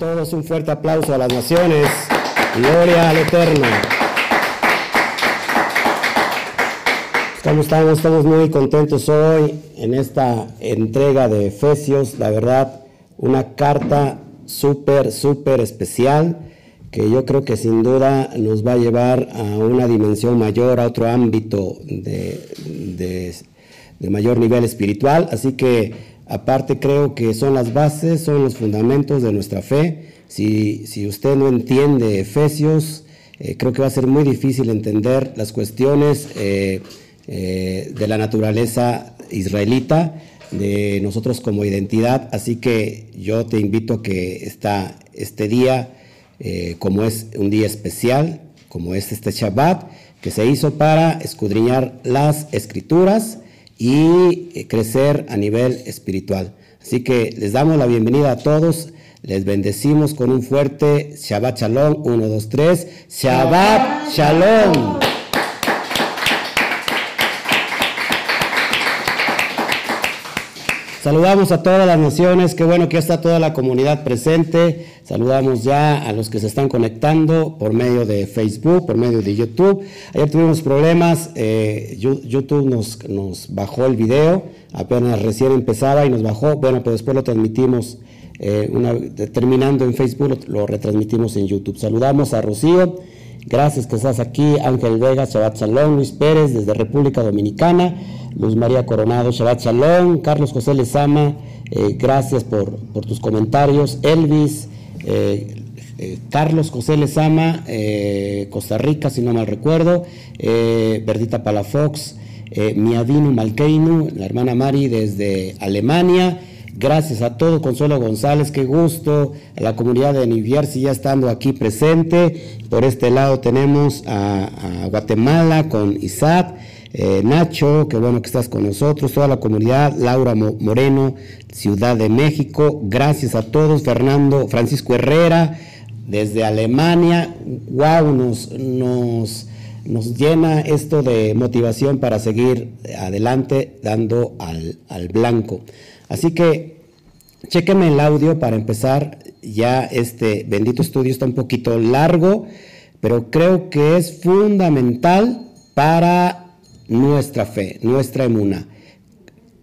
todos un fuerte aplauso a las naciones. Gloria al Eterno. Estamos, estamos muy contentos hoy en esta entrega de Efesios. La verdad, una carta súper, súper especial que yo creo que sin duda nos va a llevar a una dimensión mayor, a otro ámbito de, de mayor nivel espiritual. Así que Aparte creo que son las bases, son los fundamentos de nuestra fe. Si, si usted no entiende Efesios, eh, creo que va a ser muy difícil entender las cuestiones eh, eh, de la naturaleza israelita, de nosotros como identidad. Así que yo te invito a que este día, como es un día especial, como es este Shabbat, que se hizo para escudriñar las escrituras, y eh, crecer a nivel espiritual. Así que les damos la bienvenida a todos, les bendecimos con un fuerte Shabbat Shalom, 1, 2, 3, Shabbat Shalom. Saludamos a todas las naciones, qué bueno que está toda la comunidad presente. Saludamos ya a los que se están conectando por medio de Facebook, por medio de YouTube. Ayer tuvimos problemas, eh, YouTube nos, bajó el video, apenas recién empezaba y nos bajó. Bueno, pero después lo transmitimos, eh, terminando en Facebook, lo, retransmitimos en YouTube. Saludamos a Rocío, gracias que estás aquí. Ángel Vega, Shabbat Salón, Luis Pérez desde República Dominicana. Luz María Coronado, Shabbat Shalom, Carlos José Lezama, eh, gracias por, tus comentarios, Elvis, eh, eh, Carlos José Lezama, Costa Rica, si no mal recuerdo, Verdita Palafox, Miadino Malkeinu, la hermana Mari desde Alemania, Gracias a todo, Consuelo González, qué gusto, a la comunidad de New Jersey ya estando aquí presente. Por este lado tenemos a, Guatemala con Isaac, eh, Nacho, qué bueno que estás con nosotros, toda la comunidad, Laura Moreno, Ciudad de México, gracias a todos, Fernando, Francisco Herrera, desde Alemania, wow, nos, nos, nos llena esto de motivación para seguir adelante dando al, al blanco. Así que chéquenme el audio para empezar, ya este bendito estudio está un poquito largo, pero creo que es fundamental para nuestra fe, nuestra emuna.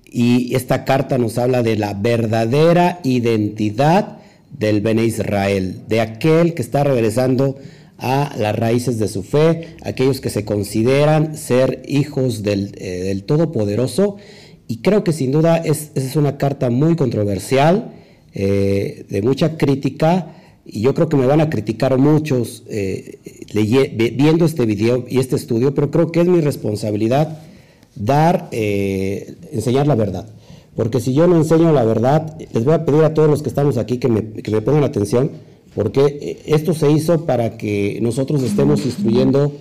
Y esta carta nos habla de la verdadera identidad del Bene Israel, de aquel que está regresando a las raíces de su fe, aquellos que se consideran ser hijos del, eh, Todopoderoso. Y creo que sin duda es, es una carta muy controversial, eh, de mucha crítica, y yo creo que me van a criticar muchos eh, viendo este video y este estudio, pero creo que es mi responsabilidad dar, eh, enseñar la verdad. Porque si yo no enseño la verdad, les voy a pedir a todos los que estamos aquí que me, que me pongan atención, porque eh, esto se hizo para que nosotros estemos instruyendo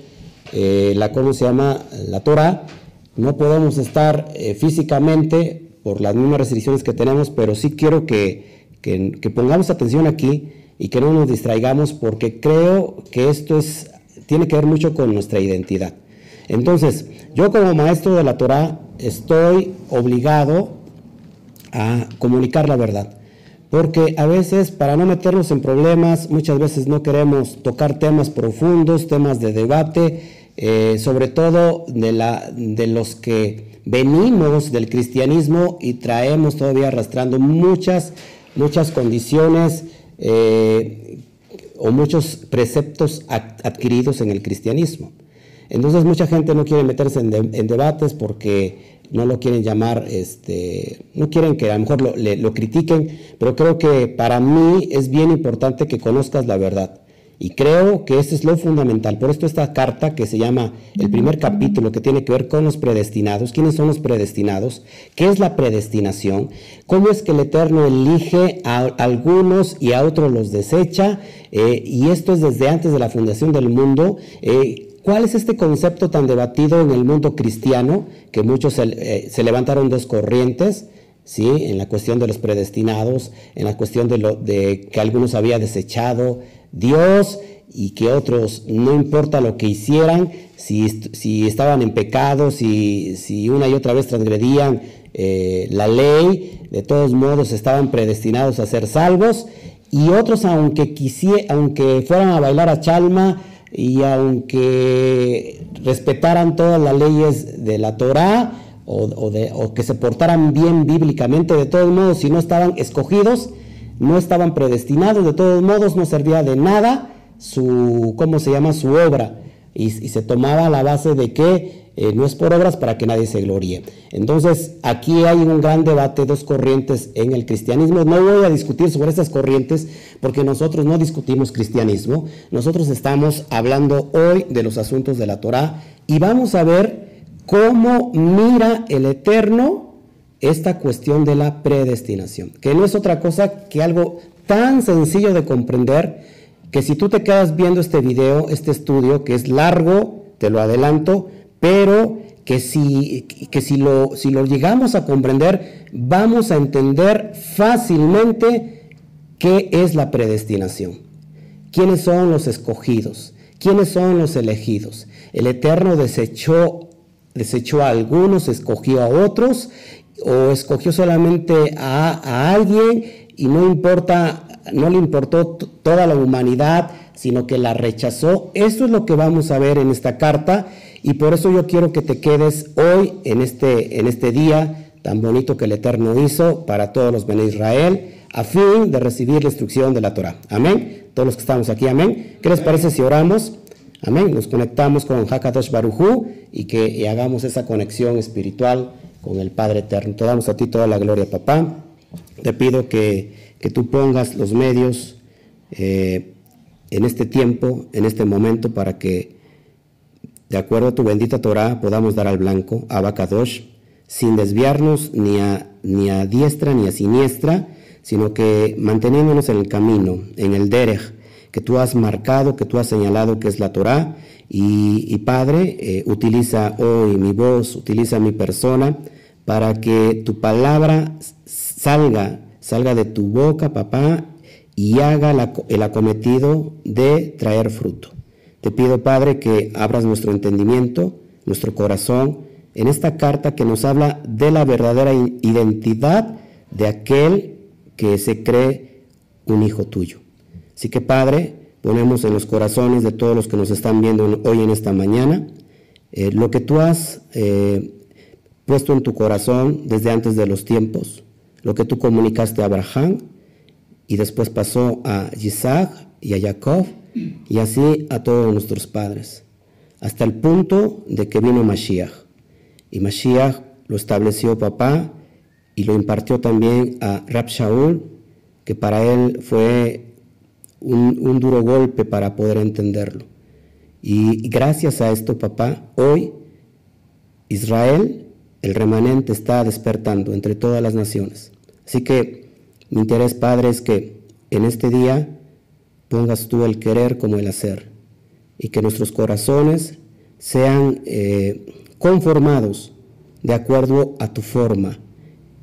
la, ¿cómo se llama? La Torah. No podemos estar físicamente por las mismas restricciones que tenemos, pero sí quiero que, que pongamos atención aquí y que no nos distraigamos porque creo que esto es, tiene que ver mucho con nuestra identidad. Entonces, yo como maestro de la Torah estoy obligado a comunicar la verdad. Porque a veces, para no meternos en problemas, muchas veces no queremos tocar temas profundos, temas de debate, eh, sobre todo de, la, de los que venimos del cristianismo y traemos todavía arrastrando muchas, muchas condiciones eh, o muchos preceptos adquiridos en el cristianismo. Entonces mucha gente no quiere meterse en, debates porque no lo quieren llamar, este, no quieren que a lo mejor lo, lo critiquen, pero creo que para mí es bien importante que conozcas la verdad. Y creo que eso es lo fundamental. Por esto esta carta que se llama el primer capítulo que tiene que ver con los predestinados. ¿Quiénes son los predestinados? ¿Qué es la predestinación? ¿Cómo es que el Eterno elige a algunos y a otros los desecha? Eh, y esto es desde antes de la fundación del mundo. Eh, ¿Cuál es este concepto tan debatido en el mundo cristiano? Que muchos se, eh, se levantaron dos corrientes. ¿Sí? en la cuestión de los predestinados, en la cuestión de, lo, de que algunos había desechado, Dios y que otros, no importa lo que hicieran, si, si estaban en pecado, si, si, una y otra vez transgredían eh, la ley, de todos modos estaban predestinados a ser salvos y otros aunque, aunque fueran a bailar a Chalma y aunque respetaran todas las leyes de la Torá o, de, o que se portaran bien bíblicamente, de todos modos, si no estaban escogidos, no estaban predestinados, de todos modos no servía de nada su, ¿cómo se llama? Su obra. Y, se tomaba la base de que eh, no es por obras para que nadie se gloríe. Entonces, aquí hay un gran debate, dos corrientes en el cristianismo. No voy a discutir sobre estas corrientes porque nosotros no discutimos cristianismo. Nosotros estamos hablando hoy de los asuntos de la Torah y vamos a ver cómo mira el Eterno esta cuestión de la predestinación, que no es otra cosa que algo tan sencillo de comprender que si tú te quedas viendo este video, este estudio, que es largo, te lo adelanto, pero que si, que si, lo, si lo llegamos a comprender, vamos a entender fácilmente qué es la predestinación, quiénes son los escogidos, quiénes son los elegidos. El Eterno desechó, desechó a algunos, escogió a otros, o escogió solamente a, alguien y no importa, no le importó toda la humanidad, sino que la rechazó. Eso es lo que vamos a ver en esta carta y por eso yo quiero que te quedes hoy en este, en este día tan bonito que el Eterno hizo para todos los de Israel a fin de recibir la instrucción de la Torah. Amén. Todos los que estamos aquí, amén. ¿Qué les parece si oramos? Amén. Nos conectamos con Hakadosh Barujú y que hagamos esa conexión espiritual con el Padre Eterno. Te damos a ti toda la gloria, papá. Te pido que, tú pongas los medios eh, en este tiempo, en este momento, para que, de acuerdo a tu bendita Torah, podamos dar al blanco, a Bakadosh, sin desviarnos ni a, ni a diestra ni a siniestra, sino que manteniéndonos en el camino, en el derech, que tú has marcado, que tú has señalado que es la Torah. Y, Padre, eh, utiliza hoy mi voz, utiliza mi persona para que tu palabra salga, salga de tu boca, papá, y haga el acometido de traer fruto. Te pido, Padre, que abras nuestro entendimiento, nuestro corazón, en esta carta que nos habla de la verdadera identidad de aquel que se cree un hijo tuyo. Así que, Padre, ponemos en los corazones de todos los que nos están viendo hoy en esta mañana eh, lo que tú has eh, puesto en tu corazón desde antes de los tiempos, lo que tú comunicaste a Abraham y después pasó a Isaac y a Jacob y así a todos nuestros padres, hasta el punto de que vino Mashiach. Y Mashiach lo estableció papá y lo impartió también a Rab Shaul, que para él fue un, un duro golpe para poder entenderlo. Y gracias a esto, papá, hoy Israel el remanente está despertando entre todas las naciones. Así que mi interés, Padre, es que en este día pongas tú el querer como el hacer y que nuestros corazones sean eh, conformados de acuerdo a tu forma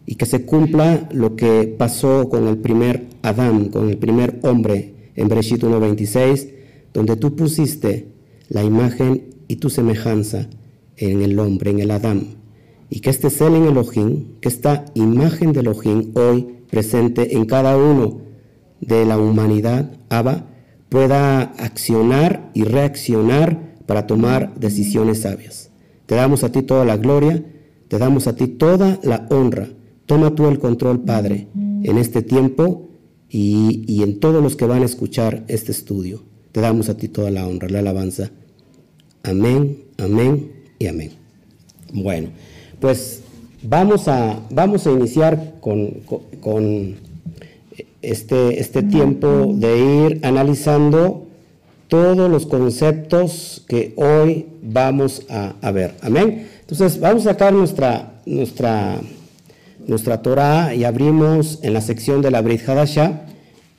y que se cumpla lo que pasó con el primer Adán, con el primer hombre en Bereshit 1.26, donde tú pusiste la imagen y tu semejanza en el hombre, en el Adán y que este Selen Elohim, que esta imagen de Elohim hoy presente en cada uno de la humanidad, Abba, pueda accionar y reaccionar para tomar decisiones sabias. Te damos a ti toda la gloria, te damos a ti toda la honra. Toma tú el control, Padre, en este tiempo y, y en todos los que van a escuchar este estudio. Te damos a ti toda la honra, la alabanza. Amén, amén y amén. Bueno pues vamos a, vamos a iniciar con, este, este tiempo de ir analizando todos los conceptos que hoy vamos a, ver. Amén. Entonces vamos a sacar nuestra, nuestra, nuestra Torah y abrimos en la sección de la Brit Hadasha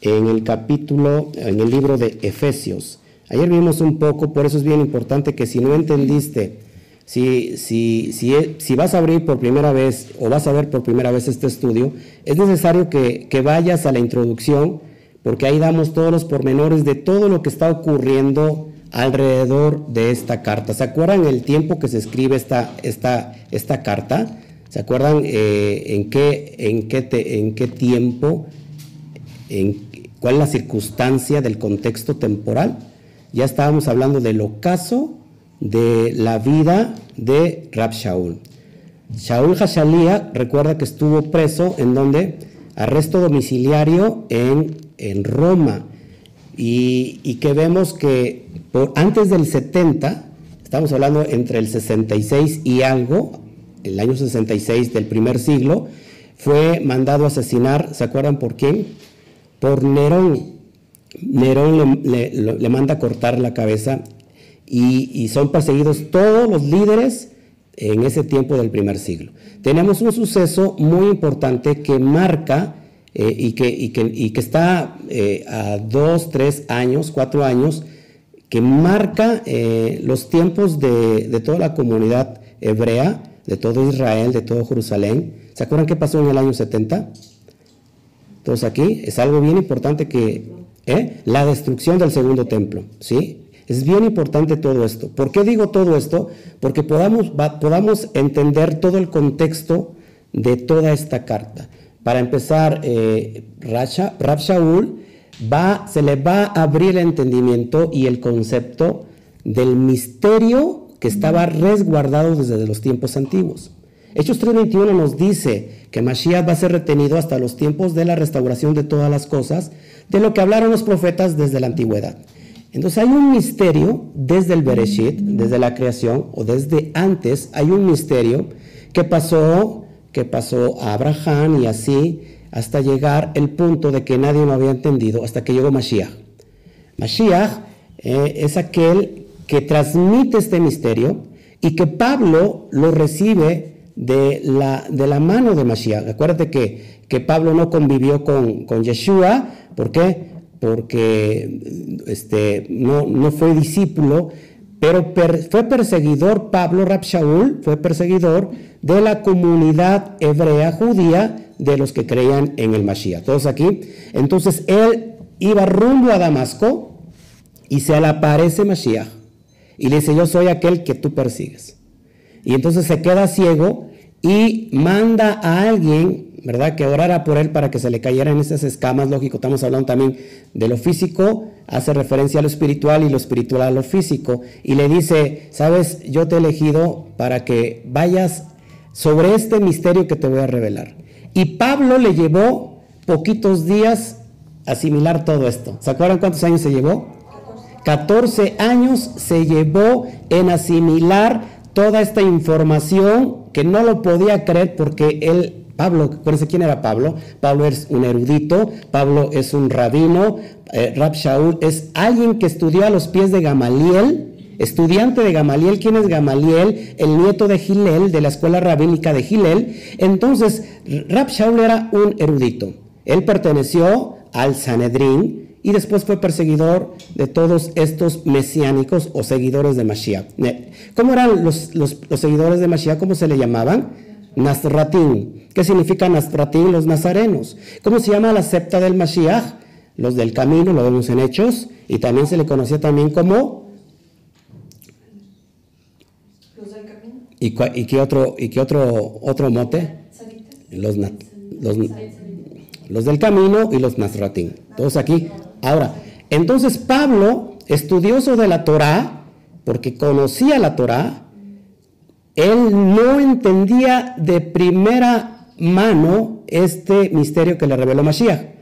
en el capítulo, en el libro de Efesios. Ayer vimos un poco, por eso es bien importante que si no entendiste si, si, si, si, vas a abrir por primera vez o vas a ver por primera vez este estudio, es necesario que, que vayas a la introducción, porque ahí damos todos los pormenores de todo lo que está ocurriendo alrededor de esta carta. ¿Se acuerdan el tiempo que se escribe esta, esta, esta carta? ¿Se acuerdan eh, en, qué, en, qué en qué tiempo, en ¿Cuál es la circunstancia del contexto temporal? Ya estábamos hablando del ocaso de la vida de Rab Shaul. Shaul Hashalía recuerda que estuvo preso en donde arresto domiciliario en, en Roma y, que vemos que por, antes del 70, estamos hablando entre el 66 y algo, el año 66 del primer siglo, fue mandado a asesinar, ¿se acuerdan por quién? Por Nerón. Nerón le, manda a cortar la cabeza y, y, son perseguidos todos los líderes en ese tiempo del primer siglo. Tenemos un suceso muy importante que marca eh, y, que, que, está eh, a dos, tres años, cuatro años, que marca eh, los tiempos de, toda la comunidad hebrea, de todo Israel, de todo Jerusalén. ¿Se acuerdan qué pasó en el año 70? Todos aquí, es algo bien importante que, la destrucción del segundo templo, ¿sí? Es bien importante todo esto. ¿Por qué digo todo esto? Porque podamos, podamos entender todo el contexto de toda esta carta. Para empezar, eh, Rab Shaul se le va a abrir el entendimiento y el concepto del misterio que estaba resguardado desde los tiempos antiguos. Hechos 3.21 nos dice que Mashiach va a ser retenido hasta los tiempos de la restauración de todas las cosas, de lo que hablaron los profetas desde la antigüedad. Entonces hay un misterio desde el Bereshit, desde la creación, o desde antes, hay un misterio que pasó que pasó a Abraham y así hasta llegar el punto de que nadie lo había entendido hasta que llegó Mashiach. Mashiach eh, es aquel que transmite este misterio y que Pablo lo recibe de la, de la mano de Mashiach. Acuérdate que, que Pablo no convivió con, con Yeshua, ¿por qué? Porque este, no, no fue discípulo, pero fue perseguidor, Pablo Rapshaul fue perseguidor de la comunidad hebrea judía de los que creían en el Mashiach. Todos aquí. Entonces él iba rumbo a Damasco y se le aparece Mashiach y le dice, yo soy aquel que tú persigues. Y entonces se queda ciego y manda a alguien, ¿verdad?, que orara por él para que se le cayeran esas escamas. Lógico, estamos hablando también de lo físico, hace referencia a lo espiritual y lo espiritual a lo físico. Y le dice, sabes, yo te he elegido para que vayas sobre este misterio que te voy a revelar. Y Pablo le llevó poquitos días asimilar todo esto. ¿Se acuerdan cuántos años se llevó? 14 años se llevó en asimilar toda esta información que no lo podía creer porque él, Pablo, acuérdense quién era Pablo. Pablo es un erudito, Pablo es un rabino, eh, Rab Shaul es alguien que estudió a los pies de Gamaliel estudiante de Gamaliel. ¿Quién es Gamaliel? El nieto de Gilel, de la escuela rabínica de Gilel. Entonces, Rab Shaul era un erudito. Él perteneció al Sanedrín y después fue perseguidor de todos estos mesiánicos o seguidores de Mashiach. ¿Cómo eran los, seguidores de Mashiach? ¿Cómo se le llamaban? Nasratín. ¿Qué significa Nasratín? Los nazarenos. ¿Cómo se llama la septa del Mashiach? Los del camino, lo vemos en Hechos, y también se le conocía también como ¿Y, y qué otro, y qué otro, otro mote? Los, los, los, del camino y los Nazratín. Todos aquí. Ahora, entonces Pablo, estudioso de la Torá, porque conocía la Torá, él no entendía de primera mano este misterio que le reveló Mashiach.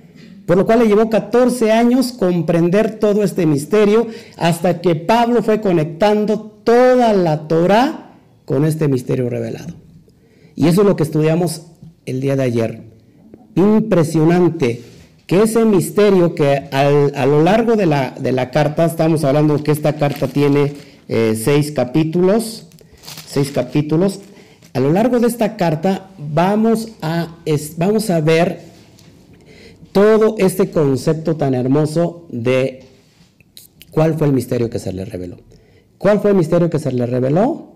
Por lo cual le llevó 14 años comprender todo este misterio hasta que Pablo fue conectando toda la Torá con este misterio revelado. Y eso es lo que estudiamos el día de ayer. Impresionante que ese misterio que a lo largo de la, de la, carta, estamos hablando que esta carta tiene eh, seis capítulos, seis capítulos, a lo largo de esta carta vamos a, vamos a ver todo este concepto tan hermoso de cuál fue el misterio que se le reveló. ¿Cuál fue el misterio que se le reveló?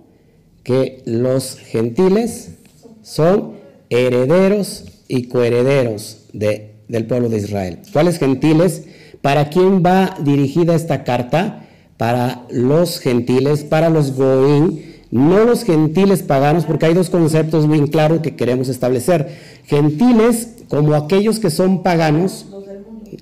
que los gentiles son herederos y coherederos de, del pueblo de Israel. ¿Cuáles gentiles? ¿Para quién va dirigida esta carta? Para los gentiles, para los goín, no los gentiles paganos, porque hay dos conceptos bien claros que queremos establecer. Gentiles como aquellos que son paganos,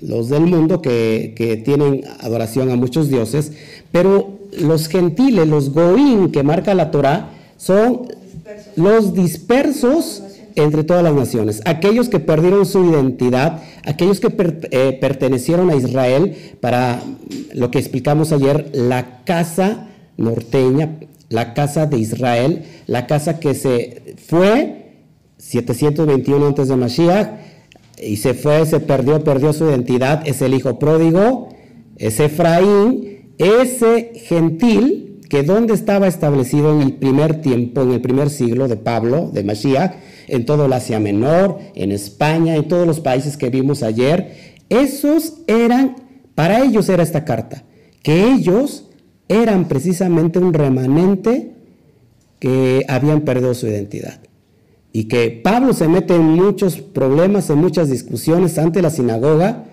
los del mundo que, que tienen adoración a muchos dioses, pero los gentiles, los goín que marca la Torah, son los dispersos entre todas las naciones, aquellos que perdieron su identidad, aquellos que eh, pertenecieron a Israel para lo que explicamos ayer, la casa norteña, la casa de Israel, la casa que se fue 721 antes de Mashiach y se fue, se perdió, perdió su identidad, es el hijo pródigo, es Efraín, ese gentil que donde estaba establecido en el primer tiempo, en el primer siglo de Pablo, de Mashiach, en todo el Asia Menor, en España, en todos los países que vimos ayer, esos eran, para ellos era esta carta, que ellos eran precisamente un remanente que habían perdido su identidad. Y que Pablo se mete en muchos problemas, en muchas discusiones ante la sinagoga,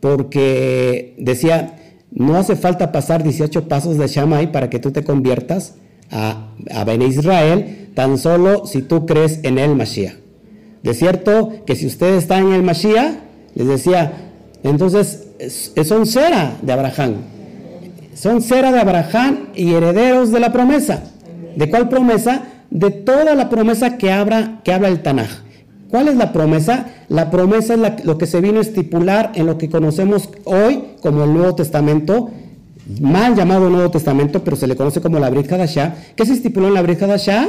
porque decía, no hace falta pasar 18 pasos de Shammai para que tú te conviertas a, a Israel, tan solo si tú crees en el Mashiach. De cierto que si ustedes están en el Mashiach, les decía, entonces son cera de Abraham. Son cera de Abraham y herederos de la promesa. ¿De cuál promesa? De toda la promesa que habla, que habla el Tanaj. ¿Cuál es la promesa? La promesa es lo que se vino a estipular en lo que conocemos hoy como el Nuevo Testamento, mal llamado Nuevo Testamento, pero se le conoce como la Brit Hadashah. ¿Qué se estipuló en la Brit Hadashah?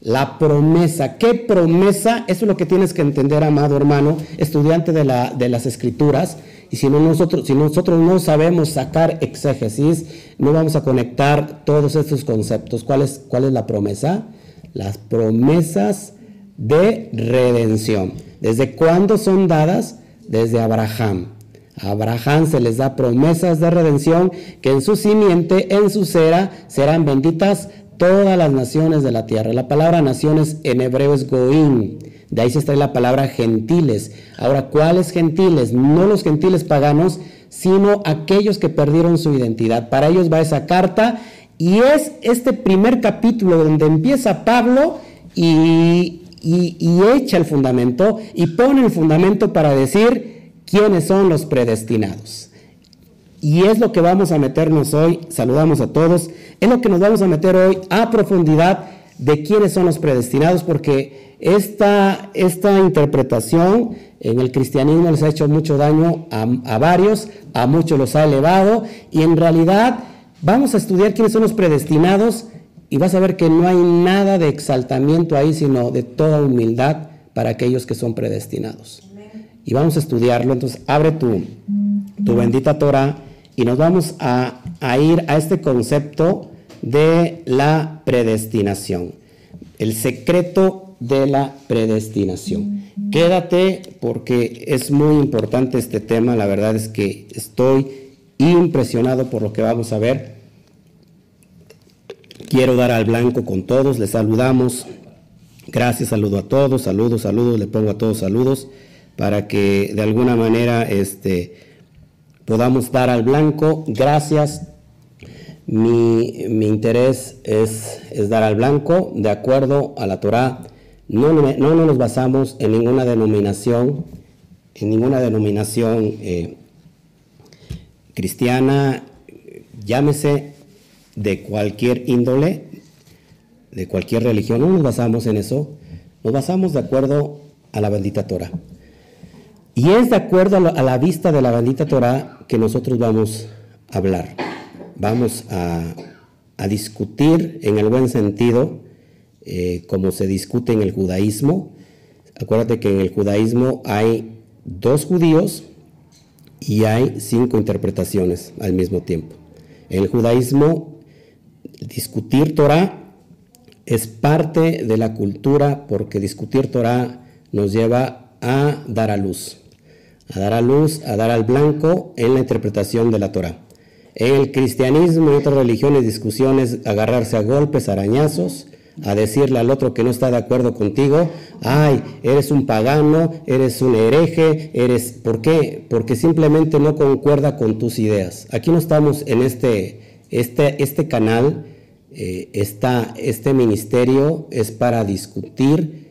La promesa. ¿Qué promesa? Eso es lo que tienes que entender, amado hermano, estudiante de, la, de las Escrituras. Y si, no nosotros, si nosotros no sabemos sacar exégesis, no vamos a conectar todos estos conceptos. ¿Cuál es, cuál es la promesa? Las promesas de redención. ¿Desde cuándo son dadas? Desde Abraham. A Abraham se les da promesas de redención que en su simiente, en su cera, serán benditas todas las naciones de la tierra. La palabra naciones en hebreo es goim. De ahí se extrae la palabra gentiles. Ahora, ¿cuáles gentiles? No los gentiles paganos, sino aquellos que perdieron su identidad. Para ellos va esa carta y es este primer capítulo donde empieza Pablo y, y echa el fundamento y pone el fundamento para decir quiénes son los predestinados. Y es lo que vamos a meternos hoy, saludamos a todos, es lo que nos vamos a meter hoy a profundidad de quiénes son los predestinados, porque esta, esta interpretación en el cristianismo les ha hecho mucho daño a, a varios, a muchos los ha elevado, y en realidad vamos a estudiar quiénes son los predestinados y vas a ver que no hay nada de exaltamiento ahí, sino de toda humildad para aquellos que son predestinados. Y vamos a estudiarlo, entonces abre tu, tu bendita Torah y nos vamos a, ir a este concepto de la predestinación, el secreto de la predestinación. Quédate porque es muy importante este tema, la verdad es que estoy impresionado por lo que vamos a ver. Quiero dar al blanco con todos, les saludamos. Gracias, saludo a todos, saludos, saludos, le pongo a todos saludos para que de alguna manera este, podamos dar al blanco. Gracias. Mi, interés es, dar al blanco de acuerdo a la Torah. No, no, nos basamos en ninguna denominación, en ninguna denominación eh, cristiana, llámese de cualquier índole, de cualquier religión. No nos basamos en eso. Nos basamos de acuerdo a la bendita Torah. Y es de acuerdo a la, vista de la bendita Torah que nosotros vamos a hablar. Vamos a, discutir en el buen sentido, eh, como se discute en el judaísmo. Acuérdate que en el judaísmo hay dos judíos y hay cinco interpretaciones al mismo tiempo. En el judaísmo, discutir Torah es parte de la cultura porque discutir Torah nos lleva a dar a luz a dar a luz, a dar al blanco en la interpretación de la Torah. El cristianismo y otras religiones, discusiones, agarrarse a golpes, arañazos, a decirle al otro que no está de acuerdo contigo, ay, eres un pagano, eres un hereje, eres... ¿Por qué? Porque simplemente no concuerda con tus ideas. Aquí no estamos en este, este, este canal, eh, este ministerio es para discutir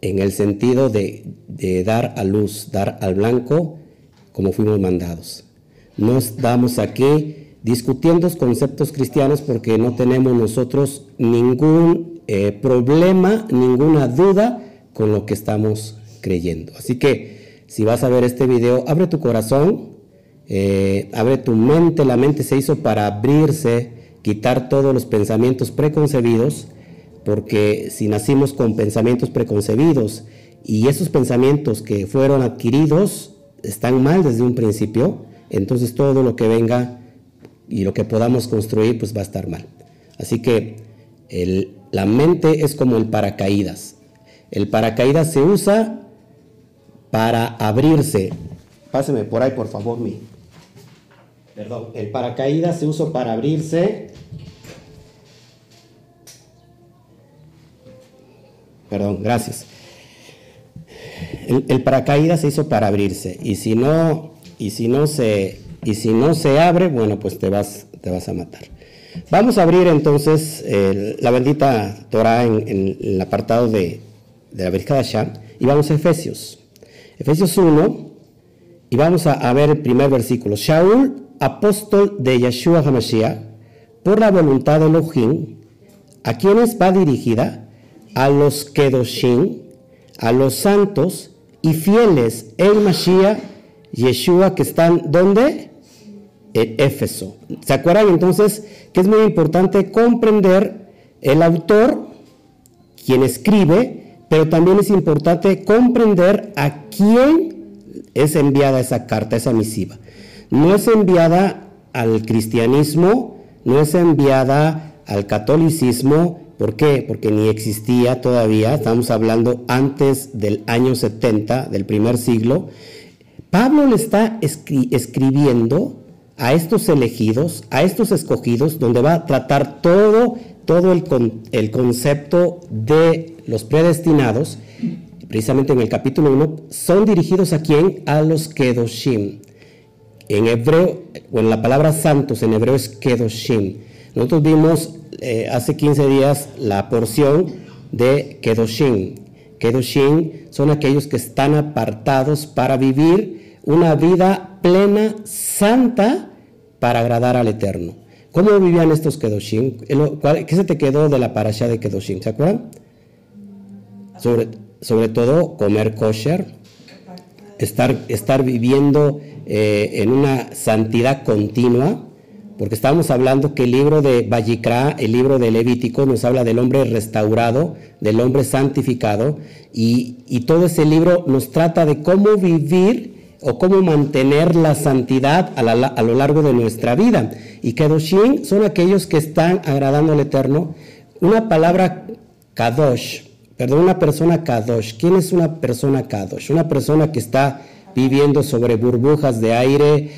en el sentido de, dar a luz, dar al blanco como fuimos mandados. No estamos aquí discutiendo conceptos cristianos porque no tenemos nosotros ningún eh, problema, ninguna duda con lo que estamos creyendo. Así que si vas a ver este video, abre tu corazón, eh, abre tu mente, la mente se hizo para abrirse, quitar todos los pensamientos preconcebidos, porque si nacimos con pensamientos preconcebidos y esos pensamientos que fueron adquiridos están mal desde un principio, entonces todo lo que venga y lo que podamos construir pues va a estar mal. Así que la mente es como el paracaídas. El paracaídas se usa para abrirse. Páseme por ahí, por favor, mi. Perdón, el paracaídas se usa para abrirse. Perdón, gracias. El, el, paracaídas se hizo para abrirse y si no y si no se y si no se abre, bueno, pues te vas te vas a matar. Vamos a abrir entonces la bendita Torah en, el apartado de, de la Sham y vamos a Efesios. Efesios 1 y vamos a, ver el primer versículo. Shaul, apóstol de Yeshua HaMashiach, por la voluntad de Elohim, a quienes va dirigida a los Kedoshim, a los santos y fieles en Mashiach, Yeshua, que están, ¿dónde? En Éfeso. ¿Se acuerdan entonces que es muy importante comprender el autor, quien escribe, pero también es importante comprender a quién es enviada esa carta, esa misiva. No es enviada al cristianismo, no es enviada al catolicismo, ¿Por qué? Porque ni existía todavía, estamos hablando antes del año 70, del primer siglo. Pablo le está escribiendo a estos elegidos, a estos escogidos, donde va a tratar todo, todo el, el concepto de los predestinados, precisamente en el capítulo 1, son dirigidos a quién? A los Kedoshim. En hebreo, o en la palabra santos en hebreo es Kedoshim. Nosotros vimos eh, hace 15 días la porción de Kedoshim. Kedoshim son aquellos que están apartados para vivir una vida plena, santa, para agradar al Eterno. ¿Cómo vivían estos Kedoshim? ¿Qué se te quedó de la parasha de Kedoshim? ¿Se acuerdan? Sobre, todo comer kosher, estar, estar viviendo eh, en una santidad continua, porque estamos hablando que el libro de Vallicra, el libro de Levítico, nos habla del hombre restaurado, del hombre santificado, y, todo ese libro nos trata de cómo vivir o cómo mantener la santidad a, lo largo de nuestra vida. Y Kedoshim son aquellos que están agradando al Eterno. Una palabra Kadosh, perdón, una persona Kadosh. ¿Quién es una persona Kadosh? Una persona que está viviendo sobre burbujas de aire, eh,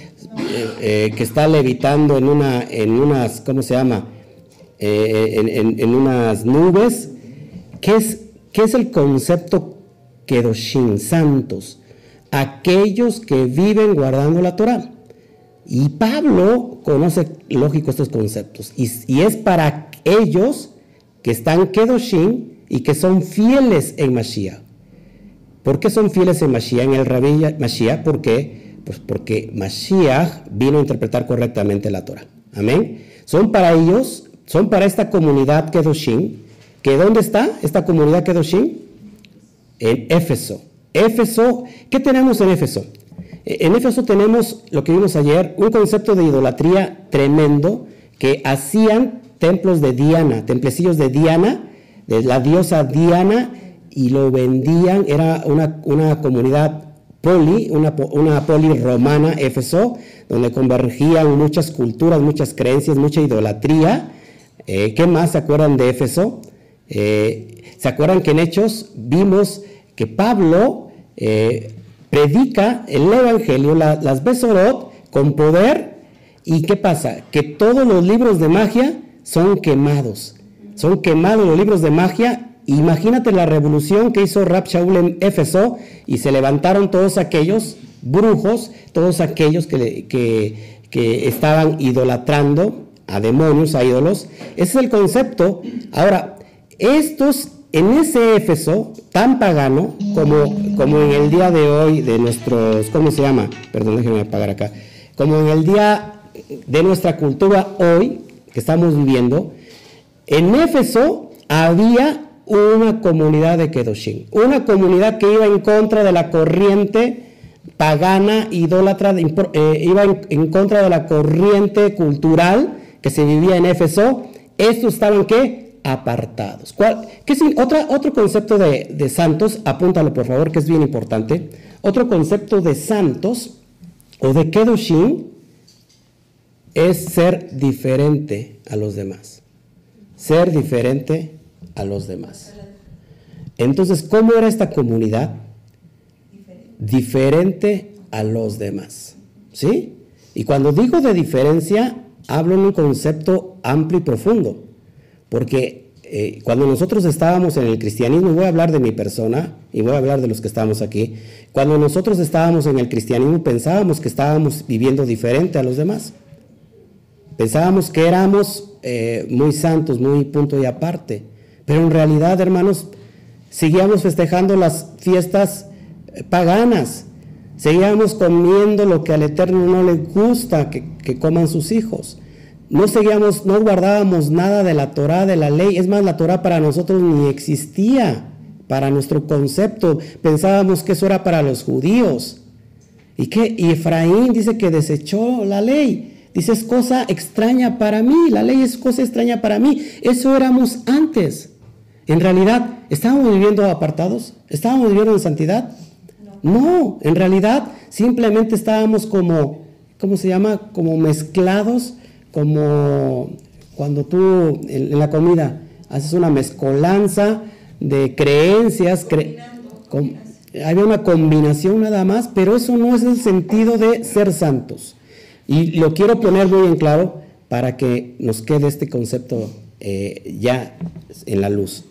eh, que está levitando en, una, en unas, ¿cómo se llama? Eh, en, unas nubes. ¿Qué es, ¿Qué es el concepto Kedoshim, santos? Aquellos que viven guardando la Torah. Y Pablo conoce, lógico, estos conceptos. Y, es para ellos que están Kedoshim y que son fieles en Mashiach. ¿Por qué son fieles en Mashiach, en el Rabí Mashiach? ¿Por? Pues porque Mashiach vino a interpretar correctamente la Torah. Amén. Son para ellos, son para esta comunidad Kedoshim, que ¿dónde está esta comunidad Kedoshim? En Éfeso. Éfeso, ¿qué tenemos en Éfeso? E, en Éfeso tenemos lo que vimos ayer, un concepto de idolatría tremendo que hacían templos de Diana, templecillos de Diana, de la diosa Diana, y lo vendían, era una, comunidad poli, una, una, poli romana, Éfeso, donde convergían muchas culturas, muchas creencias, mucha idolatría. Eh, ¿Qué más se acuerdan de Éfeso? Eh, ¿Se acuerdan que en Hechos vimos que Pablo eh, predica el Evangelio, las Besorot, con poder? ¿Y qué pasa? Que todos los libros de magia son quemados. Son quemados los libros de magia Imagínate la revolución que hizo Rab Shaul en Éfeso y se levantaron todos aquellos brujos, todos aquellos que, que, estaban idolatrando a demonios, a ídolos. Ese es el concepto. Ahora, estos en ese Éfeso tan pagano como, como en el día de hoy de nuestros, ¿cómo se llama? Perdón, déjenme apagar acá. Como en el día de nuestra cultura hoy que estamos viviendo, en Éfeso había una comunidad de Kedoshim, una comunidad que iba en contra de la corriente pagana, idólatra, eh, iba en, contra de la corriente cultural que se vivía en Éfeso. Estos estaban qué? Apartados. ¿Cuál, qué es, otro concepto de, de santos, apúntalo por favor, que es bien importante. Otro concepto de santos o de Kedoshim es ser diferente a los demás. Ser diferente a los demás. Entonces, ¿cómo era esta comunidad? Diferente a los demás. ¿Sí? Y cuando digo de diferencia, hablo en un concepto amplio y profundo. Porque eh, cuando nosotros estábamos en el cristianismo, voy a hablar de mi persona y voy a hablar de los que estamos aquí, cuando nosotros estábamos en el cristianismo pensábamos que estábamos viviendo diferente a los demás. Pensábamos que éramos eh, muy santos, muy punto y aparte. Pero en realidad, hermanos, seguíamos festejando las fiestas eh, paganas. Seguíamos comiendo lo que al Eterno no le gusta que, que coman sus hijos. No seguíamos, no guardábamos nada de la Torah, de la ley. Es más, la Torah para nosotros ni existía, para nuestro concepto. Pensábamos que eso era para los judíos. Y que y Efraín dice que desechó la ley. Dice, es cosa extraña para mí, la ley es cosa extraña para mí. Eso éramos antes. En realidad, ¿estábamos viviendo apartados? ¿Estábamos viviendo en santidad? No, en realidad simplemente estábamos como, ¿cómo se llama? Como mezclados, como cuando tú en, la comida haces una mezcolanza de creencias. había una combinación nada más, pero eso no es el sentido de ser santos. Y lo quiero poner muy en claro para que nos quede este concepto eh, ya en la luz.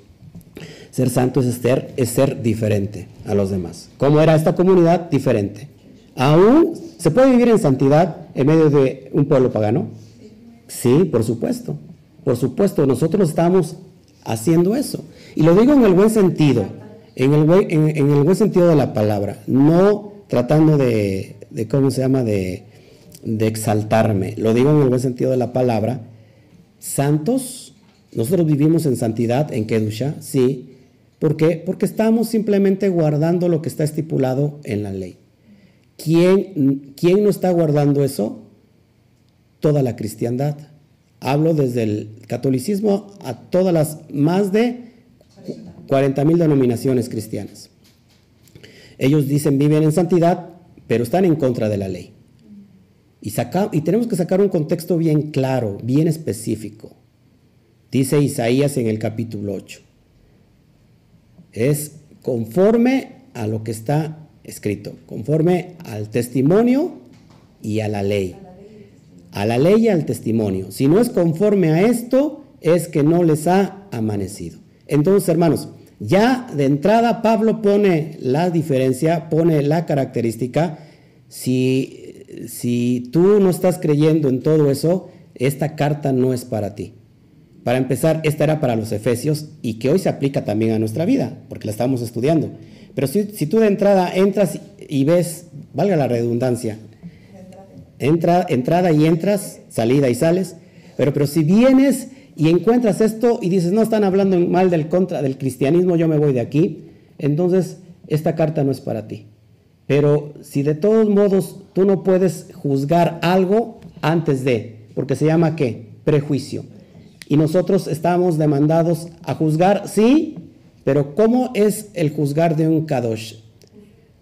Ser santo es ser, es ser diferente a los demás. ¿Cómo era esta comunidad? Diferente. ¿Aún se puede vivir en santidad en medio de un pueblo pagano? Sí, por supuesto. Por supuesto, nosotros estamos haciendo eso. Y lo digo en el buen sentido, en el buen, en, el buen sentido de la palabra, no tratando de, de ¿cómo se llama?, de de exaltarme. Lo digo en el buen sentido de la palabra. Santos, nosotros vivimos en santidad, en Kedusha, sí. ¿Por qué? Porque estamos simplemente guardando lo que está estipulado en la ley. ¿Quién, quién no está guardando eso? Toda la cristiandad. Hablo desde el catolicismo a todas las más de 40 mil denominaciones cristianas. Ellos dicen viven en santidad, pero están en contra de la ley. Y, y tenemos que sacar un contexto bien claro, bien específico. Dice Isaías en el capítulo 8. Es conforme a lo que está escrito, conforme al testimonio y a la ley. A la ley y al testimonio. Si no es conforme a esto, es que no les ha amanecido. Entonces, hermanos, ya de entrada Pablo pone la diferencia, pone la característica. Si si tú no estás creyendo en todo eso, esta carta no es para ti. Para empezar, esta era para los efesios y que hoy se aplica también a nuestra vida, porque la estamos estudiando. Pero si, tú de entrada entras y ves, valga la redundancia, entra, entrada y entras, salida y sales, pero, pero si vienes y encuentras esto y dices, no están hablando mal del contra del cristianismo, yo me voy de aquí, entonces esta carta no es para ti. Pero si de todos modos tú no puedes juzgar algo antes de, porque se llama qué? Prejuicio. Y nosotros estamos demandados a juzgar, sí, pero ¿cómo es el juzgar de un Kadosh?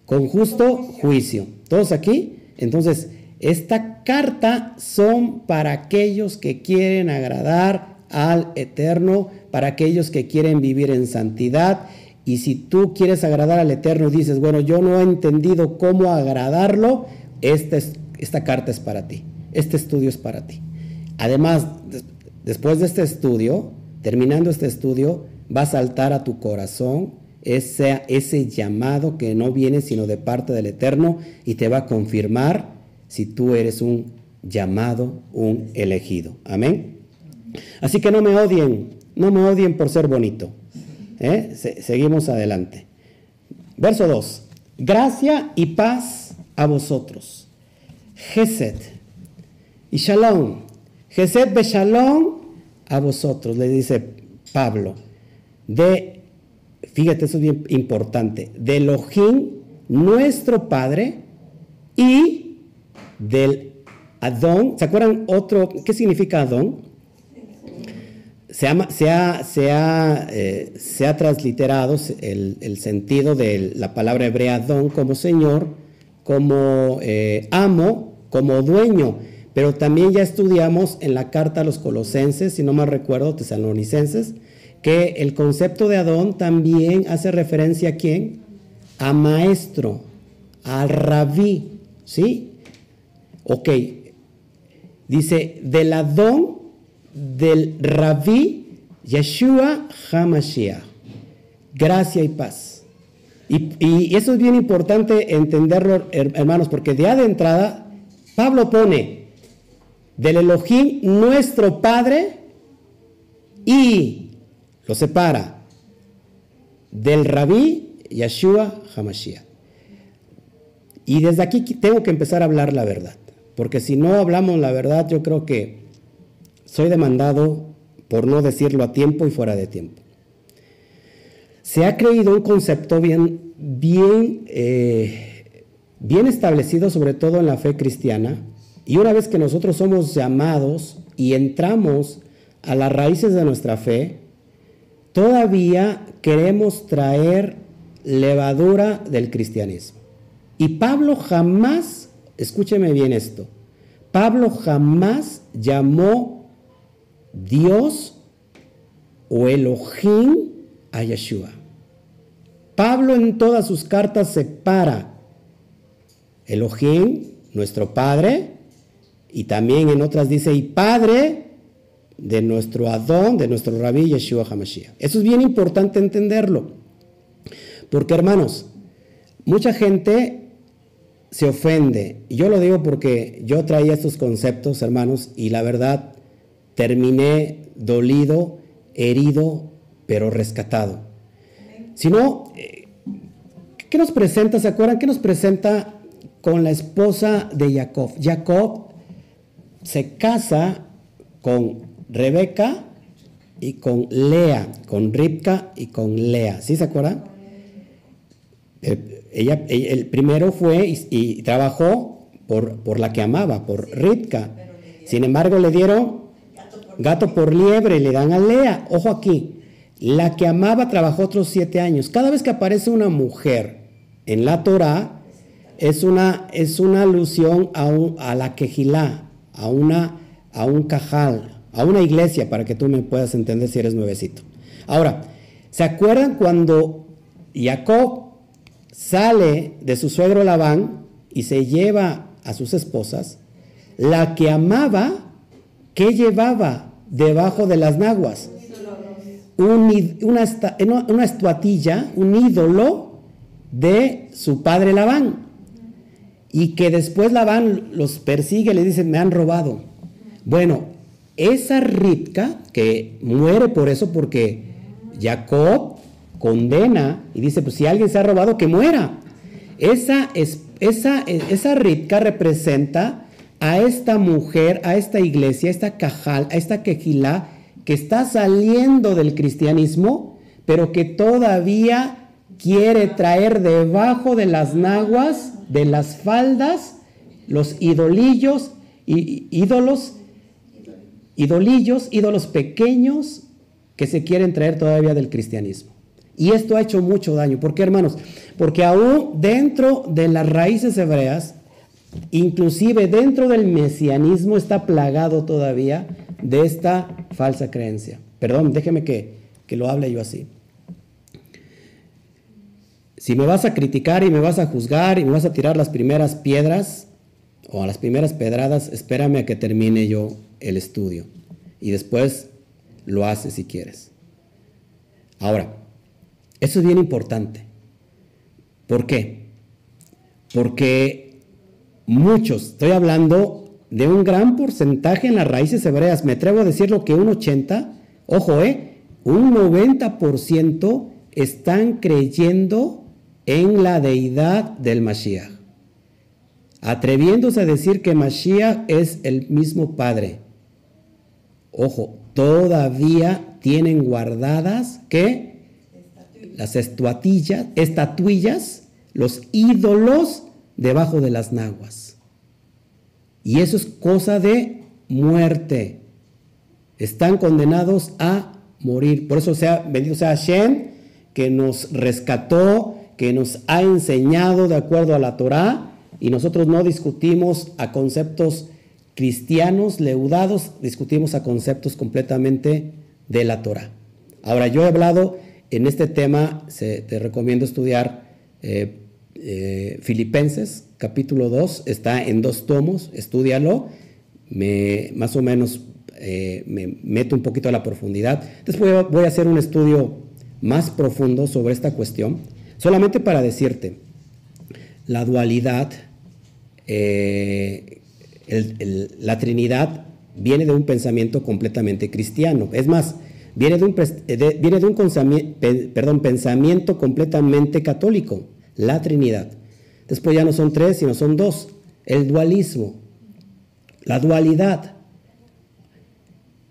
Con justo juicio. ¿Todos aquí? Entonces, esta carta son para aquellos que quieren agradar al Eterno, para aquellos que quieren vivir en santidad y si tú quieres agradar al Eterno dices, bueno, yo no he entendido cómo agradarlo, esta, esta carta es para ti, este estudio es para ti. Además, después de este estudio, terminando este estudio, va a saltar a tu corazón ese, ese llamado que no viene sino de parte del Eterno y te va a confirmar si tú eres un llamado, un elegido. Amén. Así que no me odien, no me odien por ser bonito. ¿eh? seguimos adelante. Verso 2. Gracia y paz a vosotros. Gesed y shalom. Gesed be shalom a vosotros, le dice Pablo. De, fíjate, eso es bien importante, de Elohim, nuestro Padre, y del Adón. ¿Se acuerdan otro? ¿Qué significa Adón? Se eh, ha transliterado el, sentido de la palabra hebrea Adón como Señor, como eh, amo, como dueño. Pero también ya estudiamos en la carta a los colosenses, si no me recuerdo, tesalonicenses, que el concepto de Adón también hace referencia a quién? A maestro, al rabí, ¿sí? Ok, dice, del Adón, del rabí, Yeshua HaMashiach, gracia y paz. Y, eso es bien importante entenderlo, hermanos, porque de de entrada, Pablo pone del Elohim, nuestro Padre, y lo separa del rabí Yeshua Hamashiach. Y desde aquí tengo que empezar a hablar la verdad, porque si no hablamos la verdad, yo creo que soy demandado por no decirlo a tiempo y fuera de tiempo. Se ha creído un concepto bien, bien, eh, bien establecido, sobre todo en la fe cristiana, y una vez que nosotros somos llamados y entramos a las raíces de nuestra fe, todavía queremos traer levadura del cristianismo. Y Pablo jamás, escúcheme bien esto, Pablo jamás llamó Dios o Elohim a Yeshua. Pablo en todas sus cartas separa Elohim, nuestro Padre, y también en otras dice, y Padre de nuestro Adón, de nuestro Rabí Yeshua HaMashiach. Eso es bien importante entenderlo. Porque hermanos, mucha gente se ofende. Y yo lo digo porque yo traía estos conceptos, hermanos, y la verdad terminé dolido, herido, pero rescatado. Si no, eh, ¿qué nos presenta? ¿Se acuerdan? ¿Qué nos presenta con la esposa de Jacob? Jacob se casa con Rebeca y con Lea, con Ripka y con Lea. ¿Sí se acuerdan? Ella, el primero fue y, trabajó por, por, la que amaba, por Ripka. Sin embargo, le dieron gato por liebre, le dan a Lea. Ojo aquí, la que amaba trabajó otros siete años. Cada vez que aparece una mujer en la Torah, es una, es una alusión a, a la quejilá, a, una, a un cajal, a una iglesia para que tú me puedas entender si eres nuevecito. Ahora, ¿se acuerdan cuando Jacob sale de su suegro Labán y se lleva a sus esposas? La que amaba, ¿qué llevaba debajo de las naguas? una, una estatuilla, un ídolo de su padre Labán. Y que después Labán los persigue le dice, me han robado. Bueno, esa Ripka, que muere por eso porque Jacob condena y dice, pues si alguien se ha robado, que muera. Esa, esa, esa Ripka representa a esta mujer, a esta iglesia, a esta cajal, a esta quejilá, que está saliendo del cristianismo, pero que todavía quiere traer debajo de las naguas, de las faldas, los idolillos, y ídolos idolillos, ídolos pequeños que se quieren traer todavía del cristianismo. Y esto ha hecho mucho daño. ¿Por qué, hermanos? Porque aún dentro de las raíces hebreas, inclusive dentro del mesianismo, está plagado todavía de esta falsa creencia. Perdón, déjeme que, que lo hable yo así. Si me vas a criticar y me vas a juzgar y me vas a tirar las primeras piedras o a las primeras pedradas, espérame a que termine yo el estudio y después lo haces si quieres. Ahora, eso es bien importante. ¿Por qué? Porque muchos, estoy hablando de un gran porcentaje en las raíces hebreas, me atrevo a decirlo que un 80, ojo, eh, un 90% están creyendo en la deidad del Mashiach, atreviéndose a decir que Mashiach es el mismo Padre. Ojo, todavía tienen guardadas que las estatuillas, estatuillas, los ídolos debajo de las naguas. Y eso es cosa de muerte. Están condenados a morir. Por eso sea bendito sea Hashem que nos rescató, que nos ha enseñado de acuerdo a la Torá y nosotros no discutimos a conceptos cristianos leudados, discutimos a conceptos completamente de la Torah. Ahora, yo he hablado en este tema, te recomiendo estudiar eh, eh, Filipenses, capítulo 2, está en dos tomos, estudialo, me, más o menos eh, me meto un poquito a la profundidad. Después voy a hacer un estudio más profundo sobre esta cuestión, solamente para decirte, la dualidad la Trinidad viene de un pensamiento completamente cristiano. Es más, viene de un, eh, pensamiento completamente católico, la Trinidad. Después ya no son tres, sino son dos. El dualismo, la dualidad.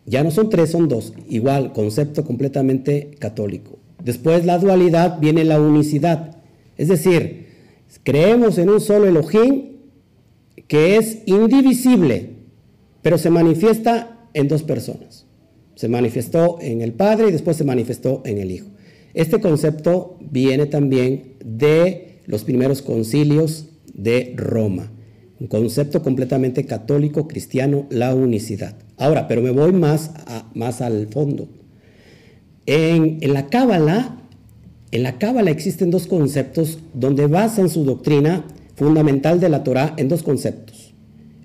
Ya no son tres, son dos. Igual, concepto completamente católico. Después la dualidad viene la unicidad. Es decir, creemos en un solo Elohim que es indivisible, pero se manifiesta en dos personas. Se manifestó en el Padre y después se manifestó en el Hijo. Este concepto viene también de los primeros concilios de Roma. Un concepto completamente católico, cristiano, la unicidad. Ahora, pero me voy más, más al fondo. En, la Cábala, en la Cábala existen dos conceptos donde basan su doctrina fundamental de la Torah en dos conceptos.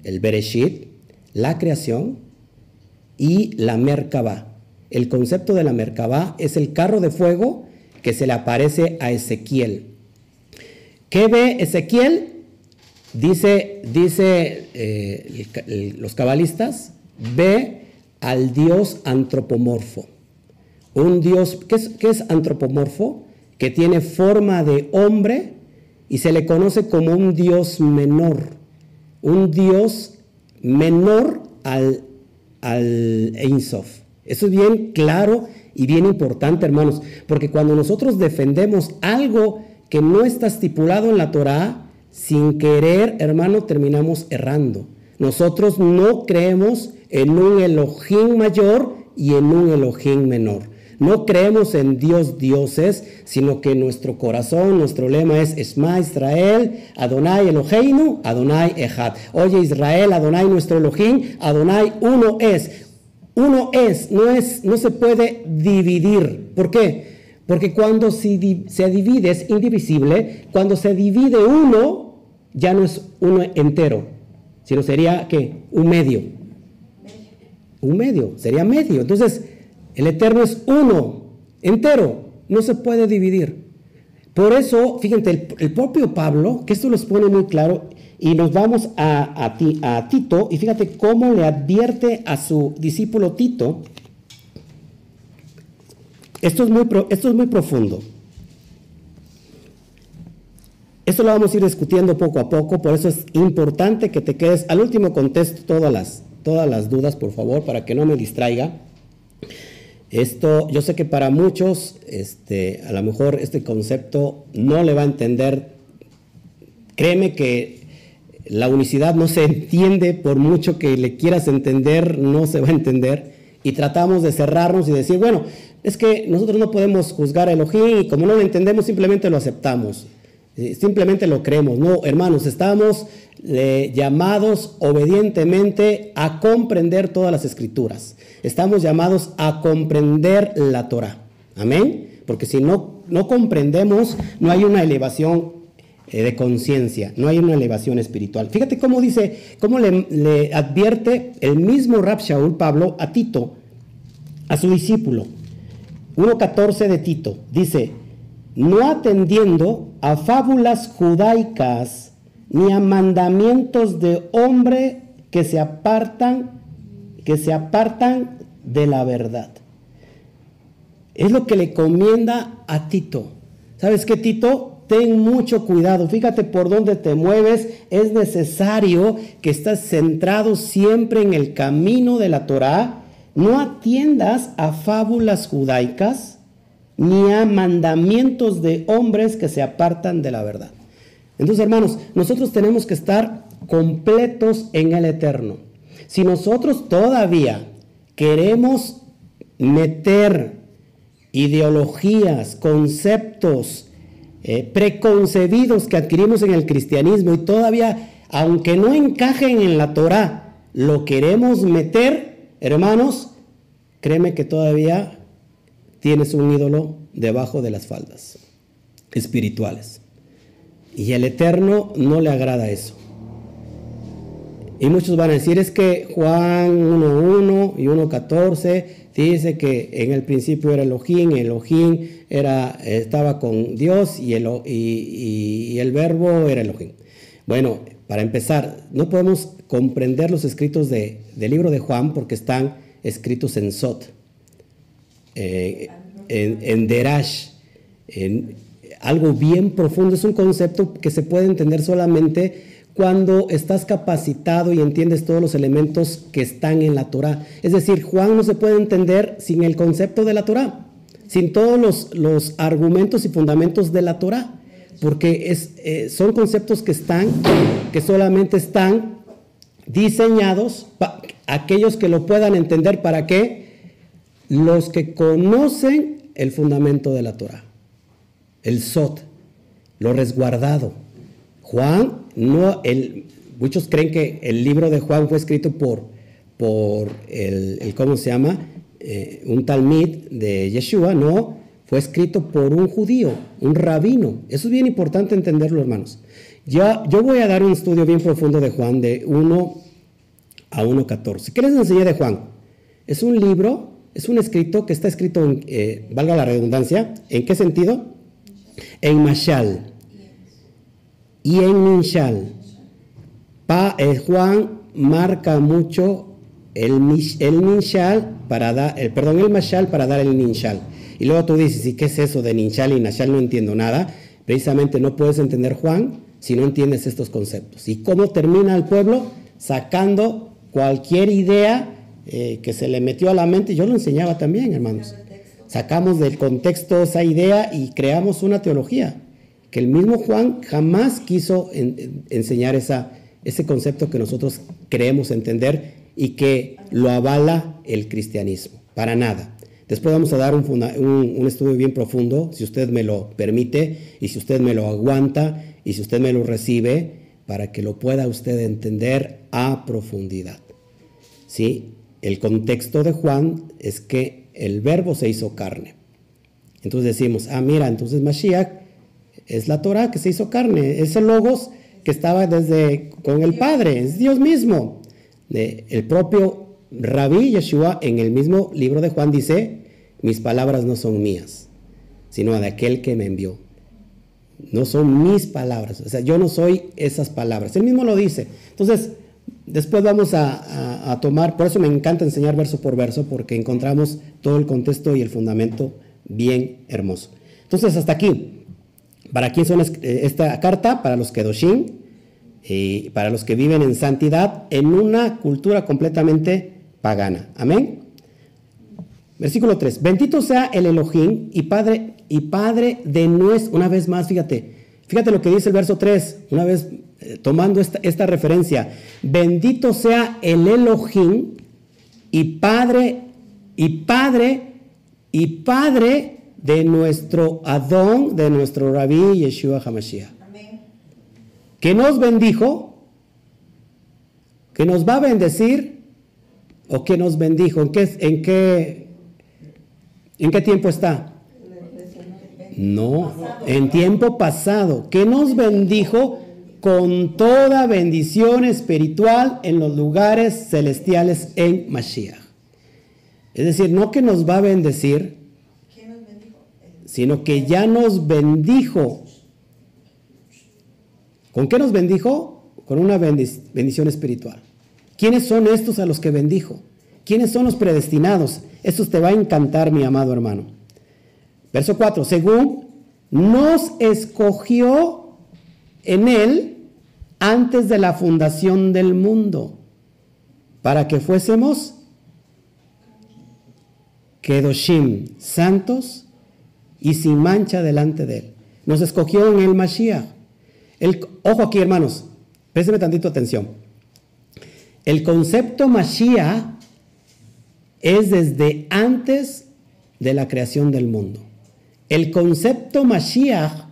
El Bereshit, la creación, y la Merkabah. El concepto de la Merkabah es el carro de fuego que se le aparece a Ezequiel. ¿Qué ve Ezequiel? Dice, dice eh, los cabalistas, ve al Dios antropomorfo. Un Dios, ¿qué es, ¿qué es antropomorfo? Que tiene forma de hombre, y se le conoce como un Dios menor, un Dios menor al, al Ein Eso es bien claro y bien importante, hermanos, porque cuando nosotros defendemos algo que no está estipulado en la Torah, sin querer, hermano, terminamos errando. Nosotros no creemos en un Elohim mayor y en un Elohim menor. No creemos en Dios dioses, sino que nuestro corazón, nuestro lema es Esma Israel, Adonai Eloheinu, Adonai Echad. Oye Israel, Adonai nuestro Elohim, Adonai uno es. Uno es, no es, no se puede dividir. ¿Por qué? Porque cuando se divide es indivisible, cuando se divide uno, ya no es uno entero, sino sería ¿qué? Un medio. Un medio, sería medio. Entonces, el eterno es uno, entero, no se puede dividir. Por eso, fíjense, el, propio Pablo, que esto los pone muy claro, y nos vamos a, a, Tito, y fíjate cómo le advierte a su discípulo Tito. Esto es muy, esto es muy profundo. Esto lo vamos a ir discutiendo poco a poco, por eso es importante que te quedes. Al último contesto todas las, todas las dudas, por favor, para que no me distraiga. Esto, yo sé que para muchos, este, a lo mejor este concepto no le va a entender. Créeme que la unicidad no se entiende, por mucho que le quieras entender, no se va a entender. Y tratamos de cerrarnos y decir, bueno, es que nosotros no podemos juzgar a Elohim y como no lo entendemos, simplemente lo aceptamos. Eh, simplemente lo creemos. No, hermanos, estamos eh, llamados obedientemente a comprender todas las escrituras. Estamos llamados a comprender la Torah. Amén. Porque si no, no comprendemos, no hay una elevación eh, de conciencia, no hay una elevación espiritual. Fíjate cómo dice, cómo le, advierte el mismo Rab Shaul Pablo a Tito, a su discípulo. 1.14 de Tito, dice, no atendiendo a fábulas judaicas ni a mandamientos de hombre que se apartan que se apartan de la verdad. Es lo que le comienda a Tito. ¿Sabes qué, Tito? Ten mucho cuidado, fíjate por dónde te mueves. Es necesario que estés centrado siempre en el camino de la Torá. No atiendas a fábulas judaicas ni a mandamientos de hombres que se apartan de la verdad. Entonces, hermanos, nosotros tenemos que estar completos en el eterno. Si nosotros todavía queremos meter ideologías, conceptos eh, preconcebidos que adquirimos en el cristianismo y todavía, aunque no encajen en la Torah, lo queremos meter, hermanos, créeme que todavía tienes un ídolo debajo de las faldas espirituales. Y el Eterno no le agrada eso. Y muchos van a decir, es que Juan 1.1 y 1.14 dice que en el principio era Elohim, Elohim era, estaba con Dios y el, y, el verbo era Elohim. Bueno, para empezar, no podemos comprender los escritos de, del libro de Juan porque están escritos en Sot, eh, en Derash, en algo bien profundo, es un concepto que se puede entender solamente cuando estás capacitado y entiendes todos los elementos que están en la Torah. Es decir, Juan no se puede entender sin el concepto de la Torah, sin todos los, los argumentos y fundamentos de la Torah, porque es, eh, son conceptos que están, que solamente están diseñados para aquellos que lo puedan entender, ¿para qué? Los que conocen el fundamento de la Torah, el Sot, lo resguardado. Juan no, el, muchos creen que el libro de Juan fue escrito por, por el, ¿cómo se llama? Eh, un talmid de Yeshua, no, fue escrito por un judío, un rabino. Eso es bien importante entenderlo, hermanos. Ya, yo voy a dar un estudio bien profundo de Juan de 1 a 1.14. ¿Qué les enseñé de Juan? Es un libro, es un escrito que está escrito, en, eh, valga la redundancia, ¿en qué sentido? En Mashal y en Ninshal. Pa, eh, Juan marca mucho el, el para dar, el, perdón, el Mashal para dar el Ninshal. Y luego tú dices, ¿y qué es eso de Ninshal y Nashal? No entiendo nada. Precisamente no puedes entender Juan si no entiendes estos conceptos. ¿Y cómo termina el pueblo? Sacando cualquier idea eh, que se le metió a la mente. Yo lo enseñaba también, hermanos. Sacamos del contexto esa idea y creamos una teología que el mismo Juan jamás quiso enseñar ese concepto que nosotros creemos entender y que lo avala el cristianismo, para nada. Después vamos a dar un, estudio bien profundo, si usted me lo permite y si usted me lo aguanta y si usted me lo recibe, para que lo pueda usted entender a profundidad. ¿Sí? El contexto de Juan es que el verbo se hizo carne. Entonces decimos, ah, mira, entonces Mashiach es la Torah que se hizo carne, es el logos que estaba desde con el Padre, es Dios mismo. el propio Rabí Yeshua en el mismo libro de Juan dice, mis palabras no son mías, sino de aquel que me envió. No son mis palabras, o sea, yo no soy esas palabras. Él mismo lo dice. Entonces, después vamos a, a tomar, por eso me encanta enseñar verso por verso, porque encontramos todo el contexto y el fundamento bien hermoso. Entonces, hasta aquí. ¿Para quién son eh, esta carta? Para los Kedoshim, y para los que viven en santidad en una cultura completamente pagana. Amén. Versículo 3. Bendito sea el Elohim y Padre, y Padre de nuestro. Una vez más, fíjate. Fíjate lo que dice el verso 3. Una vez eh, tomando esta, esta referencia. Bendito sea el Elohim y Padre, y Padre, y Padre de nuestro Adón, de nuestro Rabí Yeshua HaMashiach. Que nos bendijo, que nos va a bendecir, o que nos bendijo. ¿En qué, en qué, en qué tiempo está? No, en tiempo pasado. Que nos bendijo con toda bendición espiritual en los lugares celestiales en Mashiach. Es decir, no que nos va a bendecir sino que ya nos bendijo. ¿Con qué nos bendijo? Con una bendición espiritual. ¿Quiénes son estos a los que bendijo? ¿Quiénes son los predestinados? Esto te va a encantar, mi amado hermano. Verso 4, según nos escogió en él antes de la fundación del mundo, para que fuésemos Kedoshim, santos y sin mancha delante de él. Nos escogió en el Mashiach. El, ojo aquí, hermanos, présteme tantito atención. El concepto Mashiach es desde antes de la creación del mundo. El concepto Mashiach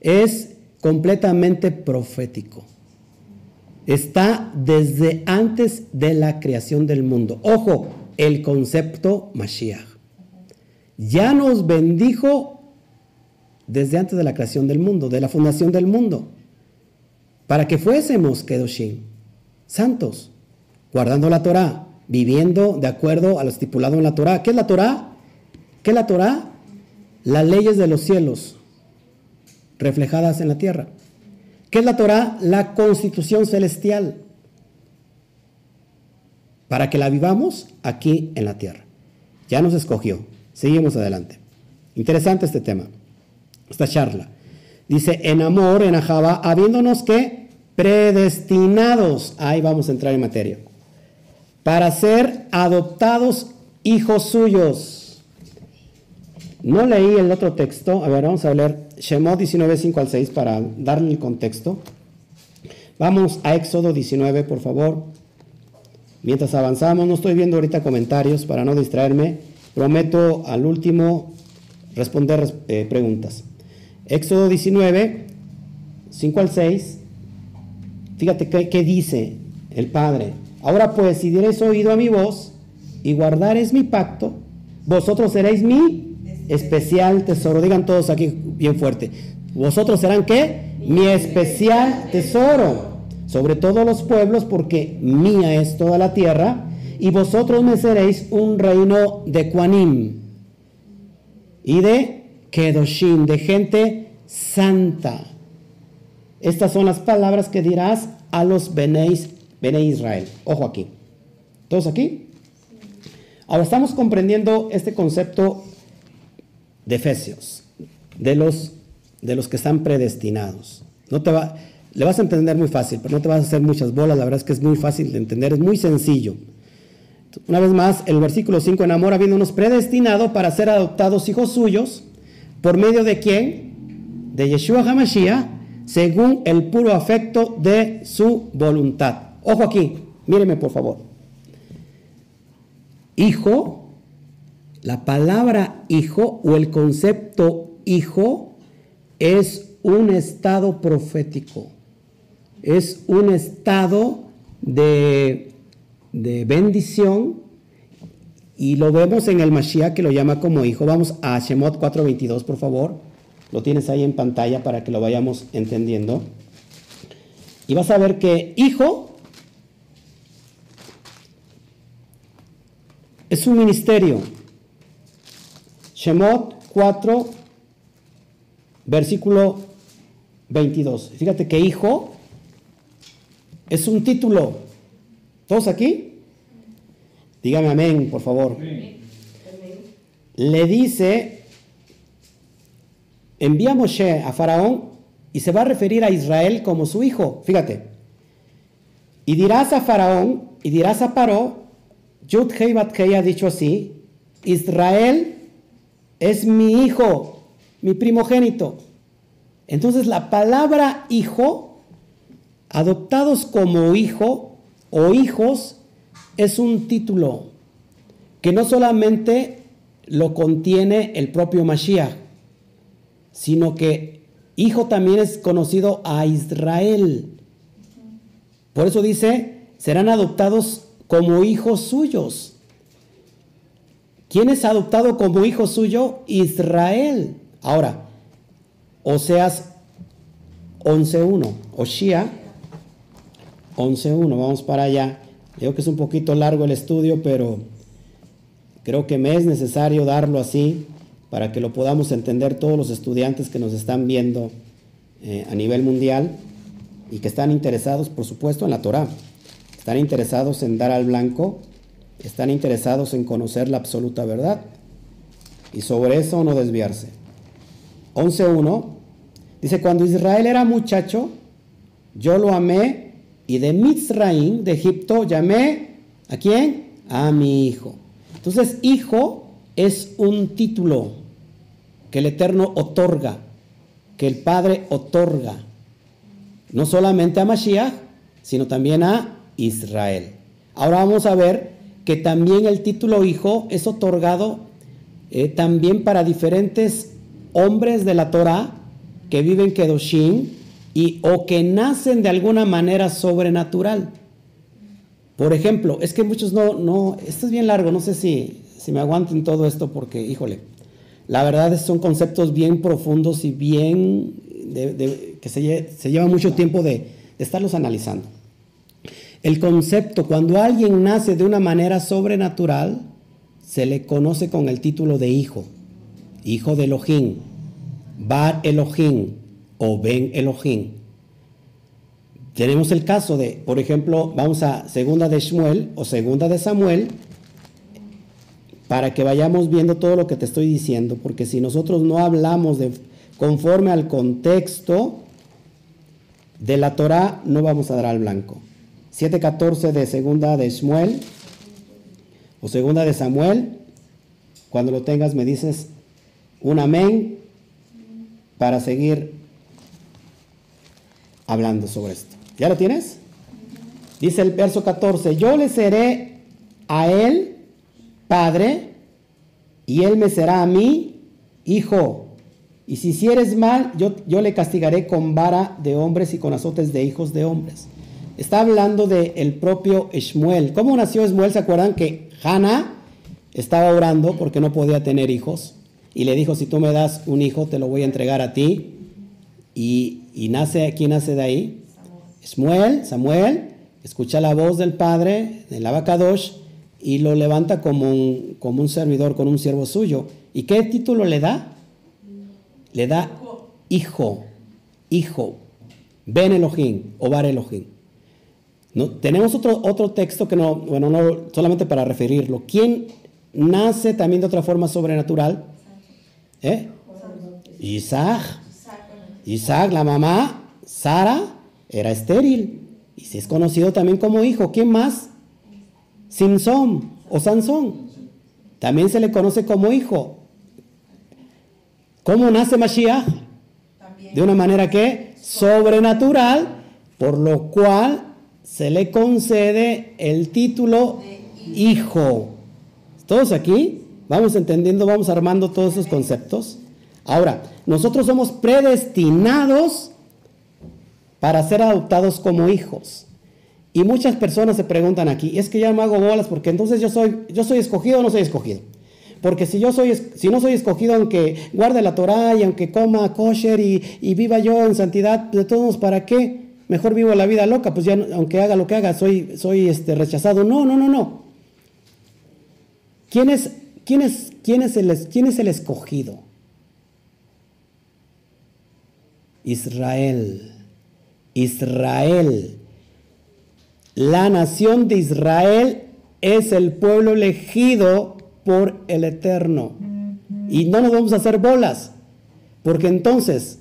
es completamente profético. Está desde antes de la creación del mundo. Ojo, el concepto Mashiach. Ya nos bendijo desde antes de la creación del mundo, de la fundación del mundo, para que fuésemos Kedoshim, santos, guardando la Torah, viviendo de acuerdo a lo estipulado en la Torah. ¿Qué es la Torah? ¿Qué es la Torah? Las leyes de los cielos reflejadas en la tierra. ¿Qué es la Torah? La constitución celestial. Para que la vivamos aquí en la tierra. Ya nos escogió. Seguimos adelante. Interesante este tema, esta charla. Dice, en amor, en Ajaba, habiéndonos que predestinados, ahí vamos a entrar en materia, para ser adoptados hijos suyos. No leí el otro texto, a ver, vamos a leer Shemot 19, 5 al 6 para darle el contexto. Vamos a Éxodo 19, por favor. Mientras avanzamos, no estoy viendo ahorita comentarios para no distraerme. Prometo al último responder eh, preguntas. Éxodo 19, 5 al 6. Fíjate qué, dice el Padre. Ahora pues, si diréis oído a mi voz y guardaréis mi pacto, vosotros seréis mi especial tesoro. Digan todos aquí bien fuerte. Vosotros serán qué? Mi especial tesoro sobre todos los pueblos, porque mía es toda la tierra y vosotros me seréis un reino de Quanim y de Kedoshim, de gente santa. Estas son las palabras que dirás a los Benéis, Bene Israel. Ojo aquí. ¿Todos aquí? Ahora estamos comprendiendo este concepto de Efesios, de los, de los que están predestinados. No te va, le vas a entender muy fácil, pero no te vas a hacer muchas bolas, la verdad es que es muy fácil de entender, es muy sencillo. Una vez más, el versículo 5, en amor habiéndonos predestinado para ser adoptados hijos suyos, ¿por medio de quién? De Yeshua HaMashiach, según el puro afecto de su voluntad. Ojo aquí, míreme por favor. Hijo, la palabra hijo o el concepto hijo es un estado profético, es un estado de de bendición y lo vemos en el Mashiach que lo llama como hijo. Vamos a Shemot 4:22, por favor. Lo tienes ahí en pantalla para que lo vayamos entendiendo. Y vas a ver que hijo es un ministerio. Shemot 4, versículo 22. Fíjate que hijo es un título. ¿Todos aquí? Dígame amén, por favor. Le dice, envía Moshe a Faraón y se va a referir a Israel como su hijo. Fíjate. Y dirás a Faraón y dirás a Paró, Yud Hei ha dicho así, Israel es mi hijo, mi primogénito. Entonces la palabra hijo, adoptados como hijo, o hijos es un título que no solamente lo contiene el propio Mashiach, sino que hijo también es conocido a Israel. Por eso dice, serán adoptados como hijos suyos. ¿Quién es adoptado como hijo suyo? Israel. Ahora, Oseas 11.1, Oshia 11.1, vamos para allá. Creo que es un poquito largo el estudio, pero creo que me es necesario darlo así para que lo podamos entender todos los estudiantes que nos están viendo eh, a nivel mundial y que están interesados, por supuesto, en la Torah. Están interesados en dar al blanco, están interesados en conocer la absoluta verdad. y sobre eso no desviarse. 11.1 dice, cuando Israel era muchacho, yo lo amé y de Mitzraim, de Egipto, llamé a quién? A mi hijo. Entonces, hijo es un título que el Eterno otorga, que el Padre otorga, no solamente a Mashiach, sino también a Israel. Ahora vamos a ver que también el título hijo es otorgado eh, también para diferentes hombres de la Torah que viven Kedoshim y o que nacen de alguna manera sobrenatural. Por ejemplo, es que muchos no, no, esto es bien largo, no sé si, si me aguanten todo esto porque, híjole, la verdad son conceptos bien profundos y bien, que se, lleva mucho tiempo de, de estarlos analizando. El concepto, cuando alguien nace de una manera sobrenatural, se le conoce con el título de hijo, hijo de Elohim, Bar Elohim o Ben Elohim. Tenemos el caso de, por ejemplo, vamos a segunda de Shmuel o segunda de Samuel, para que vayamos viendo todo lo que te estoy diciendo, porque si nosotros no hablamos de, conforme al contexto de la Torah, no vamos a dar al blanco. 7.14 de segunda de Shmuel o segunda de Samuel, cuando lo tengas me dices un amén para seguir hablando sobre esto. ¿Ya lo tienes? Dice el verso 14, yo le seré a él padre y él me será a mí hijo. Y si hicieres mal, yo, yo le castigaré con vara de hombres y con azotes de hijos de hombres. Está hablando del el propio Shmuel. ¿Cómo nació Shmuel? ¿Se acuerdan que Hannah estaba orando porque no podía tener hijos? Y le dijo, si tú me das un hijo, te lo voy a entregar a ti. Y, y nace, ¿quién nace de ahí? Samuel, Samuel, escucha la voz del Padre, del Abacadosh, y lo levanta como un, como un servidor, con un siervo suyo. ¿Y qué título le da? Le da hijo, hijo, Ben Elohim o Bar Elohim. ¿No? Tenemos otro, otro texto que no, bueno, no solamente para referirlo. ¿Quién nace también de otra forma sobrenatural? ¿Eh? Isaac. Isaac, la mamá, Sara, era estéril y se es conocido también como hijo. ¿Quién más? Simson o Sansón. También se le conoce como hijo. ¿Cómo nace Mashiach? De una manera que sobrenatural, por lo cual se le concede el título hijo. ¿Todos aquí? Vamos entendiendo, vamos armando todos esos conceptos. Ahora, nosotros somos predestinados para ser adoptados como hijos. Y muchas personas se preguntan aquí, es que ya no hago bolas porque entonces yo soy, yo soy escogido o no soy escogido. Porque si yo soy, si no soy escogido, aunque guarde la Torah y aunque coma kosher y, viva yo en santidad, de todos ¿para qué? Mejor vivo la vida loca, pues ya aunque haga lo que haga, soy, soy este, rechazado. No, no, no, no. ¿Quién es, quién es, quién es, el, quién es el escogido? Israel. Israel. La nación de Israel es el pueblo elegido por el Eterno. Y no nos vamos a hacer bolas, porque entonces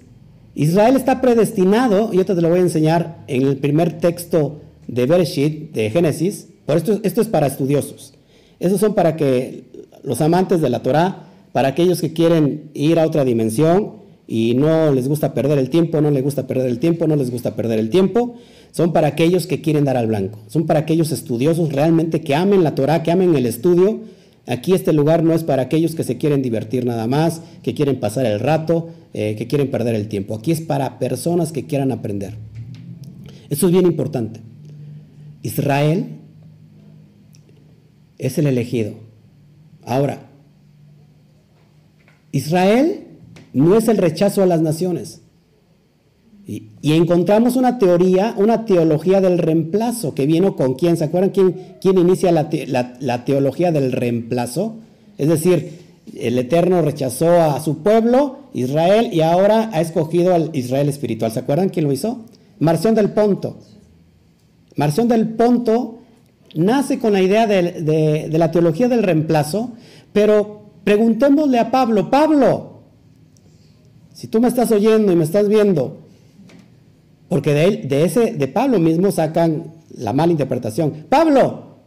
Israel está predestinado, y yo te lo voy a enseñar en el primer texto de Bereshit, de Génesis, por esto, esto es para estudiosos. Esos son para que los amantes de la Torah, para aquellos que quieren ir a otra dimensión, y no les gusta perder el tiempo, no les gusta perder el tiempo, no les gusta perder el tiempo. Son para aquellos que quieren dar al blanco. Son para aquellos estudiosos realmente que amen la Torah, que amen el estudio. Aquí este lugar no es para aquellos que se quieren divertir nada más, que quieren pasar el rato, eh, que quieren perder el tiempo. Aquí es para personas que quieran aprender. Eso es bien importante. Israel es el elegido. Ahora, Israel no es el rechazo a las naciones. Y, encontramos una teoría, una teología del reemplazo, que vino con quién, ¿se acuerdan quién, quién inicia la, teología del reemplazo? Es decir, el Eterno rechazó a su pueblo, Israel, y ahora ha escogido al Israel espiritual. ¿Se acuerdan quién lo hizo? Marción del Ponto. Marción del Ponto nace con la idea de, de la teología del reemplazo, pero preguntémosle a Pablo, Pablo, si tú me estás oyendo y me estás viendo, porque de, de, ese, de Pablo mismo sacan la mala interpretación. Pablo,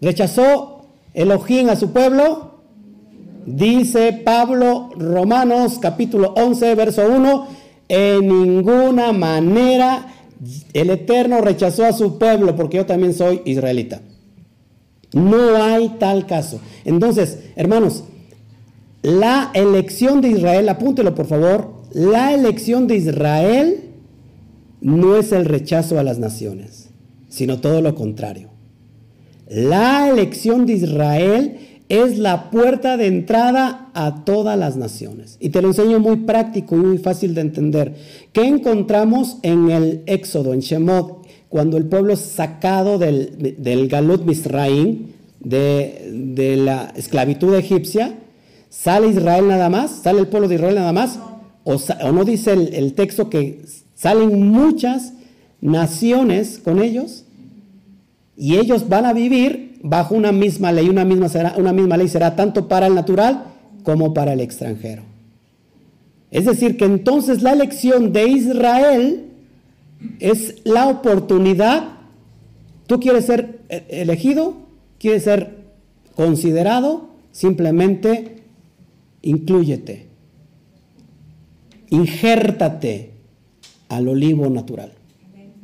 ¿rechazó Elohim a su pueblo? Dice Pablo, Romanos capítulo 11, verso 1, en ninguna manera el Eterno rechazó a su pueblo porque yo también soy israelita. No hay tal caso. Entonces, hermanos, la elección de Israel, apúntelo por favor, la elección de Israel no es el rechazo a las naciones, sino todo lo contrario. La elección de Israel es la puerta de entrada a todas las naciones. Y te lo enseño muy práctico y muy fácil de entender. ¿Qué encontramos en el Éxodo, en Shemot, cuando el pueblo es sacado del, del Galut Misraim, de, la esclavitud egipcia? ¿Sale Israel nada más? ¿Sale el pueblo de Israel nada más? ¿O, no dice el, texto que salen muchas naciones con ellos? Y ellos van a vivir bajo una misma ley, una misma, una misma ley será tanto para el natural como para el extranjero. Es decir, que entonces la elección de Israel es la oportunidad. Tú quieres ser elegido, quieres ser considerado, simplemente incluyete, injértate al olivo natural.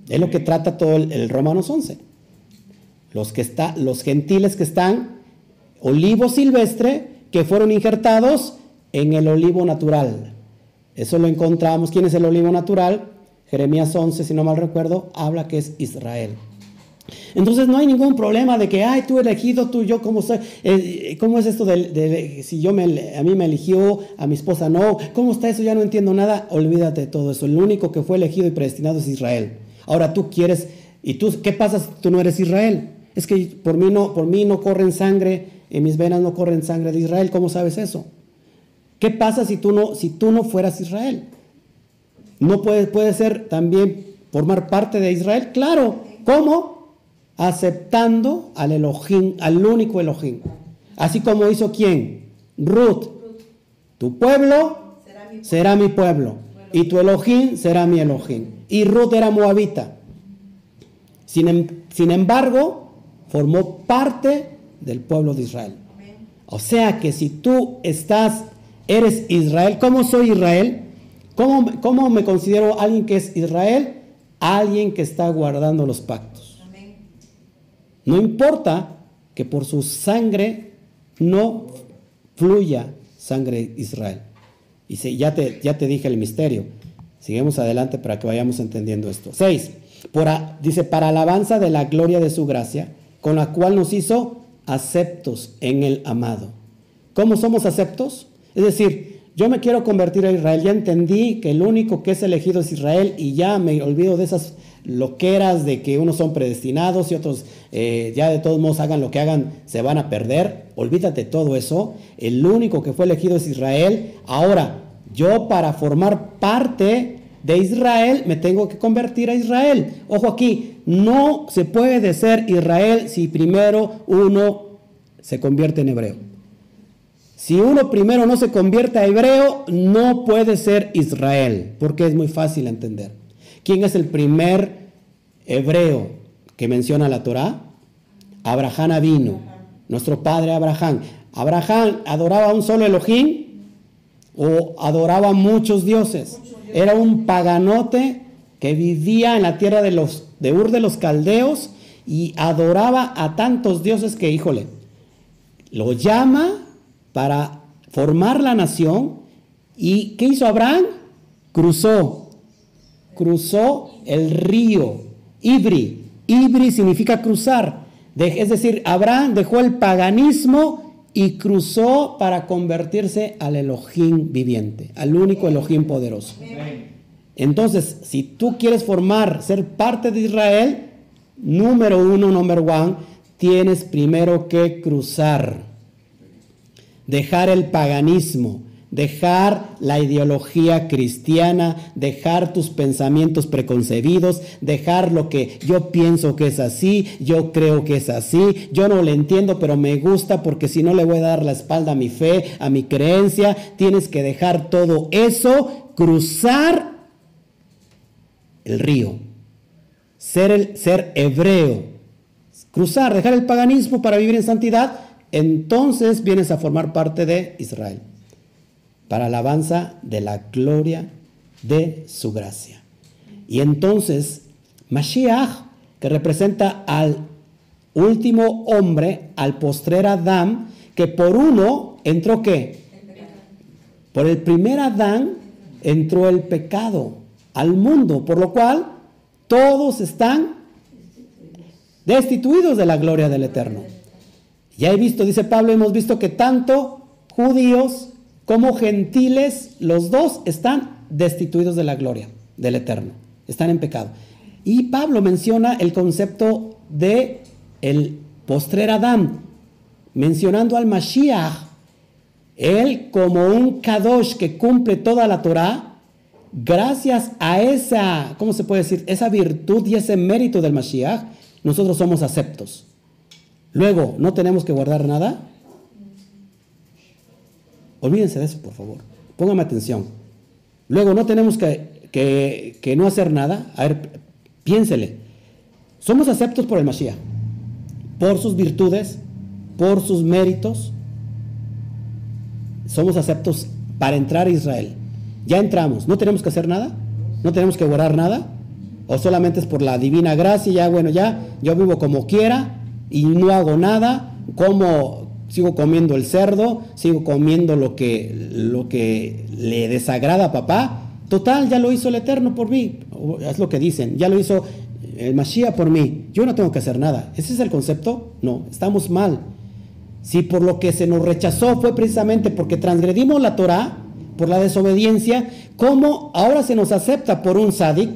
Es lo que trata todo el, el Romanos 11 los, que está, los gentiles que están, olivo silvestre, que fueron injertados en el olivo natural. Eso lo encontramos. ¿Quién es el olivo natural? Jeremías 11, si no mal recuerdo, habla que es Israel. Entonces no hay ningún problema de que, ay, tú elegido, tú, yo, ¿cómo soy? Eh, ¿Cómo es esto de, si yo me, a mí me eligió, a mi esposa no? ¿Cómo está eso? Ya no entiendo nada. Olvídate de todo eso. El único que fue elegido y predestinado es Israel. Ahora tú quieres, ¿y tú qué pasa si tú no eres Israel? Es que por mí no, por mí no corren sangre, en mis venas no corren sangre de Israel. ¿Cómo sabes eso? ¿Qué pasa si tú no, si tú no fueras Israel? ¿No puede, puede ser también formar parte de Israel? Claro. ¿Cómo? Aceptando al Elohim, al único Elohim. Así como hizo quién? Ruth. Tu pueblo será mi pueblo. Y tu Elohim será mi Elohim. Y Ruth era moabita. Sin, em, sin embargo, formó parte del pueblo de Israel. O sea que si tú estás, eres Israel, ¿cómo soy Israel? ¿Cómo, cómo me considero alguien que es Israel? Alguien que está guardando los pactos. No importa que por su sangre no fluya sangre Israel. Y si, ya, te, ya te dije el misterio. Sigamos adelante para que vayamos entendiendo esto. 6. dice, para alabanza de la gloria de su gracia, con la cual nos hizo aceptos en el amado. ¿Cómo somos aceptos? Es decir, yo me quiero convertir a Israel, ya entendí que el único que es elegido es Israel y ya me olvido de esas loqueras de que unos son predestinados y otros eh, ya de todos modos hagan lo que hagan, se van a perder. Olvídate todo eso. El único que fue elegido es Israel. Ahora, yo para formar parte de Israel me tengo que convertir a Israel. Ojo aquí, no se puede ser Israel si primero uno se convierte en hebreo. Si uno primero no se convierte a hebreo, no puede ser Israel, porque es muy fácil entender. ¿Quién es el primer hebreo que menciona la Torá? Abraham vino, nuestro padre Abraham. Abraham adoraba a un solo Elohim o adoraba a muchos dioses. Era un paganote que vivía en la tierra de los de Ur de los Caldeos y adoraba a tantos dioses que, híjole, lo llama para formar la nación. ¿Y qué hizo Abraham? Cruzó, cruzó el río Ibri. Ibri significa cruzar. es decir, Abraham dejó el paganismo y cruzó para convertirse al Elohim viviente, al único Elohim poderoso. Entonces, si tú quieres formar, ser parte de Israel, número uno, número one, tienes primero que cruzar, dejar el paganismo, dejar la ideología cristiana, dejar tus pensamientos preconcebidos, dejar lo que yo pienso que es así, yo creo que es así, yo no le entiendo, pero me gusta porque si no le voy a dar la espalda a mi fe, a mi creencia, tienes que dejar todo eso, cruzar el río, ser, el, ser hebreo, cruzar, dejar el paganismo para vivir en santidad, entonces vienes a formar parte de Israel para alabanza de la gloria de su gracia. Y entonces, Mashiach, que representa al último hombre, al postrer Adán, que por uno entró qué? Por el primer Adán entró el pecado al mundo, por lo cual todos están destituidos de la gloria del Eterno. Ya he visto, dice Pablo, hemos visto que tanto judíos como gentiles, los dos están destituidos de la gloria del Eterno, están en pecado. Y Pablo menciona el concepto de el postrer Adán, mencionando al Mashiach, él como un Kadosh que cumple toda la Torah, gracias a esa, ¿cómo se puede decir? Esa virtud y ese mérito del Mashiach, nosotros somos aceptos. Luego, ¿no tenemos que guardar nada? Olvídense de eso, por favor. Póngame atención. Luego, no tenemos que, no hacer nada. A ver, piénsele. Somos aceptos por el Mashiach, por sus virtudes, por sus méritos. Somos aceptos para entrar a Israel. Ya entramos. ¿No tenemos que hacer nada? ¿No tenemos que guardar nada? ¿O solamente es por la divina gracia? Ya, bueno, ya, yo vivo como quiera y no hago nada. Como sigo comiendo el cerdo, sigo comiendo lo que, lo que le desagrada a papá. Total, ya lo hizo el Eterno por mí. Es lo que dicen, ya lo hizo el Mashiach por mí. Yo no tengo que hacer nada. ¿Ese es el concepto? No, estamos mal. Si por lo que se nos rechazó fue precisamente porque transgredimos la Torah, por la desobediencia, ¿cómo ahora se nos acepta por un sadik,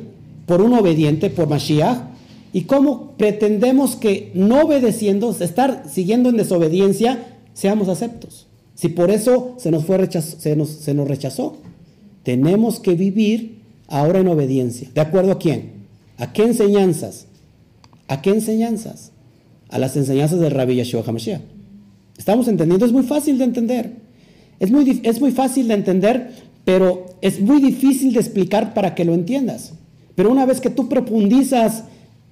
por un obediente, por Mashiach? ¿Y cómo pretendemos que no obedeciendo, estar siguiendo en desobediencia, seamos aceptos? Si por eso se nos, fue nos, se nos rechazó. Tenemos que vivir ahora en obediencia. ¿De acuerdo a quién? ¿A qué enseñanzas? ¿A qué enseñanzas? A las enseñanzas del Rabbi Yeshua HaMashiach. ¿Estamos entendiendo? Es muy fácil de entender. Es muy, es muy fácil de entender, pero es muy difícil de explicar para que lo entiendas. Pero una vez que tú profundizas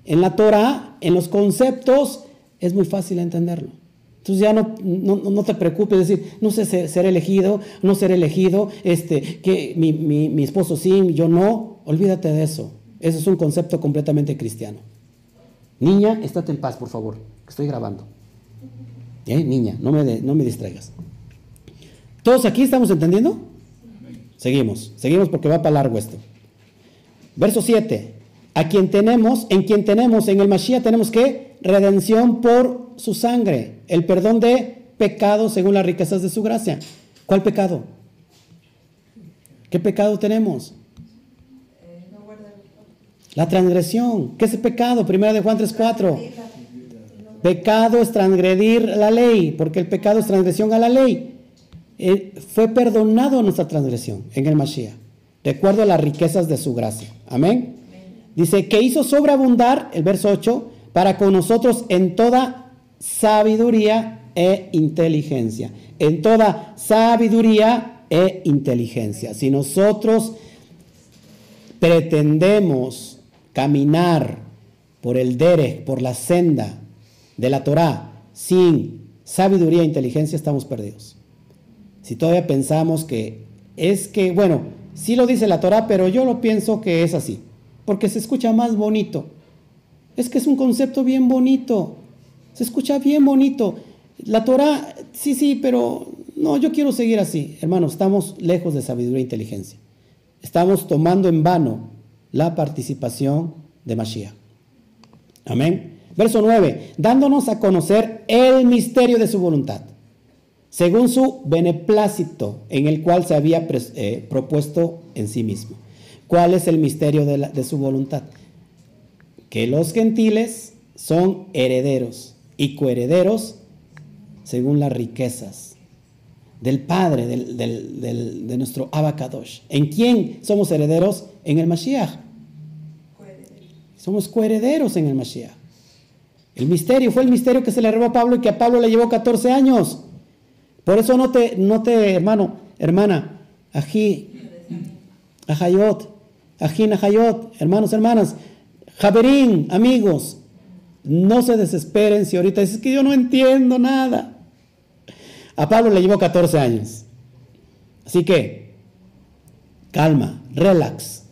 en la Torah, en los conceptos, es muy fácil entenderlo. Entonces ya no, no, te preocupes, decir, no sé ser, elegido, no ser elegido, este, que mi, mi, esposo sí, yo no. Olvídate de eso. Eso es un concepto completamente cristiano. Niña, estate en paz, por favor, que estoy grabando. ¿Eh? Niña, no me, no me distraigas. ¿Todos aquí estamos entendiendo? Seguimos, seguimos porque va para largo esto. Verso 7 a quien tenemos, en quien tenemos, en el Mashiach tenemos que redención por su sangre, el perdón de pecados según las riquezas de su gracia. ¿Cuál pecado? ¿Qué pecado tenemos? La transgresión. ¿Qué es el pecado? Primera de Juan 3:4. Pecado es transgredir la ley, porque el pecado es transgresión a la ley. Eh, fue perdonado nuestra transgresión en el Mashiach, de acuerdo a las riquezas de su gracia. Amén. Dice que hizo sobreabundar, el verso 8, para con nosotros en toda sabiduría e inteligencia. En toda sabiduría e inteligencia. Si nosotros pretendemos caminar por el dere, por la senda de la Torah, sin sabiduría e inteligencia, estamos perdidos. Si todavía pensamos que es que, bueno, sí lo dice la Torah, pero yo lo pienso que es así porque se escucha más bonito. Es que es un concepto bien bonito. Se escucha bien bonito. La Torah, sí, sí, pero no, yo quiero seguir así. Hermano, estamos lejos de sabiduría e inteligencia. Estamos tomando en vano la participación de Mashiach. Amén. Verso 9, dándonos a conocer el misterio de su voluntad, según su beneplácito en el cual se había eh, propuesto en sí mismo. ¿Cuál es el misterio de, su voluntad? Que los gentiles son herederos y coherederos según las riquezas del Padre, de nuestro Abacadosh. ¿En quién somos herederos? En el Mashiach. Somos coherederos en el Mashiach. El misterio fue el misterio que se le robó a Pablo y que a Pablo le llevó 14 años. Por eso no te, no te hermano, hermana, ají, ajayot, ají, ajayot, hermanos, hermanas, jaberín, amigos, no se desesperen si ahorita dices que yo no entiendo nada. A Pablo le llevó 14 años. Así que, calma, relax.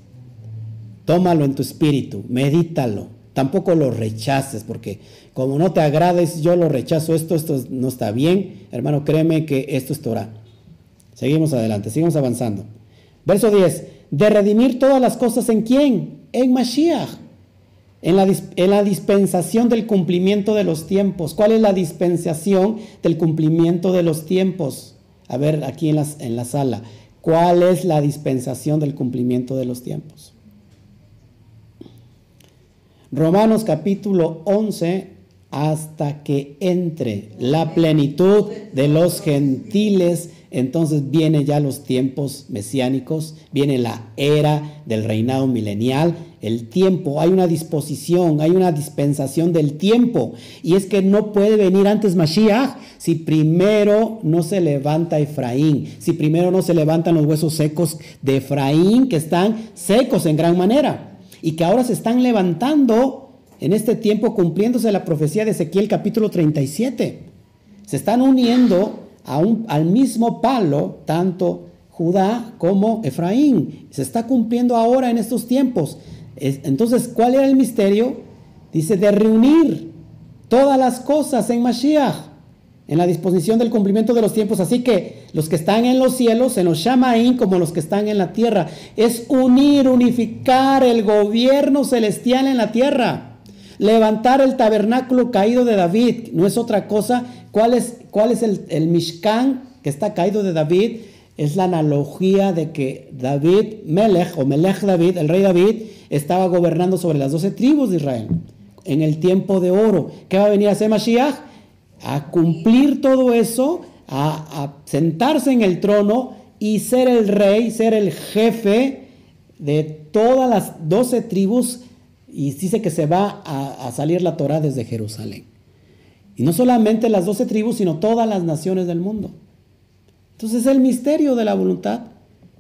Tómalo en tu espíritu, medítalo. Tampoco lo rechaces, porque como no te agrades, yo lo rechazo, esto, esto no está bien. Hermano, créeme que esto es Torah. Seguimos adelante, seguimos avanzando. Verso 10. De redimir todas las cosas en quién? En Mashiach. En la, en la, dispensación del cumplimiento de los tiempos. ¿Cuál es la dispensación del cumplimiento de los tiempos? A ver, aquí en, las, en la sala. ¿Cuál es la dispensación del cumplimiento de los tiempos? Romanos capítulo 11, hasta que entre la plenitud de los gentiles entonces viene ya los tiempos mesiánicos, viene la era del reinado milenial, el tiempo, hay una disposición, hay una dispensación del tiempo. Y es que no puede venir antes Mashiach si primero no se levanta Efraín, si primero no se levantan los huesos secos de Efraín, que están secos en gran manera, y que ahora se están levantando en este tiempo cumpliéndose la profecía de Ezequiel capítulo 37. Se están uniendo al mismo palo, tanto Judá como Efraín. Se está cumpliendo ahora en estos tiempos. Entonces, ¿cuál era el misterio? Dice, de reunir todas las cosas en Mashiach, en la disposición del cumplimiento de los tiempos. Así que los que están en los cielos, nos llama ahí como los que están en la tierra. Es unir, unificar el gobierno celestial en la tierra. Levantar el tabernáculo caído de David no es otra cosa. ¿Cuál es, cuál es el, el Mishkan que está caído de David? Es la analogía de que David, Melech o Melech David, el rey David, estaba gobernando sobre las doce tribus de Israel en el tiempo de oro. ¿Qué va a venir a hacer Mashiach? A cumplir todo eso, a, a sentarse en el trono y ser el rey, ser el jefe de todas las doce tribus y dice que se va a, salir la Torah desde Jerusalén. Y no solamente las doce tribus, sino todas las naciones del mundo. Entonces el misterio de la voluntad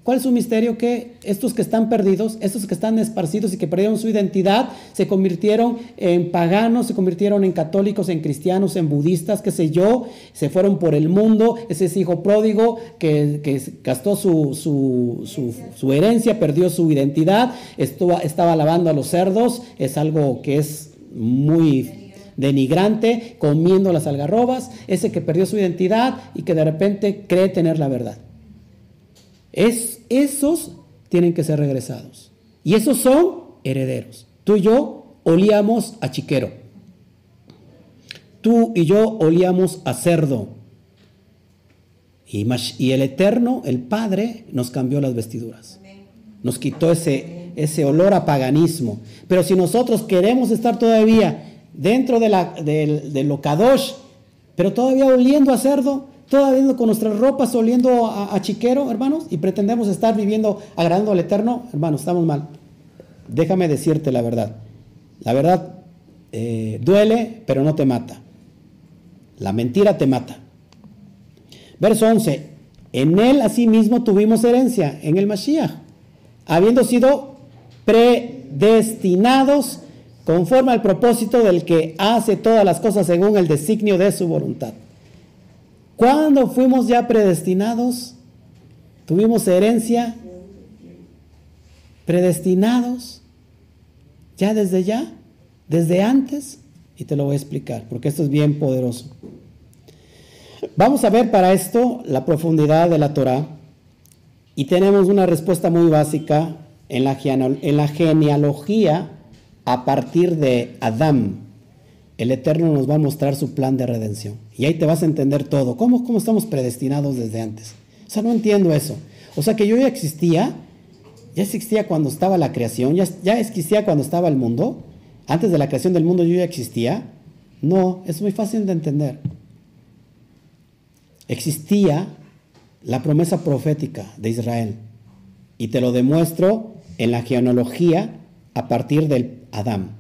¿Cuál es su misterio? Que estos que están perdidos, estos que están esparcidos y que perdieron su identidad, se convirtieron en paganos, se convirtieron en católicos, en cristianos, en budistas, qué sé yo, se fueron por el mundo, ese es hijo pródigo que, gastó su, su, herencia, perdió su identidad, estaba lavando a los cerdos, es algo que es muy denigrante, comiendo las algarrobas, ese que perdió su identidad y que de repente cree tener la verdad. Es, esos tienen que ser regresados. Y esos son herederos. Tú y yo olíamos a chiquero. Tú y yo olíamos a cerdo. Y, y el Eterno, el Padre, nos cambió las vestiduras. Nos quitó ese, ese olor a paganismo. Pero si nosotros queremos estar todavía dentro de, la, de, lo kadosh, pero todavía oliendo a cerdo, todavía con nuestras ropas oliendo a, chiquero, hermanos, y pretendemos estar viviendo agradando al Eterno, hermanos, estamos mal. Déjame decirte la verdad. La verdad eh, duele, pero no te mata. La mentira te mata. Verso 11. En él asimismo tuvimos herencia, en el Mashiach, habiendo sido predestinados conforme al propósito del que hace todas las cosas según el designio de su voluntad. Cuando fuimos ya predestinados, tuvimos herencia, predestinados, ya desde ya, desde antes, y te lo voy a explicar, porque esto es bien poderoso. Vamos a ver para esto la profundidad de la Torah y tenemos una respuesta muy básica en la, en la genealogía a partir de Adán el Eterno nos va a mostrar su plan de redención. Y ahí te vas a entender todo. ¿Cómo, cómo estamos predestinados desde antes? O sea, no entiendo eso. O sea, que yo ya existía, ya existía cuando estaba la creación, ya, ya existía cuando estaba el mundo. Antes de la creación del mundo yo ya existía. No, es muy fácil de entender. Existía la promesa profética de Israel. Y te lo demuestro en la genealogía a partir del Adán.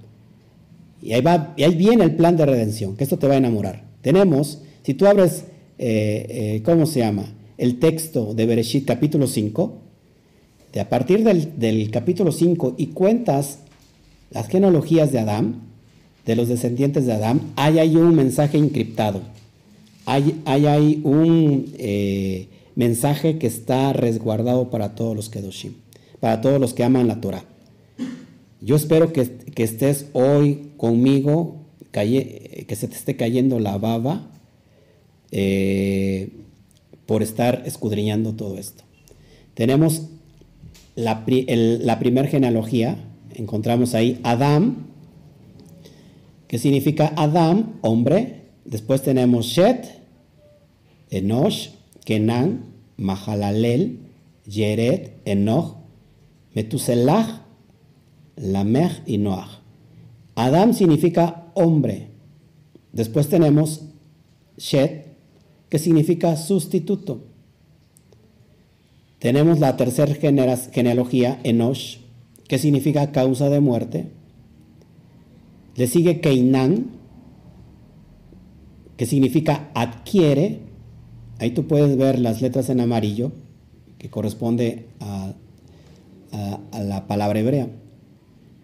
Y ahí, va, y ahí viene el plan de redención, que esto te va a enamorar. Tenemos, si tú abres, eh, eh, ¿cómo se llama? El texto de Bereshit capítulo 5, de a partir del, del capítulo 5 y cuentas las genealogías de Adán, de los descendientes de Adán, hay un mensaje encriptado. Hay, hay un eh, mensaje que está resguardado para todos los Kedoshim, para todos los que aman la Torah. Yo espero que, estés hoy conmigo, que se te esté cayendo la baba eh, por estar escudriñando todo esto. Tenemos la, primera genealogía, encontramos ahí Adán, que significa Adán, hombre. Después tenemos Shet, Enosh, Kenan, Mahalalel, Yeret, Enoch, Metuselah, Lamech y Noach. Adán significa hombre. Después tenemos Shet, que significa sustituto. Tenemos la tercera genealogía, Enosh, que significa causa de muerte. Le sigue Keinan, que significa adquiere. Ahí tú puedes ver las letras en amarillo, que corresponde a, la palabra hebrea.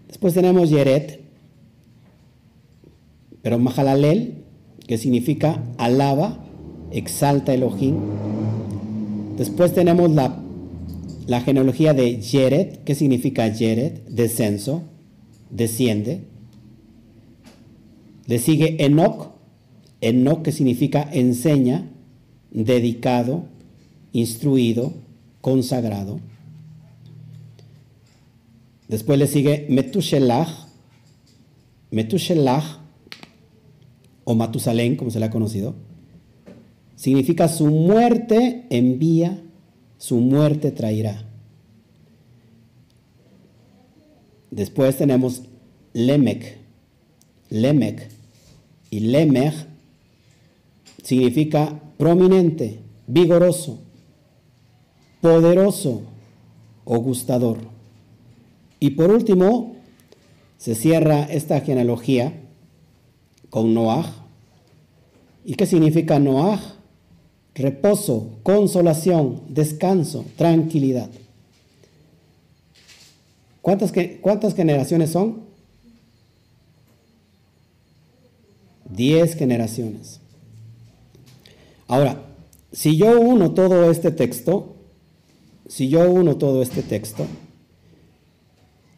Después tenemos Yeret, pero Mahalalel, que significa alaba, exalta Elohim. Después tenemos la la genealogía de Yeret, ¿qué significa Yeret? Descenso, desciende. Le sigue Enoch, Enoch que significa enseña, dedicado, instruido, consagrado. Después le sigue Metushelach, Metushelach, o Matusalén, como se le ha conocido, significa su muerte envía su muerte traerá. Después tenemos Lemec. Lemec. Y Lemech significa prominente, vigoroso, poderoso o gustador. Y por último, se cierra esta genealogía con Noah. ¿Y qué significa Noah? reposo, consolación, descanso, tranquilidad. ¿Cuántas, cuántas generaciones son? Diez generaciones. Ahora, si yo uno todo este texto, si yo uno todo este texto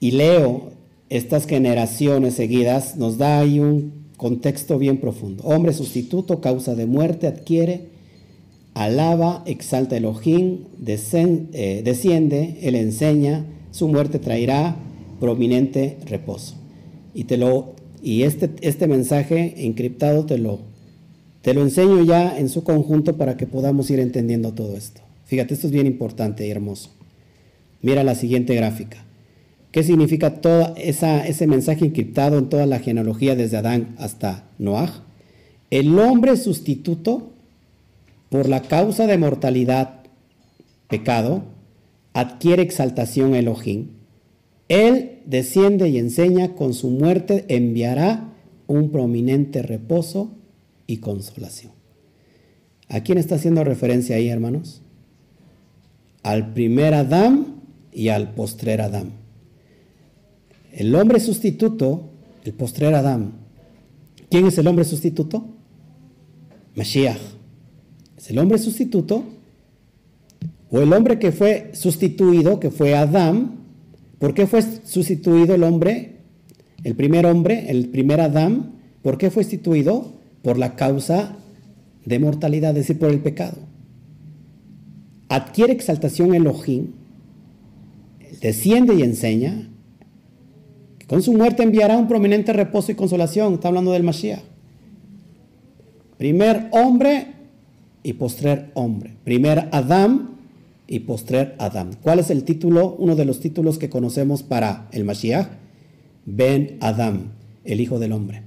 y leo estas generaciones seguidas, nos da ahí un contexto bien profundo. Hombre sustituto, causa de muerte, adquiere alaba, exalta Elohim, eh, desciende, él enseña, su muerte traerá prominente reposo. Y, te lo, y este, este mensaje encriptado te lo, te lo enseño ya en su conjunto para que podamos ir entendiendo todo esto. Fíjate, esto es bien importante y hermoso. Mira la siguiente gráfica. ¿Qué significa todo ese mensaje encriptado en toda la genealogía desde Adán hasta Noah? El hombre sustituto por la causa de mortalidad, pecado, adquiere exaltación Elohim. Él desciende y enseña, con su muerte enviará un prominente reposo y consolación. ¿A quién está haciendo referencia ahí, hermanos? Al primer Adán y al postrer Adán. El hombre sustituto, el postrer Adán. ¿Quién es el hombre sustituto? Mashiach es el hombre sustituto, o el hombre que fue sustituido, que fue Adán. ¿Por qué fue sustituido el hombre? El primer hombre, el primer Adán, ¿por qué fue sustituido? Por la causa de mortalidad, es decir, por el pecado. Adquiere exaltación Elohim, desciende y enseña, con su muerte enviará un prominente reposo y consolación. Está hablando del Mashiach. Primer hombre y postrer hombre. Primer Adán y postrer Adán. ¿Cuál es el título? Uno de los títulos que conocemos para el Mashiach. Ben Adán, el Hijo del Hombre.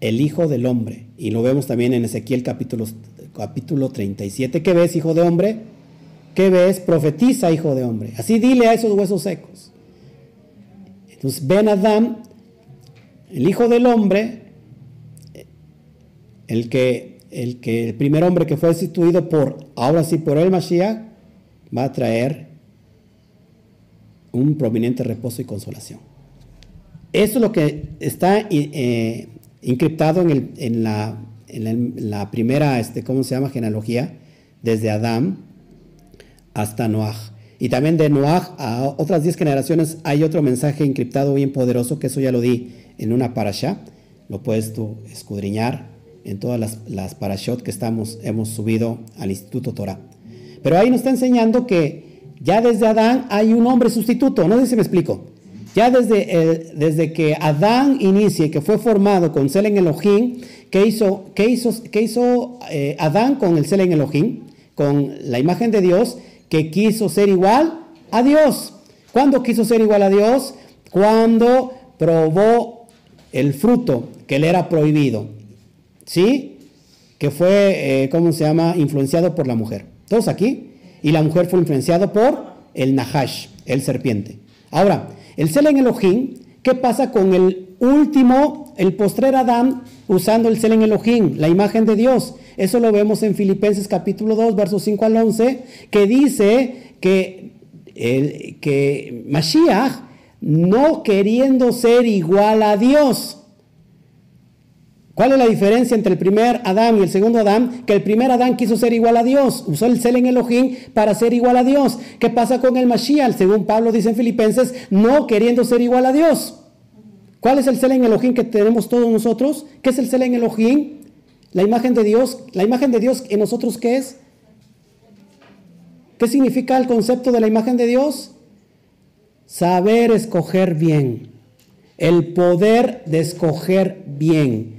El Hijo del Hombre. Y lo vemos también en Ezequiel capítulo, capítulo 37. ¿Qué ves, Hijo de Hombre? ¿qué ves? Profetiza, hijo de hombre. Así dile a esos huesos secos. Entonces, Ben Adam, el hijo del hombre, el que, el que, el primer hombre que fue instituido por, ahora sí, por el Mashiach, va a traer un prominente reposo y consolación. Eso es lo que está eh, encriptado en, en, la, en, primera, este, ¿cómo se llama? Genealogía, desde Adán hasta Noah. Y también de Noah a otras 10 generaciones hay otro mensaje encriptado bien poderoso, que eso ya lo di en una parasha. Lo puedes tú escudriñar en todas las, las parashot que estamos, hemos subido al Instituto Torah. Pero ahí nos está enseñando que ya desde Adán hay un hombre sustituto. No sé si me explico. Ya desde, desde que Adán inicie, que fue formado con Selen Elohim, ¿qué hizo, qué hizo, qué hizo eh, Adán con el Selen Elohim? Con la imagen de Dios, que quiso ser igual a Dios. ¿Cuándo quiso ser igual a Dios? Cuando probó el fruto que le era prohibido. ¿Sí? Que fue, eh, ¿cómo se llama? Influenciado por la mujer. Todos aquí. Y la mujer fue influenciada por el Nahash, el serpiente. Ahora, el Selen Elohim, ¿qué pasa con el último, el postrer Adán, usando el Selen Elohim, la imagen de Dios? Eso lo vemos en Filipenses capítulo 2, versos 5 al 11, que dice que, el, que Mashiach, no queriendo ser igual a Dios, ¿Cuál es la diferencia entre el primer Adán y el segundo Adán? Que el primer Adán quiso ser igual a Dios, usó el cel en Elohim para ser igual a Dios. ¿Qué pasa con el Mashiach? Según Pablo dice en Filipenses, no queriendo ser igual a Dios. ¿Cuál es el cel en Elohim que tenemos todos nosotros? ¿Qué es el cel en Elohim? La imagen de Dios. ¿La imagen de Dios en nosotros qué es? ¿Qué significa el concepto de la imagen de Dios? Saber escoger bien. El poder de escoger bien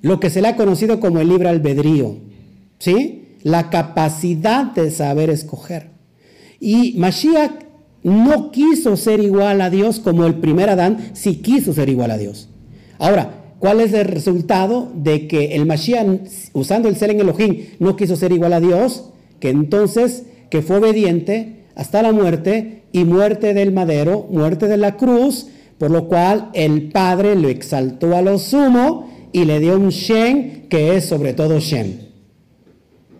lo que se le ha conocido como el libre albedrío, ¿sí? La capacidad de saber escoger. Y Mashiach no quiso ser igual a Dios como el primer Adán, sí quiso ser igual a Dios. Ahora, ¿cuál es el resultado de que el Mashiach, usando el ser en Elohim, no quiso ser igual a Dios? Que entonces, que fue obediente hasta la muerte y muerte del madero, muerte de la cruz, por lo cual el Padre lo exaltó a lo sumo y le dio un Shem que es sobre todo Shem.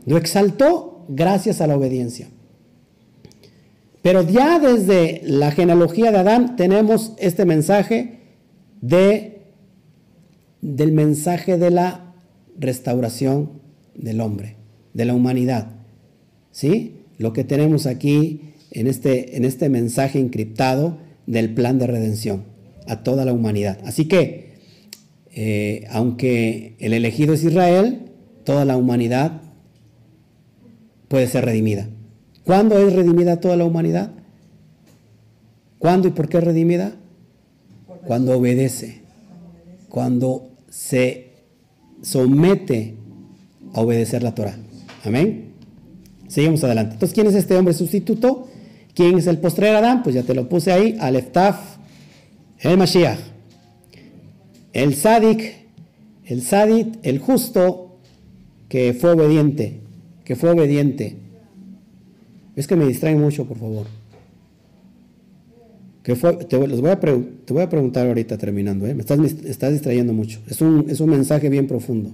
Lo exaltó gracias a la obediencia. Pero ya desde la genealogía de Adán tenemos este mensaje de, del mensaje de la restauración del hombre, de la humanidad. ¿Sí? Lo que tenemos aquí en este, en este mensaje encriptado del plan de redención a toda la humanidad. Así que eh, aunque el elegido es Israel, toda la humanidad puede ser redimida. ¿Cuándo es redimida toda la humanidad? ¿Cuándo y por qué redimida? Cuando obedece, cuando se somete a obedecer la Torah. Amén. Seguimos adelante. Entonces, ¿quién es este hombre sustituto? ¿Quién es el postrer Adán? Pues ya te lo puse ahí, Aleftaf, el Mashiach. El Sadik, el Sadik, el justo, que fue obediente, que fue obediente. Es que me distraen mucho, por favor. Te, voy a te, voy a preguntar ahorita terminando, ¿eh? me, estás, estás, distrayendo mucho. Es un, es un mensaje bien profundo.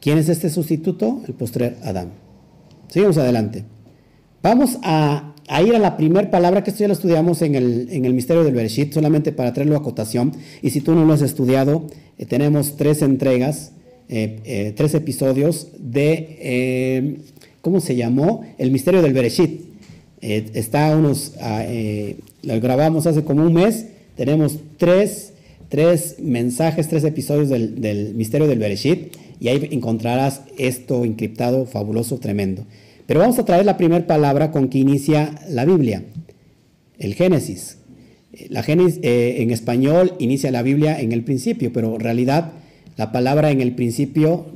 ¿Quién es este sustituto? El postrer Adán. Sigamos adelante. Vamos a a ir a la primera palabra, que esto ya lo estudiamos en el, en el misterio del Bereshit, solamente para traerlo a acotación. Y si tú no lo has estudiado, eh, tenemos tres entregas, eh, tres episodios de, ¿cómo se llamó? El misterio del Bereshit. Está unos, ah, lo grabamos hace como un mes, tenemos tres, tres mensajes, tres episodios del, del misterio del Bereshit, y ahí encontrarás esto encriptado, fabuloso, tremendo. Pero vamos a traer la primera palabra con que inicia la Biblia, el Génesis. La Génesis eh, en español inicia la Biblia en el principio, pero en realidad la palabra en el principio,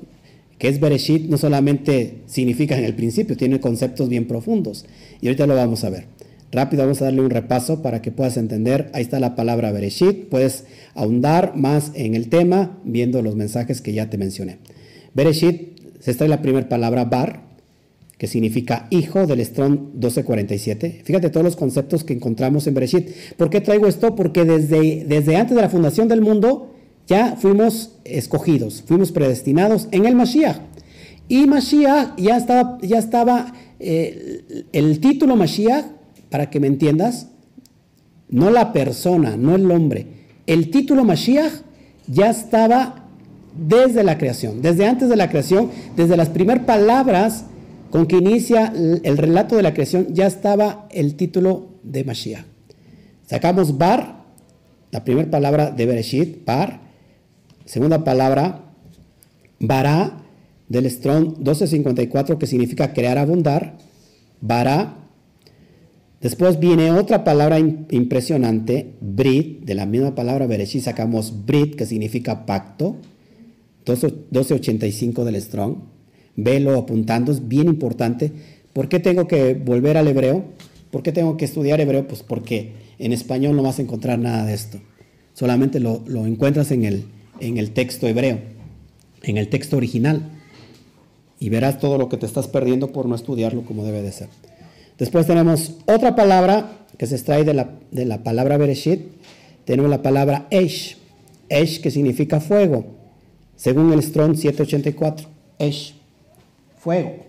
que es Bereshit, no solamente significa en el principio, tiene conceptos bien profundos. Y ahorita lo vamos a ver. Rápido vamos a darle un repaso para que puedas entender. Ahí está la palabra Bereshit. Puedes ahondar más en el tema viendo los mensajes que ya te mencioné. Bereshit, se está la primera palabra bar, que significa hijo del Strong 1247. Fíjate todos los conceptos que encontramos en Bereshit. ¿Por qué traigo esto? Porque desde, desde antes de la fundación del mundo ya fuimos escogidos, fuimos predestinados en el Mashiach. Y Mashiach ya estaba, ya estaba eh, el título Mashiach, para que me entiendas, no la persona, no el hombre. El título Mashiach ya estaba desde la creación, desde antes de la creación, desde las primeras palabras con que inicia el relato de la creación, ya estaba el título de Mashiach. Sacamos Bar, la primera palabra de Bereshit, Bar, segunda palabra, Bará, del Strong 1254, que significa crear, abundar, Bará. Después viene otra palabra impresionante, Brit, de la misma palabra Bereshit sacamos Brit, que significa pacto, 1285 del Strong velo apuntando, es bien importante. ¿Por qué tengo que volver al hebreo? ¿Por qué tengo que estudiar hebreo? Pues porque en español no vas a encontrar nada de esto. Solamente lo, encuentras en el, en el texto hebreo, en el texto original. Y verás todo lo que te estás perdiendo por no estudiarlo como debe de ser. Después tenemos otra palabra que se extrae de la, de la palabra Bereshit. Tenemos la palabra Esh. Esh que significa fuego, según el Strong 784. Esh fuego.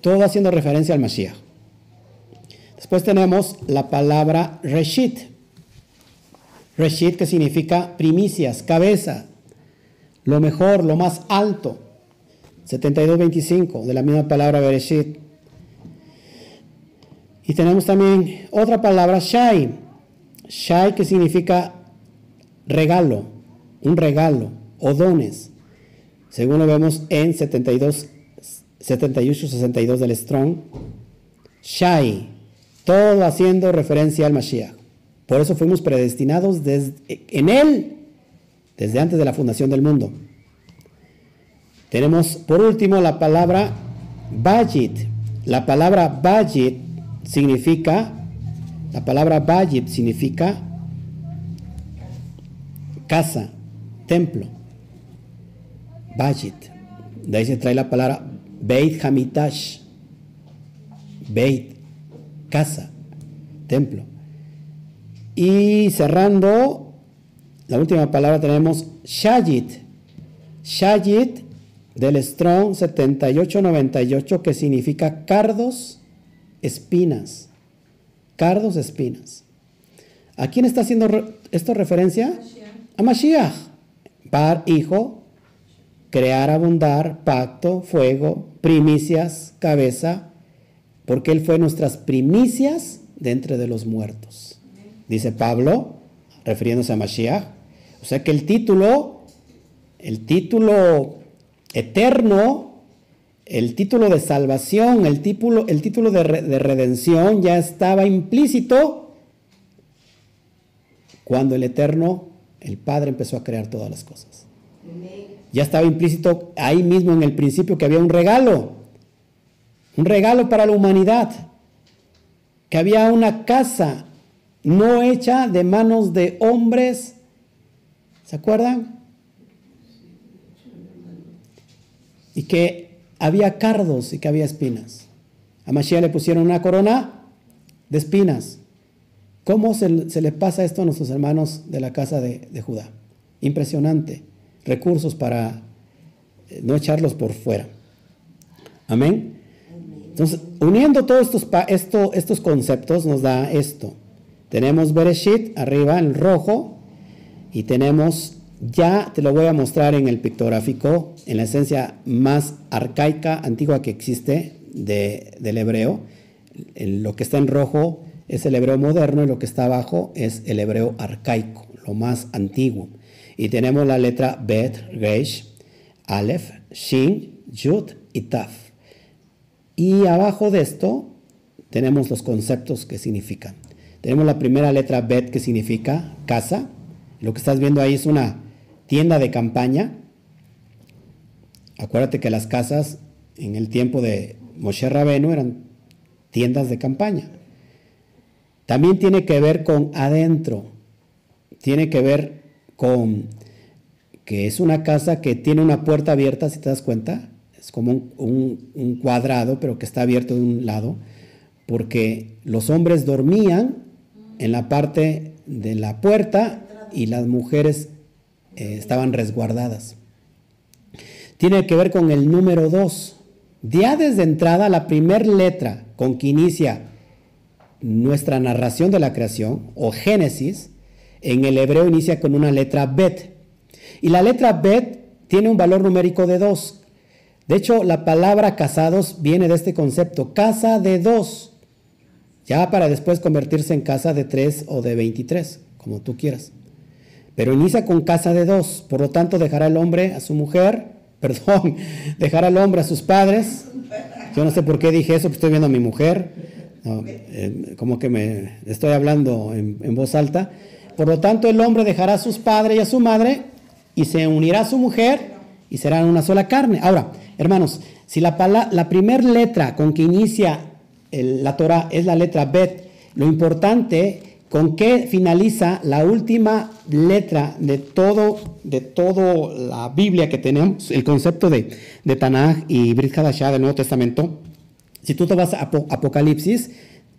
Todo haciendo referencia al Mashiach. Después tenemos la palabra Reshit. Reshit que significa primicias, cabeza, lo mejor, lo más alto. 72.25 de la misma palabra Bereshit. Y tenemos también otra palabra Shai. Shai que significa regalo, un regalo o dones. Según lo vemos en 72 78-62 del Strong, Shai, todo haciendo referencia al Mashiach. Por eso fuimos predestinados en Él desde antes de la fundación del mundo. Tenemos por último la palabra Bajit. La palabra Bajit significa, la palabra Bajit significa casa, templo. Bajit. De ahí se trae la palabra Beit Hamitash, Beit, casa, templo. Y cerrando, la última palabra tenemos Shayit. Shayit del Strong 7898 que significa cardos, espinas. Cardos, espinas. ¿A quién está haciendo esto referencia? A Mashiach. Bar, hijo, crear, abundar, pacto, fuego, primicias, cabeza, porque Él fue nuestras primicias de entre de los muertos. Dice Pablo, refiriéndose a Mashiach. O sea que el título, el título eterno, el título de salvación, el título, el título de, de redención ya estaba implícito cuando el Eterno, el Padre, empezó a crear todas las cosas. Ya estaba implícito ahí mismo en el principio que había un regalo, un regalo para la humanidad, que había una casa no hecha de manos de hombres, ¿se acuerdan? Y que había cardos y que había espinas. A Mashiach le pusieron una corona de espinas. ¿Cómo se, le pasa esto a nuestros hermanos de la casa de Judá? Impresionante recursos para eh, no echarlos por fuera. Amén. Entonces, uniendo todos estos, estos conceptos nos da esto. Tenemos Bereshit arriba en rojo y tenemos, ya te lo voy a mostrar en el pictográfico, en la esencia más arcaica, antigua que existe del hebreo. Lo que está en rojo es el hebreo moderno y lo que está abajo es el hebreo arcaico, lo más antiguo. Y tenemos la letra Bet, Reish, Aleph, Shin, Yud y Taf. Y abajo de esto tenemos los conceptos que significan. Tenemos la primera letra Bet que significa casa. Lo que estás viendo ahí es una tienda de campaña. Acuérdate que las casas en el tiempo de Moshe Rabenu eran tiendas de campaña. También tiene que ver con adentro. Tiene que ver con que es una casa que tiene una puerta abierta, si te das cuenta, es como un, cuadrado, pero que está abierto de un lado, porque los hombres dormían en la parte de la puerta y las mujeres eh, estaban resguardadas. Tiene que ver con el número 2. Ya desde entrada, la primera letra con que inicia nuestra narración de la creación, o Génesis, en el hebreo inicia con una letra Bet. Y la letra Bet tiene un valor numérico de 2. De hecho, la palabra casados viene de este concepto, casa de dos, ya para después convertirse en casa de tres o de 23, como tú quieras. Pero inicia con casa de dos, por lo tanto dejará el hombre a su mujer, perdón, dejará el hombre a sus padres. Yo no sé por qué dije eso, estoy viendo a mi mujer, eh, como que me estoy hablando en, en voz alta. Por lo tanto, el hombre dejará a sus padres y a su madre y se unirá a su mujer y serán una sola carne. Ahora, hermanos, si la, la primera letra con que inicia la Torah es la letra Bet, lo importante con que finaliza la última letra de todo, de todo la Biblia que tenemos, el concepto de, de Tanaj y Brit Hadashah del Nuevo Testamento, si tú te vas a Apocalipsis,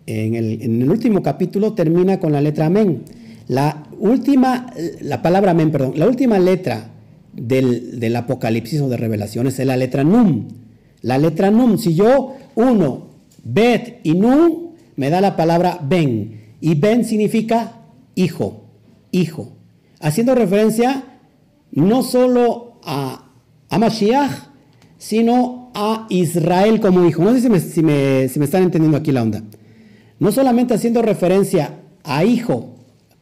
en el, en el, último capítulo termina con la letra Amén. La última, la palabra Amén, perdón, la última letra del, Apocalipsis o de Revelaciones es la letra Num. La letra Num, si yo uno, Bet y Num, me da la palabra Ben. Y Ben significa hijo, hijo. Haciendo referencia no solo a, a Mashiach, sino a Israel como hijo. No sé si me, si me, si me están entendiendo aquí la onda. No solamente haciendo referencia a hijo,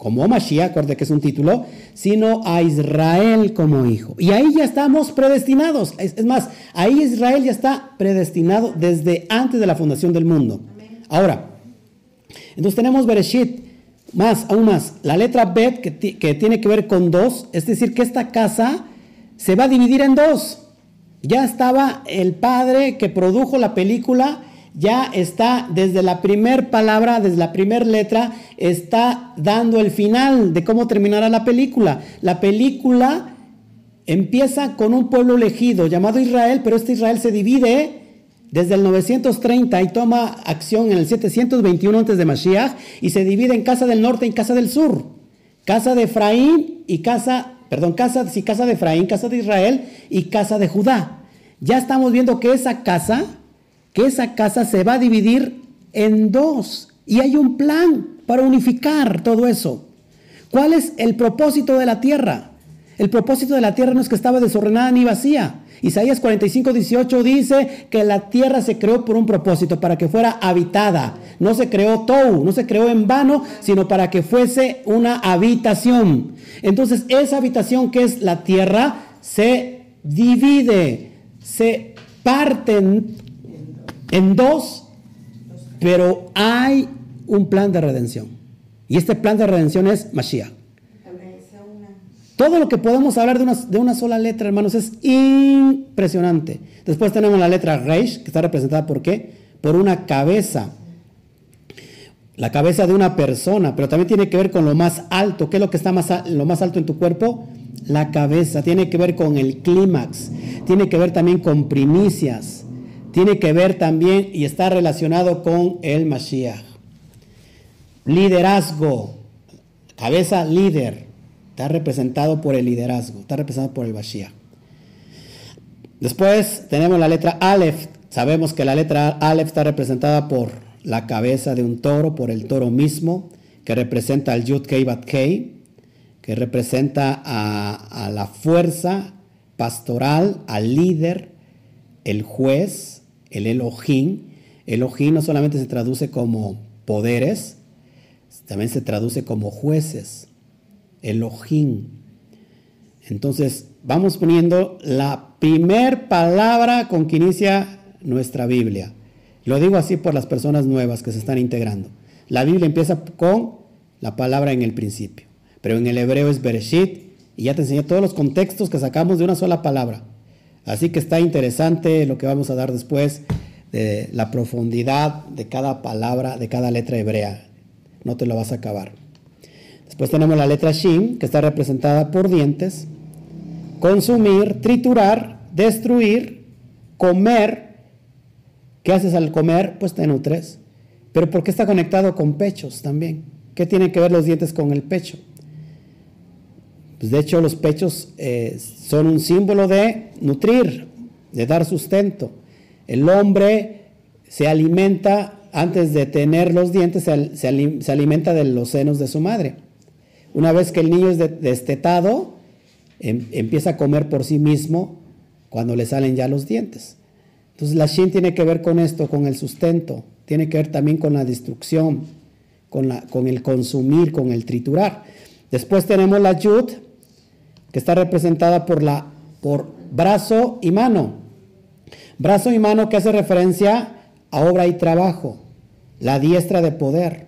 como Mashiach, acuérdate que es un título, sino a Israel como hijo. Y ahí ya estamos predestinados. Es, más, ahí Israel ya está predestinado desde antes de la fundación del mundo. Ahora, entonces tenemos Bereshit, más, aún más, la letra Bet que, que tiene que ver con dos, es decir, que esta casa se va a dividir en dos. Ya estaba el padre que produjo la película ya está desde la primer palabra, desde la primera letra, está dando el final de cómo terminará la película. La película empieza con un pueblo elegido llamado Israel, pero este Israel se divide desde el 930 y toma acción en el 721 antes de Mashiach y se divide en casa del norte y casa del sur. Casa de Efraín y casa, perdón, casa, sí, casa de Efraín, casa de Israel y casa de Judá. Ya estamos viendo que esa casa que esa casa se va a dividir en dos y hay un plan para unificar todo eso. ¿Cuál es el propósito de la tierra? El propósito de la tierra no es que estaba desordenada ni vacía. Isaías 45, 18 dice que la tierra se creó por un propósito, para que fuera habitada. No se creó tou, no se creó en vano, sino para que fuese una habitación. Entonces esa habitación que es la tierra se divide, se parten en dos, pero hay un plan de redención. Y este plan de redención es Mashiach. Todo lo que podemos hablar de una, de una, sola letra, hermanos, es impresionante. Después tenemos la letra Reish, que está representada por qué? Por una cabeza. La cabeza de una persona, pero también tiene que ver con lo más alto. ¿Qué es lo que está más, lo más alto en tu cuerpo? La cabeza. Tiene que ver con el clímax. Tiene que ver también con primicias tiene que ver también y está relacionado con el Mashiach. Liderazgo, cabeza líder, está representado por el liderazgo, está representado por el Mashiach. Después tenemos la letra Aleph. Sabemos que la letra Aleph está representada por la cabeza de un toro, por el toro mismo, que representa al Yud Kei Bat Kei, que representa a, a la fuerza pastoral, al líder, el juez, el Elohim. Elohim no solamente se traduce como poderes, también se traduce como jueces. Elohim. Entonces, vamos poniendo la primer palabra con que inicia nuestra Biblia. Lo digo así por las personas nuevas que se están integrando. La Biblia empieza con la palabra en el principio, pero en el hebreo es Bereshit y ya te enseñé todos los contextos que sacamos de una sola palabra. Así que está interesante lo que vamos a dar después de la profundidad de cada palabra, de cada letra hebrea. No te lo vas a acabar. Después tenemos la letra Shin, que está representada por dientes. Consumir, triturar, destruir, comer, ¿qué haces al comer? Pues te nutres. Pero ¿por qué está conectado con pechos también? ¿Qué tienen que ver los dientes con el pecho? Pues de hecho los pechos eh, son un símbolo de nutrir, de dar sustento. El hombre se alimenta, antes de tener los dientes, se, alimenta de los senos de su madre. Una vez que el niño es destetado, em, empieza a comer por sí mismo cuando le salen ya los dientes. Entonces la Shin tiene que ver con esto, con el sustento, tiene que ver también con la destrucción, con, con el consumir, con el triturar. Después tenemos la Yud, que está representada por, la, por brazo y mano. Brazo y mano que hace referencia a obra y trabajo. La diestra de poder.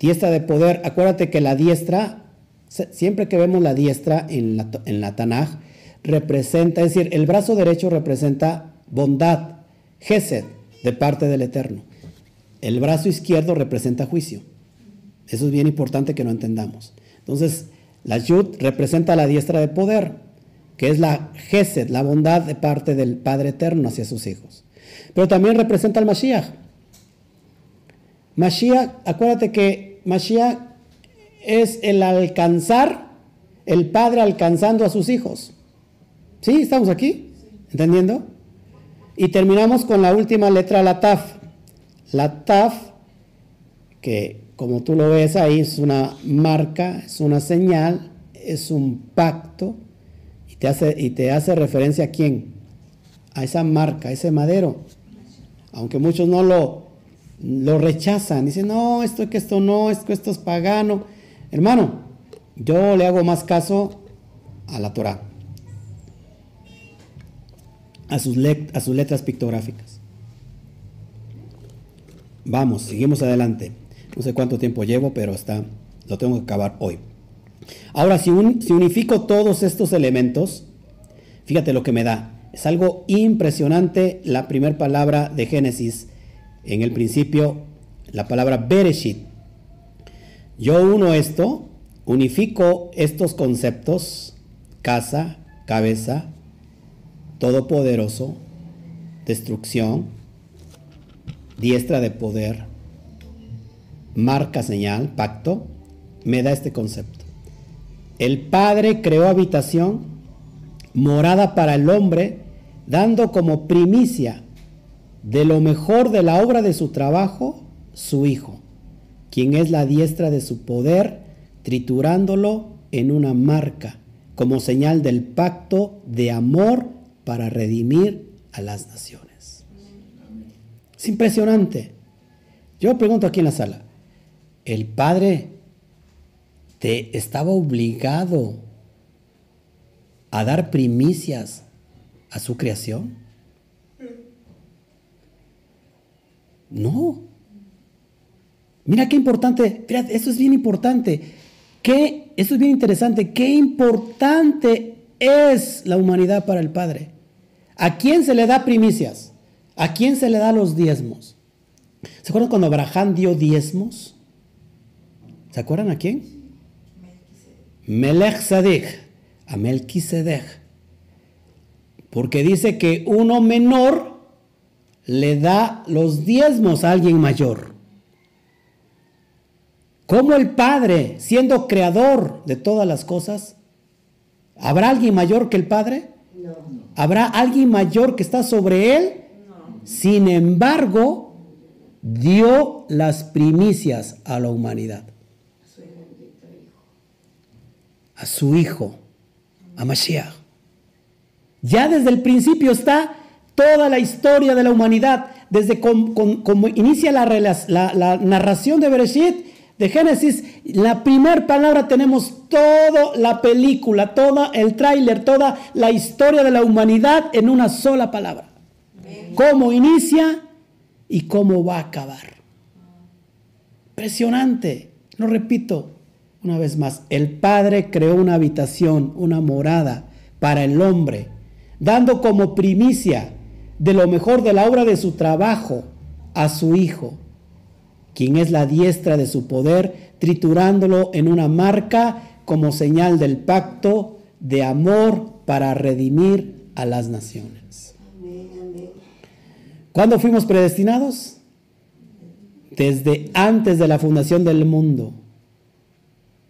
Diestra de poder. Acuérdate que la diestra, siempre que vemos la diestra en la, en la Tanaj, representa, es decir, el brazo derecho representa bondad, gesed, de parte del Eterno. El brazo izquierdo representa juicio. Eso es bien importante que lo entendamos. Entonces, la Yud representa la diestra de poder, que es la Gesed, la bondad de parte del Padre Eterno hacia sus hijos. Pero también representa al Mashiach. Mashiach, acuérdate que Mashiach es el alcanzar, el Padre alcanzando a sus hijos. ¿Sí? ¿Estamos aquí? ¿Entendiendo? Y terminamos con la última letra, la Taf. La Taf, que como tú lo ves ahí, es una marca, es una señal, es un pacto, y te hace, y te hace referencia a quién? A esa marca, a ese madero. Aunque muchos no lo, lo rechazan, dicen, no, esto que esto no, esto, esto es pagano. Hermano, yo le hago más caso a la Torah, a sus, a sus letras pictográficas. Vamos, seguimos adelante. No sé cuánto tiempo llevo, pero está, lo tengo que acabar hoy. Ahora, si, si unifico todos estos elementos, fíjate lo que me da. Es algo impresionante la primera palabra de Génesis. En el principio, la palabra Bereshit. Yo uno esto, unifico estos conceptos, casa, cabeza, todopoderoso, destrucción, diestra de poder, marca, señal, pacto, me da este concepto. El Padre creó habitación, morada para el hombre, dando como primicia de lo mejor de la obra de su trabajo, su Hijo, quien es la diestra de su poder, triturándolo en una marca, como señal del pacto de amor para redimir a las naciones. Es impresionante. Yo pregunto aquí en la sala, el Padre te estaba obligado a dar primicias a su creación? No. Mira qué importante, fíjate, eso es bien importante. Qué, eso es bien interesante. Qué importante es la humanidad para el Padre. ¿A quién se le da primicias? ¿A quién se le da los diezmos? ¿Se acuerdan cuando Abraham dio diezmos? ¿Se acuerdan a quién? Melech Sadek, a Melquisedec. Porque dice que uno menor le da los diezmos a alguien mayor. ¿Cómo el Padre, siendo creador de todas las cosas, habrá alguien mayor que el Padre? No. ¿Habrá alguien mayor que está sobre él? No. Sin embargo, dio las primicias a la humanidad a su Hijo, a Mashiach. Ya desde el principio está toda la historia de la humanidad, desde como inicia la, la, narración de Bereshit, de Génesis, la primera palabra tenemos toda la película, todo el tráiler, toda la historia de la humanidad en una sola palabra. Cómo inicia y cómo va a acabar. Impresionante, lo repito, una vez más, el Padre creó una habitación, una morada para el hombre, dando como primicia de lo mejor de la obra de su trabajo a su Hijo, quien es la diestra de su poder, triturándolo en una marca como señal del pacto de amor para redimir a las naciones. ¿Cuándo fuimos predestinados? Desde antes de la fundación del mundo.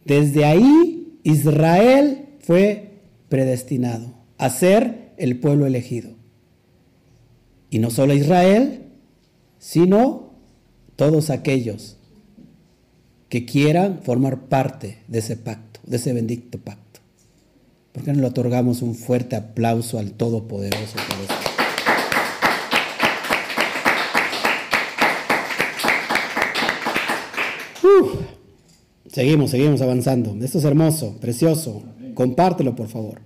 Desde ahí Israel fue predestinado a ser el pueblo elegido. Y no solo Israel, sino todos aquellos que quieran formar parte de ese pacto, de ese bendito pacto. ¿Por qué no le otorgamos un fuerte aplauso al Todopoderoso? Seguimos, seguimos avanzando. Esto es hermoso, precioso. Compártelo, por favor.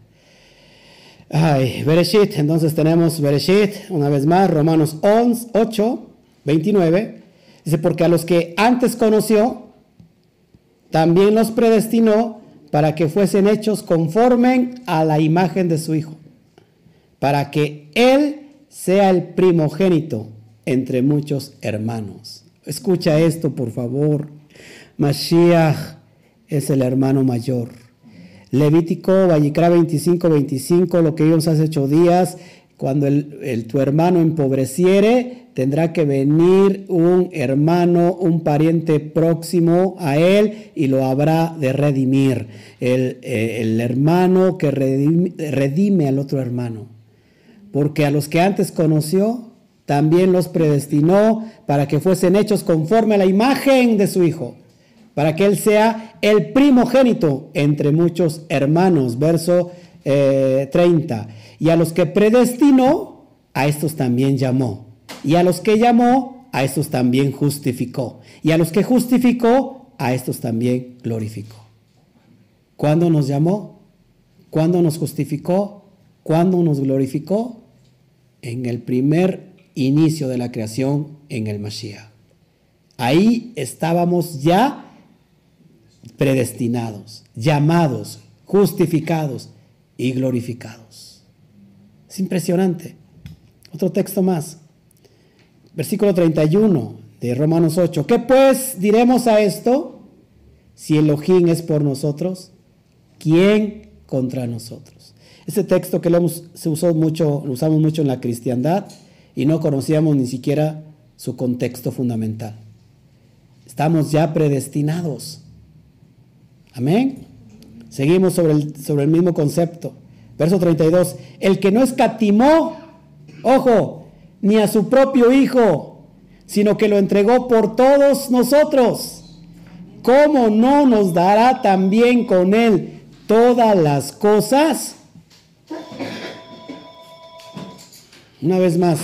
Ay, Bereshit, entonces tenemos Bereshit, una vez más, Romanos 11, 8, 29. Dice, porque a los que antes conoció, también los predestinó para que fuesen hechos conforme a la imagen de su Hijo, para que Él sea el primogénito entre muchos hermanos. Escucha esto, por favor. Mashiach es el hermano mayor. Levítico, Vallicra 25, 25, lo que vimos hace ocho días, cuando el, tu hermano empobreciere, tendrá que venir un hermano, un pariente próximo a él y lo habrá de redimir. El, eh, hermano que redime, redime al otro hermano. Porque a los que antes conoció, también los predestinó para que fuesen hechos conforme a la imagen de su Hijo, para que Él sea el primogénito entre muchos hermanos. Verso 30. Eh, y a los que predestinó, a estos también llamó. Y a los que llamó, a estos también justificó. Y a los que justificó, a estos también glorificó. ¿Cuándo nos llamó? ¿Cuándo nos justificó? ¿Cuándo nos glorificó? En el primer inicio de la creación, en el Mashiach. Ahí estábamos ya predestinados, llamados, justificados y glorificados. Es impresionante. Otro texto más. Versículo 31 de Romanos 8. ¿Qué pues diremos a esto? Si Elohim es por nosotros, ¿quién contra nosotros? Ese texto que lo se usó mucho, lo usamos mucho en la cristiandad y no conocíamos ni siquiera su contexto fundamental. Estamos ya predestinados. Amén. Seguimos sobre el, sobre el mismo concepto. Verso 32, el que no escatimó, ojo, ni a su propio Hijo, sino que lo entregó por todos nosotros, ¿cómo no nos dará también con él todas las cosas? Una vez más,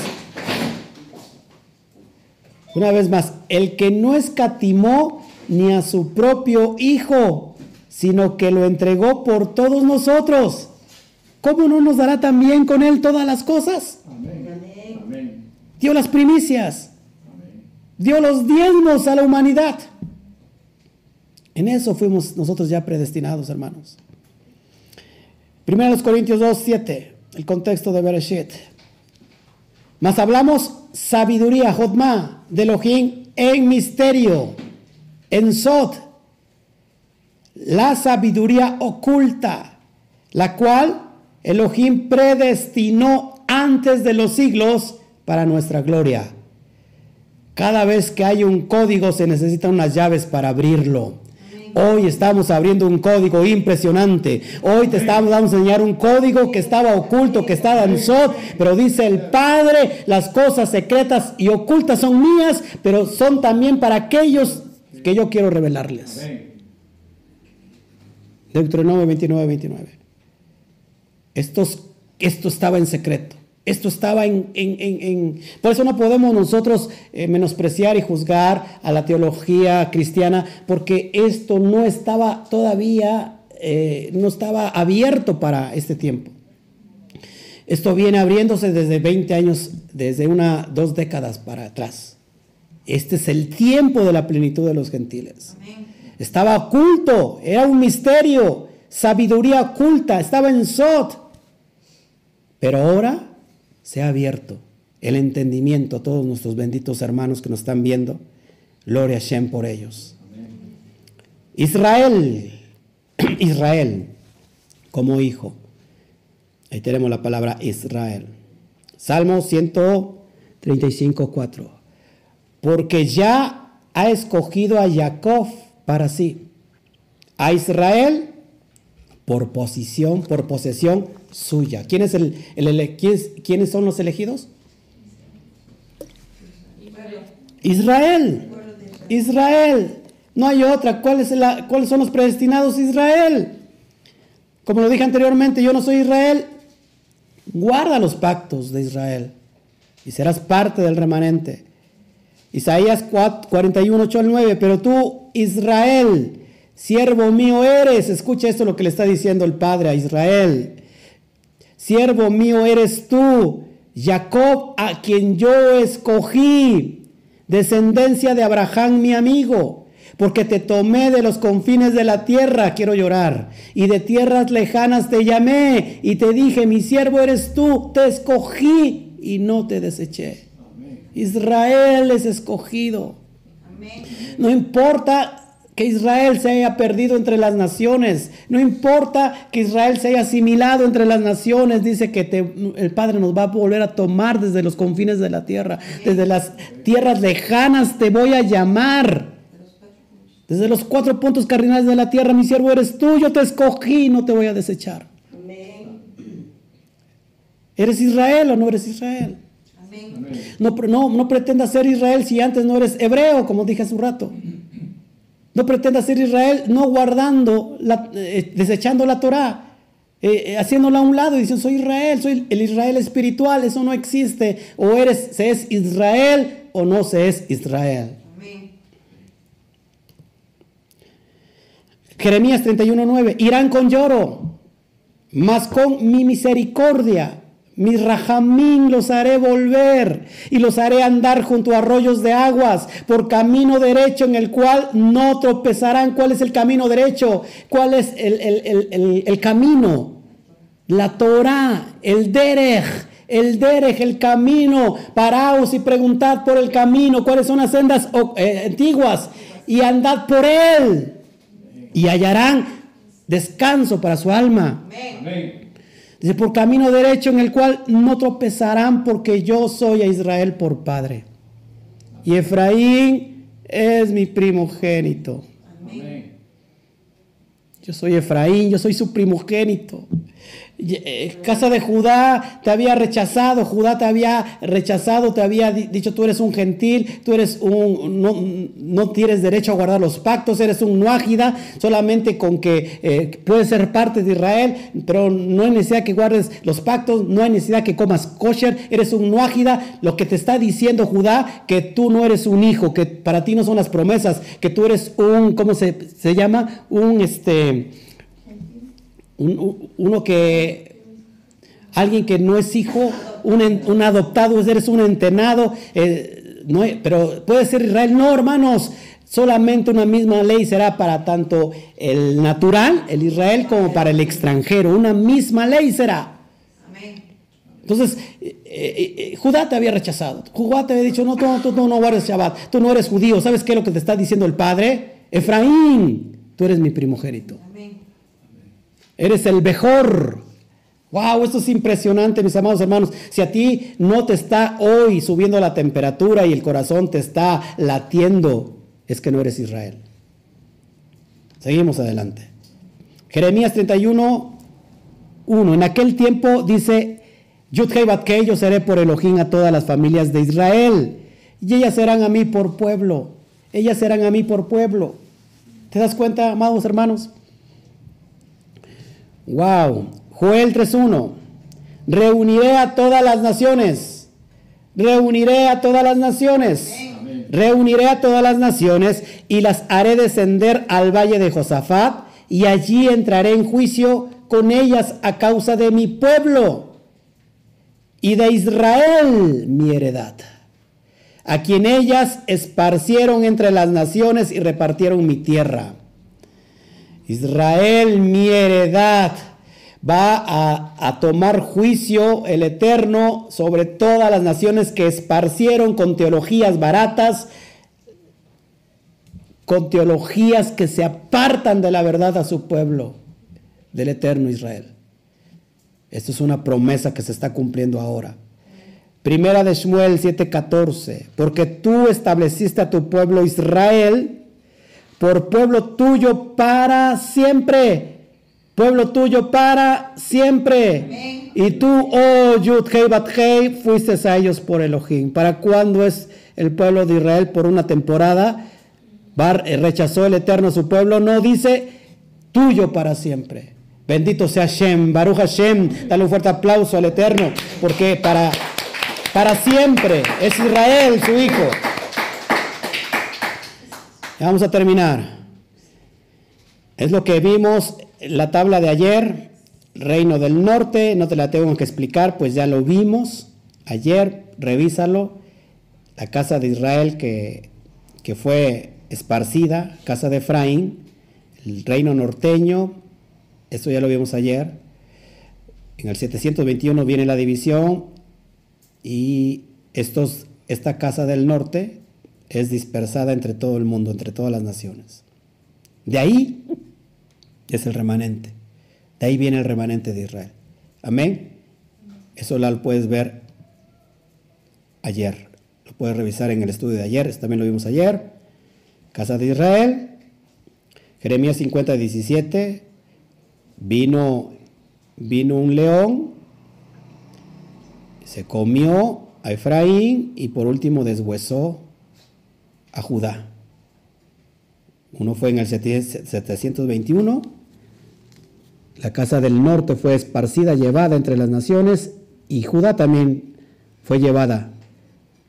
una vez más, el que no escatimó ni a su propio Hijo, sino que lo entregó por todos nosotros. ¿cómo no nos dará también con Él todas las cosas? Amén. Dio las primicias, dio los diezmos a la humanidad. En eso fuimos nosotros ya predestinados, hermanos. Primero los Corintios 2, 7, el contexto de Bereshit. Mas hablamos sabiduría, Jodma, de Elohim en misterio, en Sod, la sabiduría oculta, la cual Elohim predestinó antes de los siglos para nuestra gloria. Cada vez que hay un código se necesitan unas llaves para abrirlo. Hoy estamos abriendo un código impresionante. Hoy te estamos dando a enseñar un código que estaba oculto, que estaba en Sod, pero dice el Padre, las cosas secretas y ocultas son mías, pero son también para aquellos que yo quiero revelarles. Deuteronomio 29, 29. Esto, esto estaba en secreto. Esto estaba en, Por eso no podemos nosotros eh, menospreciar y juzgar a la teología cristiana, porque esto no estaba todavía, eh, no estaba abierto para este tiempo. Esto viene abriéndose desde 20 años, desde una, dos décadas para atrás. Este es el tiempo de la plenitud de los gentiles. Estaba oculto, era un misterio, sabiduría oculta, estaba en Sot. Pero ahora se ha abierto el entendimiento a todos nuestros benditos hermanos que nos están viendo. Gloria a Shem por ellos. Israel, Israel como hijo. Ahí tenemos la palabra Israel. Salmo 100, 35, 4. Porque ya ha escogido a Jacob para sí, a Israel por posición, por posesión suya. ¿Quién es el, ¿Quiénes son los elegidos? Israel. Israel. No hay otra. ¿Cuáles son los predestinados? Israel. Como lo dije anteriormente, yo no soy Israel. Guarda los pactos de Israel y serás parte del remanente. Isaías 41, 8 al 9. Pero tú, Israel, siervo mío eres. Escucha esto lo que le está diciendo el Padre a Israel. Siervo mío eres tú, Jacob, a quien yo escogí, descendencia de Abraham, mi amigo porque te tomé de los confines de la tierra, quiero llorar, y de tierras lejanas te llamé, y te dije, mi siervo eres tú, te escogí y no te deseché. Israel es escogido. No importa que Israel se haya perdido entre las naciones. No importa que Israel se haya asimilado entre las naciones. Dice que el Padre nos va a volver a tomar desde los confines de la tierra. Desde las tierras lejanas te voy a llamar. Desde los cuatro puntos cardinales de la tierra, mi siervo eres tú, yo te escogí, no te voy a desechar. ¿Eres Israel o no eres Israel? No, no, no pretendas ser Israel si antes no eres hebreo, como dije hace un rato. No pretendas ser Israel no guardando, la, eh, desechando la Torah, eh, eh, haciéndola a un lado y diciendo soy Israel, soy el Israel espiritual, eso no existe. O eres, se es Israel o no se es Israel. Jeremías 31.9, irán con lloro, mas con mi misericordia, mi rajamín los haré volver y los haré andar junto a arroyos de aguas por camino derecho en el cual no tropezarán. ¿Cuál es el camino derecho? ¿Cuál es el, camino? La Torah, el derech, el derech, el camino. Paraos y preguntad por el camino, cuáles son las sendas eh, antiguas y andad por él y hallarán descanso para su alma. Dice, por camino derecho en el cual no tropezarán porque yo soy a Israel por padre. Y Efraín es mi primogénito. Yo soy Efraín, yo soy su primogénito. Eh, casa de Judá te había rechazado, Judá te había rechazado, te había dicho tú eres un gentil, tú eres un, no, tienes derecho a guardar los pactos, eres un nuágida, solamente con que eh, puedes ser parte de Israel, pero no hay necesidad que guardes los pactos, no hay necesidad que comas kosher, eres un nuágida, lo que te está diciendo Judá, que tú no eres un hijo, que para ti no son las promesas, que tú eres un, ¿cómo se, se llama? Un, este, uno que, alguien que no es hijo, un, adoptado, eres un entenado, eh, no, pero puede ser Israel. No, hermanos, solamente una misma ley será para tanto el natural, el Israel, como para el extranjero. Una misma ley será. Entonces, eh, eh, Judá te había rechazado. Judá te había dicho, no, tú, tú, no guardes Shabbat, tú no eres judío. ¿Sabes qué es lo que te está diciendo el Padre? Efraín, tú eres mi primogénito. Eres el mejor. Wow, esto es impresionante, mis amados hermanos. Si a ti no te está hoy subiendo la temperatura y el corazón te está latiendo, es que no eres Israel. Seguimos adelante. Jeremías 31, 1. En aquel tiempo dice, Yudhei que yo seré por Elohim a todas las familias de Israel. Y ellas serán a mí por pueblo. Ellas serán a mí por pueblo. ¿Te das cuenta, amados hermanos? Wow. Joel 3.1. Reuniré a todas las naciones. Reuniré a todas las naciones. Reuniré a todas las naciones y las haré descender al valle de Josafat y allí entraré en juicio con ellas a causa de mi pueblo y de Israel mi heredad, a quien ellas esparcieron entre las naciones y repartieron mi tierra. Israel, mi heredad, va a, tomar juicio el Eterno sobre todas las naciones que esparcieron con teologías baratas, con teologías que se apartan de la verdad a su pueblo, del Eterno Israel. Esto es una promesa que se está cumpliendo ahora. Primera de Shmuel 7:14, porque tú estableciste a tu pueblo Israel por pueblo tuyo para siempre. Pueblo tuyo para siempre. Y tú, oh Yud Hei Bat Hei, fuiste a ellos por Elohim. ¿Para cuándo es el pueblo de Israel por una temporada? Bar, eh, rechazó el Eterno a su pueblo. No dice tuyo para siempre. Bendito sea Hashem, Baruch Hashem. Dale un fuerte aplauso al Eterno, porque para, para siempre es Israel su hijo. Vamos a terminar. Es lo que vimos en la tabla de ayer, Reino del Norte, no te la tengo que explicar, pues ya lo vimos ayer, revísalo. La casa de Israel que, que fue esparcida, casa de Efraín, el reino norteño, eso ya lo vimos ayer. En el 721 viene la división y estos, esta casa del norte es dispersada entre todo el mundo, entre todas las naciones. De ahí es el remanente. De ahí viene el remanente de Israel. Amén. Eso lo puedes ver ayer. Lo puedes revisar en el estudio de ayer. también lo vimos ayer. Casa de Israel. Jeremías 50, 17. Vino, vino un león. Se comió a Efraín y por último deshuesó a Judá. Uno fue en el 721, la casa del norte fue esparcida, llevada entre las naciones, y Judá también fue llevada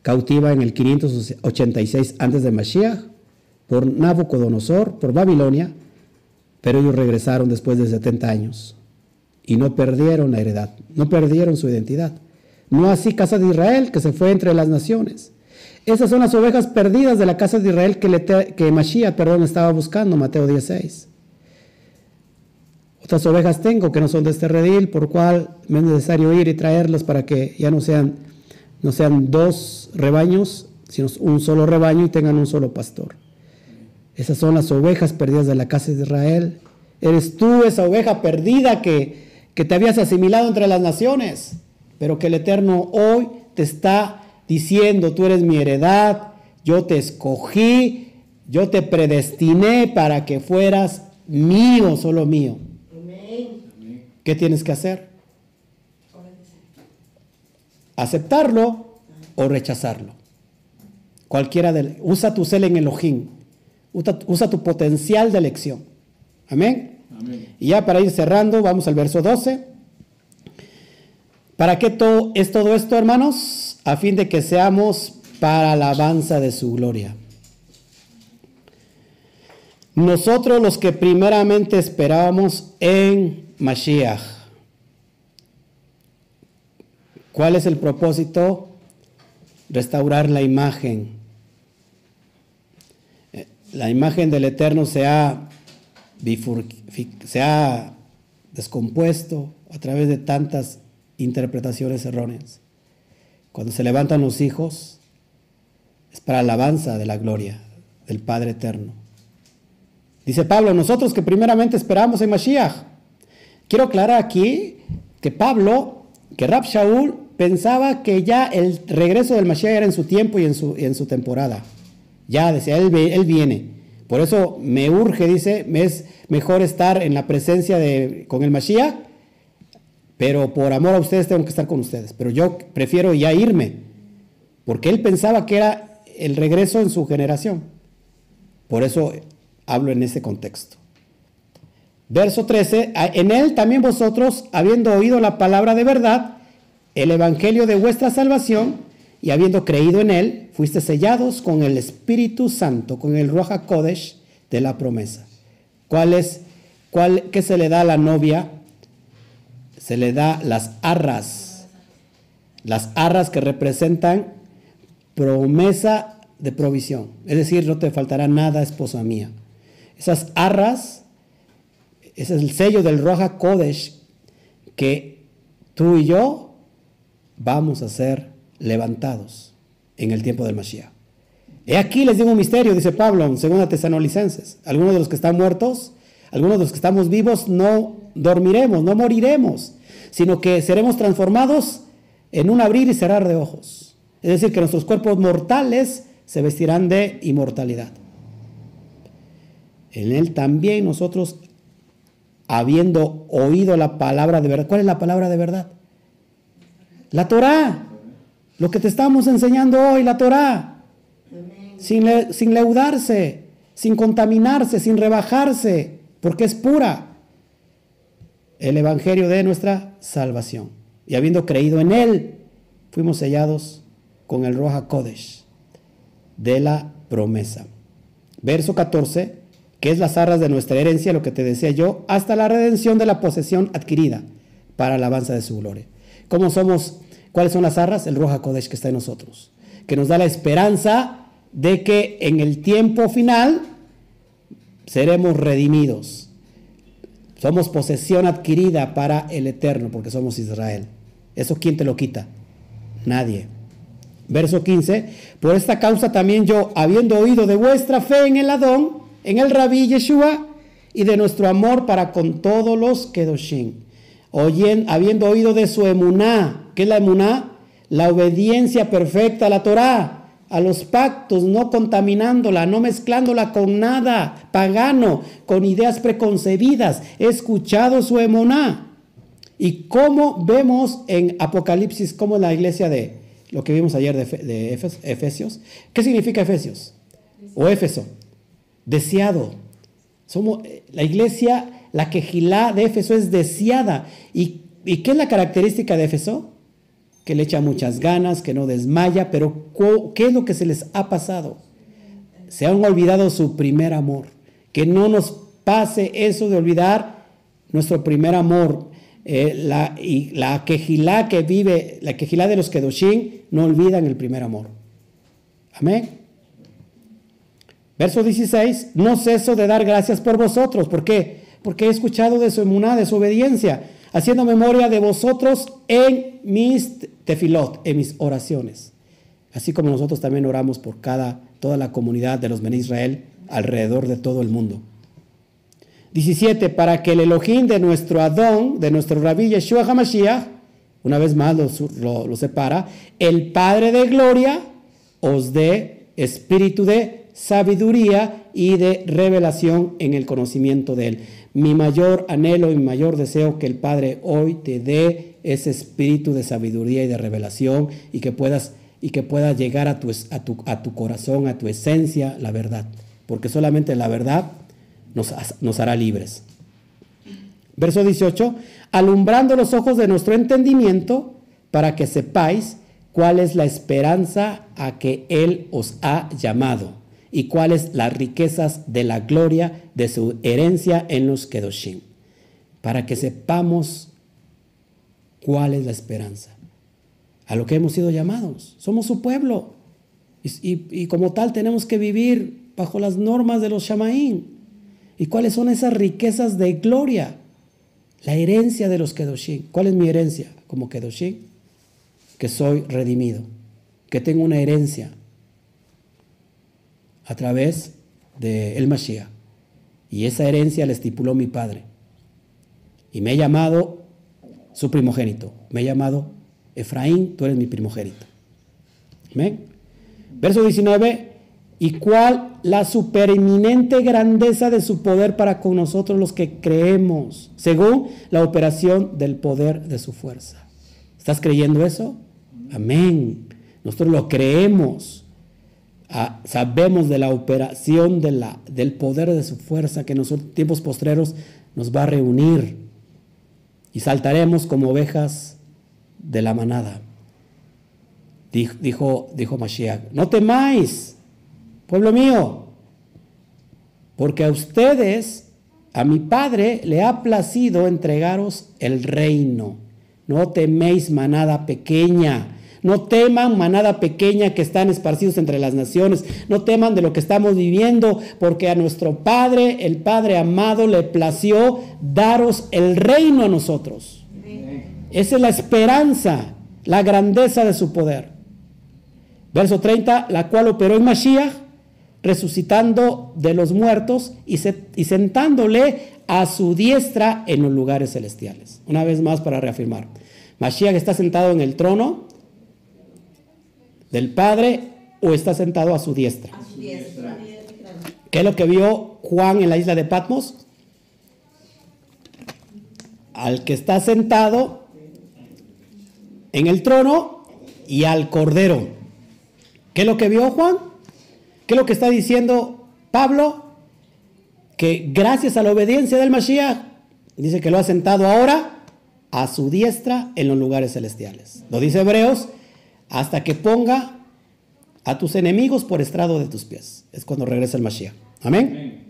cautiva en el 586 antes de Mashiach por Nabucodonosor, por Babilonia, pero ellos regresaron después de 70 años y no perdieron la heredad, no perdieron su identidad. No así casa de Israel, que se fue entre las naciones. Esas son las ovejas perdidas de la casa de Israel que, le que Mashiach perdón, estaba buscando, Mateo 16. Otras ovejas tengo que no son de este redil, por cual me es necesario ir y traerlas para que ya no sean, no sean dos rebaños, sino un solo rebaño y tengan un solo pastor. Esas son las ovejas perdidas de la casa de Israel. Eres tú esa oveja perdida que, que te habías asimilado entre las naciones, pero que el Eterno hoy te está diciendo, tú eres mi heredad, yo te escogí, yo te predestiné para que fueras mío, solo mío. ¿Qué tienes que hacer? Aceptarlo o rechazarlo. Cualquiera de usa tu cel en Elohim. Usa, usa, tu potencial de elección. Amén. Amén. Y ya para ir cerrando, vamos al verso 12. ¿Para qué es todo esto, hermanos? A fin de que seamos para alabanza de su gloria. Nosotros los que primeramente esperábamos en Mashiach. ¿Cuál es el propósito? Restaurar la imagen. La imagen del Eterno se ha descompuesto a través de tantas interpretaciones erróneas. Cuando se levantan los hijos, es para alabanza de la gloria del Padre Eterno. Dice Pablo, nosotros que primeramente esperamos en Mashiach. Quiero aclarar aquí que Pablo, que Rab Shaul, pensaba que ya el regreso del Mashiach era en su tiempo y en su, en su temporada. Ya decía, él, él viene. Por eso me urge, dice, me es mejor estar en la presencia de, con el Mashiach pero por amor a ustedes tengo que estar con ustedes. Pero yo prefiero ya irme, porque él pensaba que era el regreso en su generación. Por eso hablo en ese contexto. Verso 13, en él también vosotros, habiendo oído la palabra de verdad, el evangelio de vuestra salvación, y habiendo creído en él, fuiste sellados con el Espíritu Santo, con el Roja Kodesh de la promesa. ¿Cuál es, cuál, qué se le da a la novia se le da las arras, las arras que representan promesa de provisión. Es decir, no te faltará nada, esposa mía. Esas arras, es el sello del Roja Kodesh que tú y yo vamos a ser levantados en el tiempo del Mashiach. He aquí les digo un misterio, dice Pablo en 2 Tesanolicenses. Algunos de los que están muertos, algunos de los que estamos vivos, no dormiremos, no moriremos, sino que seremos transformados en un abrir y cerrar de ojos. Es decir, que nuestros cuerpos mortales se vestirán de inmortalidad. En Él también nosotros, habiendo oído la palabra de verdad, ¿cuál es la palabra de verdad? La Torah. Lo que te estamos enseñando hoy, la Torah. Sin, sin leudarse, sin contaminarse, sin rebajarse, porque es pura. El Evangelio de nuestra salvación. Y habiendo creído en Él, fuimos sellados con el Roja Kodesh de la promesa. Verso 14, que es las arras de nuestra herencia, lo que te decía yo, hasta la redención de la posesión adquirida para alabanza de su gloria. ¿Cómo somos? ¿Cuáles son las arras? El Roja Kodesh que está en nosotros, que nos da la esperanza de que en el tiempo final seremos redimidos. Somos posesión adquirida para el eterno, porque somos Israel. ¿Eso quién te lo quita? Nadie. Verso 15, por esta causa también yo, habiendo oído de vuestra fe en el Adón, en el Rabí Yeshua, y de nuestro amor para con todos los Kedoshim, oyendo, habiendo oído de su emuná, ¿qué es la emuná? La obediencia perfecta a la Torah, a los pactos, no contaminándola, no mezclándola con nada pagano, con ideas preconcebidas. He escuchado su emuná. Y cómo vemos en Apocalipsis, como la iglesia de, lo que vimos ayer de, Efesios. ¿Qué significa Efesios? O Éfeso. Deseado. Somos, la iglesia, la quejilá de Éfeso es deseada. ¿Y, ¿Y qué es la característica de Éfeso? Que le echa muchas ganas, que no desmaya, pero ¿qué es lo que se les ha pasado? Se han olvidado su primer amor. Que no nos pase eso de olvidar nuestro primer amor. Eh, la, y la quejilá que vive, la quejilá de los Kedoshim, no olvidan el primer amor. Amén. Verso 16, no ceso de dar gracias por vosotros. ¿Por qué? Porque he escuchado de su emuná, de su obediencia, haciendo memoria de vosotros en mis tefilot, en mis oraciones. Así como nosotros también oramos por cada, toda la comunidad de los Ben Israel alrededor de todo el mundo. 17, para que el Elohim de nuestro Adón, de nuestro Rabí Yeshua HaMashiach, una vez más lo, separa, el Padre de gloria os dé espíritu de sabiduría y de revelación en el conocimiento de Él. Mi mayor anhelo y mi mayor deseo que el Padre hoy te dé ese espíritu de sabiduría y de revelación y que puedas, y que pueda llegar a tu, a, tu, a tu corazón, a tu esencia, la verdad. Porque solamente la verdad nos, hará libres. Verso 18, alumbrando los ojos de nuestro entendimiento para que sepáis cuál es la esperanza a que Él os ha llamado y cuáles las riquezas de la gloria de su herencia en los Kedoshim, para que sepamos cuál es la esperanza a lo que hemos sido llamados. Somos su pueblo y, como tal tenemos que vivir bajo las normas de los Shamaín. ¿Y cuáles son esas riquezas de gloria? La herencia de los Kedoshim. ¿Cuál es mi herencia como Kedoshim? Que soy redimido, que tengo una herencia a través de el Mashiach. Y esa herencia la estipuló mi padre. Y me he llamado su primogénito. Me he llamado Efraín, tú eres mi primogénito. ¿Amén? Verso 19, y cuál la supereminente grandeza de su poder para con nosotros los que creemos, según la operación del poder de su fuerza. ¿Estás creyendo eso? Amén. Nosotros lo creemos. Ah, sabemos de la operación del poder de su fuerza que en los tiempos postreros nos va a reunir y saltaremos como ovejas de la manada. Dijo, dijo Mashiach, no temáis pueblo mío, porque a ustedes, a mi Padre, le ha placido entregaros el reino. No teméis manada pequeña. No teman manada pequeña que están esparcidos entre las naciones. No teman de lo que estamos viviendo, porque a nuestro Padre, el Padre amado, le plació daros el reino a nosotros. Esa es la esperanza, la grandeza de su poder. Verso 30, la cual operó en Mashiach resucitando de los muertos y, sentándole a su diestra en los lugares celestiales. Una vez más para reafirmar. ¿Mashiach está sentado en el trono del Padre o está sentado a su diestra? A su diestra. ¿Qué es lo que vio Juan en la isla de Patmos? Al que está sentado en el trono y al cordero. ¿Qué es lo que vio Juan? ¿Qué es lo que está diciendo Pablo? Que gracias a la obediencia del Mashiach, dice que lo ha sentado ahora a su diestra en los lugares celestiales. Lo dice Hebreos, hasta que ponga a tus enemigos por estrado de tus pies. Es cuando regresa el Mashiach. Amén.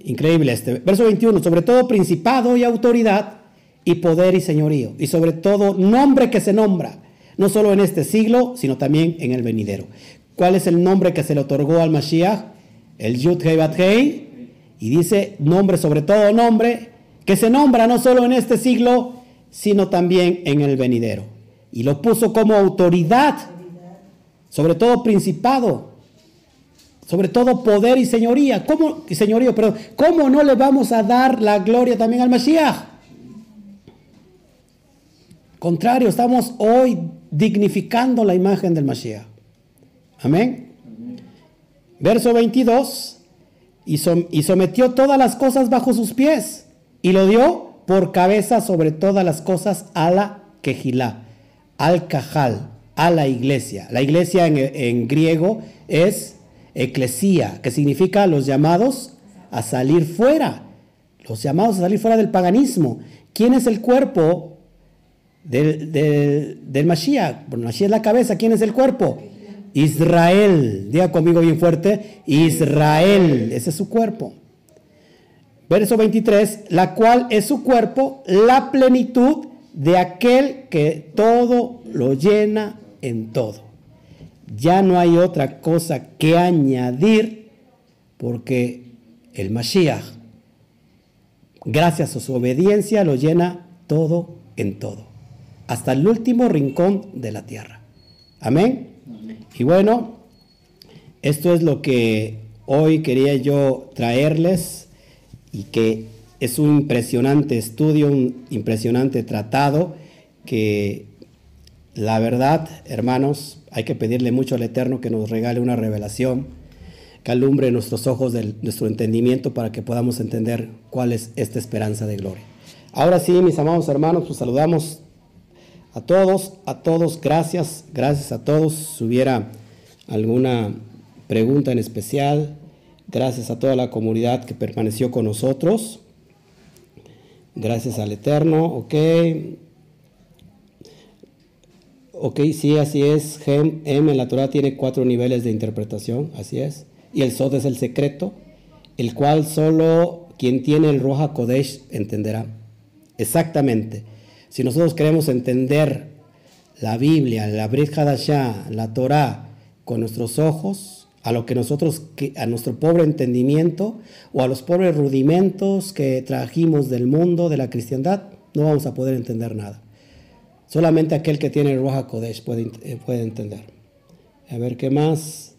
Increíble este. Verso 21, sobre todo principado y autoridad y poder y señorío. Y sobre todo nombre que se nombra, no solo en este siglo, sino también en el venidero. ¿Cuál es el nombre que se le otorgó al Mashiach? El Yud Hei Bat Hei. Y dice nombre sobre todo nombre que se nombra no solo en este siglo, sino también en el venidero. Y lo puso como autoridad, sobre todo principado, sobre todo poder y señoría. ¿Cómo, señorío, perdón, ¿cómo no le vamos a dar la gloria también al Mashiach? Contrario, estamos hoy dignificando la imagen del Mashiach. Amén. Verso 22. Y, y, sometió todas las cosas bajo sus pies y lo dio por cabeza sobre todas las cosas a la quejilá, al cajal, a la iglesia. La iglesia en, en griego es eclesía, que significa los llamados a salir fuera, los llamados a salir fuera del paganismo. ¿Quién es el cuerpo del, del, Mashiach? Bueno, Mashiach es la cabeza, ¿quién es el cuerpo? Israel, diga conmigo bien fuerte, Israel, ese es su cuerpo. Verso 23, la cual es su cuerpo, la plenitud de aquel que todo lo llena en todo. Ya no hay otra cosa que añadir porque el Mashiach, gracias a su obediencia, lo llena todo en todo, hasta el último rincón de la tierra. Amén. Y bueno, esto es lo que hoy quería yo traerles y que es un impresionante estudio, un impresionante tratado que la verdad, hermanos, hay que pedirle mucho al Eterno que nos regale una revelación, que alumbre nuestros ojos, de nuestro entendimiento para que podamos entender cuál es esta esperanza de gloria. Ahora sí, mis amados hermanos, pues saludamos a todos, a todos, gracias, gracias a todos. Si hubiera alguna pregunta en especial, gracias a toda la comunidad que permaneció con nosotros. Gracias al Eterno, ok. Ok, sí, así es. Gem, M en la Torah tiene cuatro niveles de interpretación, así es. Y el Sod es el secreto, el cual solo quien tiene el Roja Kodesh entenderá. Exactamente. Si nosotros queremos entender la Biblia, la Brit Hadashah, la Torah, con nuestros ojos, a lo que nosotros, a nuestro pobre entendimiento o a los pobres rudimentos que trajimos del mundo, de la cristiandad, no vamos a poder entender nada. Solamente aquel que tiene el Roja Kodesh puede, eh, puede entender. A ver qué más.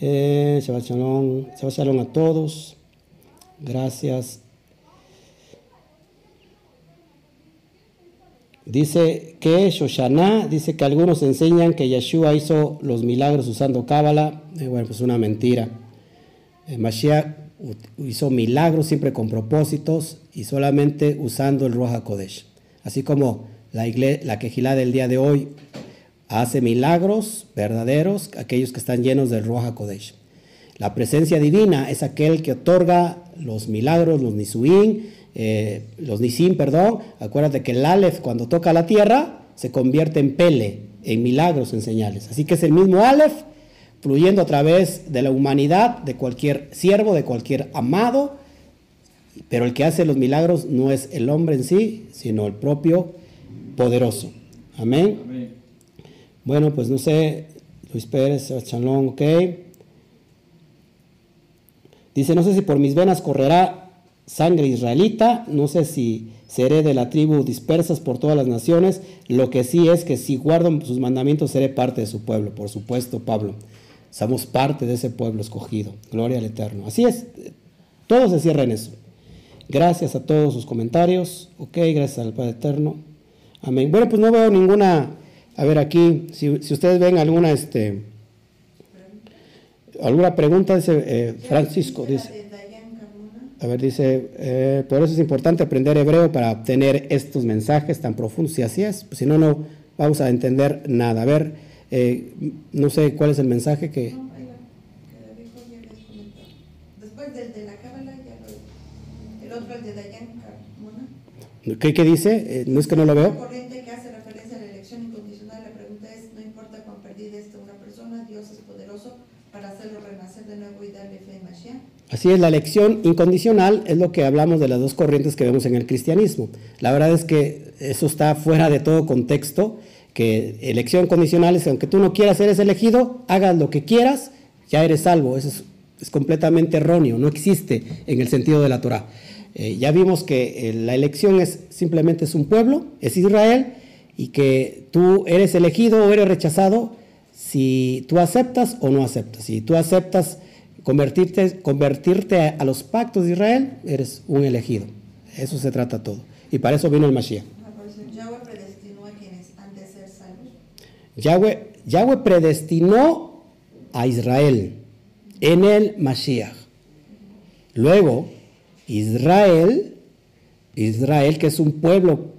Eh, Shabbat a todos. Gracias. Dice que Shoshana, dice que algunos enseñan que Yeshua hizo los milagros usando Cábala. Eh, bueno, pues una mentira. Eh, Mashiach hizo milagros siempre con propósitos y solamente usando el Roja Kodesh. Así como la, iglesia, la quejilá del día de hoy hace milagros verdaderos, aquellos que están llenos del Roja Kodesh. La presencia divina es aquel que otorga los milagros, los nisuín, eh, los nisim, perdón. Acuérdate que el Aleph cuando toca la tierra se convierte en pele, en milagros, en señales. Así que es el mismo Aleph fluyendo a través de la humanidad, de cualquier siervo, de cualquier amado, pero el que hace los milagros no es el hombre en sí, sino el propio poderoso. Amén. Bueno, pues no sé, Luis Pérez, Chalón, ok. Dice, no sé si por mis venas correrá sangre israelita, no sé si seré de la tribu dispersas por todas las naciones, lo que sí es que si guardo sus mandamientos seré parte de su pueblo, por supuesto, Pablo. Somos parte de ese pueblo escogido. Gloria al Eterno. Así es, todo se cierra en eso. Gracias a todos sus comentarios. Ok, gracias al Padre Eterno. Amén. Bueno, pues no veo ninguna, a ver aquí, si, ustedes ven alguna, este, alguna pregunta, dice eh, Francisco, dice. A ver, dice, eh, por eso es importante aprender hebreo para obtener estos mensajes tan profundos, si así es, pues si no, no vamos a entender nada. A ver, eh, no sé cuál es el mensaje que... Después del de la cábala, ya lo, el otro, el de Dayan Carmona. ¿Qué, ¿Qué, dice? Eh, no es que no lo veo. La corriente que hace referencia a la elección incondicional, la pregunta es, no importa cuán perdida esté una persona, Dios es poderoso para hacerlo renacer de nuevo y darle fe en Mashiach. Así es, la elección incondicional es lo que hablamos de las dos corrientes que vemos en el cristianismo. La verdad es que eso está fuera de todo contexto, que elección condicional es que aunque tú no quieras eres elegido, hagas lo que quieras, ya eres salvo. Eso es, completamente erróneo, no existe en el sentido de la Torah. Eh, ya vimos que eh, la elección es simplemente es un pueblo, es Israel, y que tú eres elegido o eres rechazado si tú aceptas o no aceptas. Si tú aceptas Convertirte, convertirte a, los pactos de Israel, eres un elegido. Eso se trata todo. Y para eso vino el Mashiach. Yahweh predestinó a quienes ser salvos. Yahweh, Yahweh predestinó a Israel en el Mashiach. Luego, Israel, Israel que es un pueblo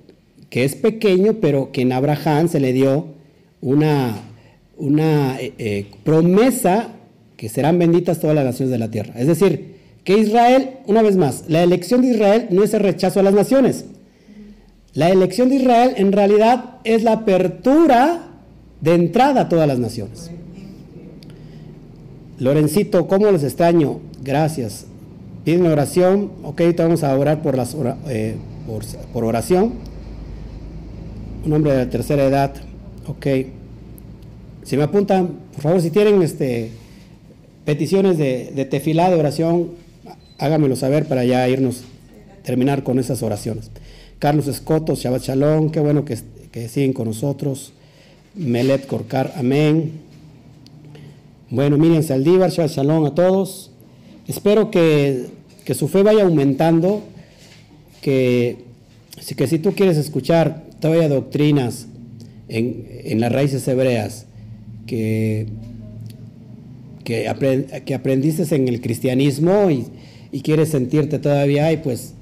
que es pequeño, pero que en Abraham se le dio una, una eh, eh, promesa que serán benditas todas las naciones de la tierra. Es decir, que Israel, una vez más, la elección de Israel no es el rechazo a las naciones. La elección de Israel en realidad es la apertura de entrada a todas las naciones. Lorencito, ¿cómo les extraño? Gracias. Piden oración. Ok, vamos a orar por, las, eh, por, por, oración. Un hombre de la tercera edad. Ok. Si me apuntan, por favor, si tienen este, peticiones de, de tefilá, de oración, háganmelo saber para ya irnos, terminar con esas oraciones. Carlos Escoto, Shabbat Shalom, qué bueno que, que siguen con nosotros. Melet Corcar, amén. Bueno, miren, Saldívar, Shabbat Shalom a todos. Espero que, que su fe vaya aumentando, que, que si tú quieres escuchar todavía doctrinas en, en las raíces hebreas, que que, aprendiste en el cristianismo y, quieres sentirte todavía ahí, pues,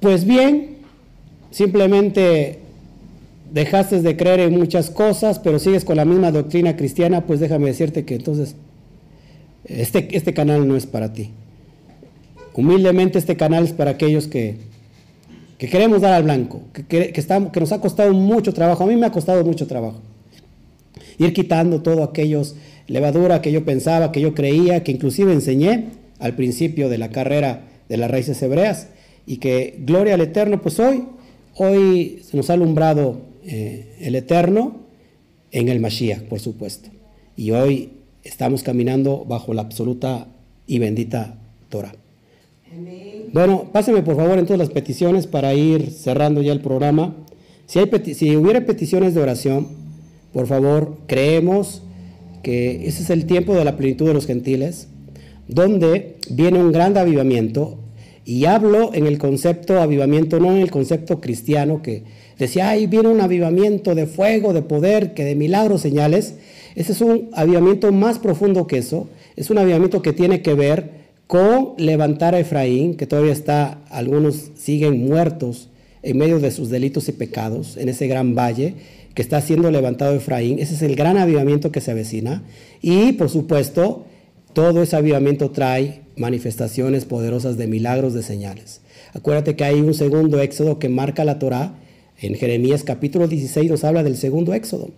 pues bien, simplemente dejaste de creer en muchas cosas, pero sigues con la misma doctrina cristiana, pues déjame decirte que entonces este, este canal no es para ti. Humildemente este canal es para aquellos que, que queremos dar al blanco, que, que, que nos ha costado mucho trabajo, a mí me ha costado mucho trabajo. Ir quitando todo aquellos levadura que yo pensaba, que yo creía, que inclusive enseñé al principio de la carrera de las raíces hebreas y que gloria al Eterno, pues hoy, hoy nos ha alumbrado eh, el Eterno en el Mashiach, por supuesto. Y hoy estamos caminando bajo la absoluta y bendita Torah. Bueno, pásenme por favor en todas las peticiones para ir cerrando ya el programa. Si, hay si hubiera peticiones de oración, por favor, creemos que ese es el tiempo de la plenitud de los gentiles, donde viene un gran avivamiento, y hablo en el concepto avivamiento, no en el concepto cristiano que decía, ay, viene un avivamiento de fuego, de poder, que de milagros, señales. Ese es un avivamiento más profundo que eso, es un avivamiento que tiene que ver con levantar a Efraín, que todavía está, algunos siguen muertos en medio de sus delitos y pecados, en ese gran valle, que está siendo levantado Efraín. Ese es el gran avivamiento que se avecina. Y, por supuesto, todo ese avivamiento trae manifestaciones poderosas de milagros, de señales. Acuérdate que hay un segundo éxodo que marca la Torah. En Jeremías capítulo 16 nos habla del segundo éxodo.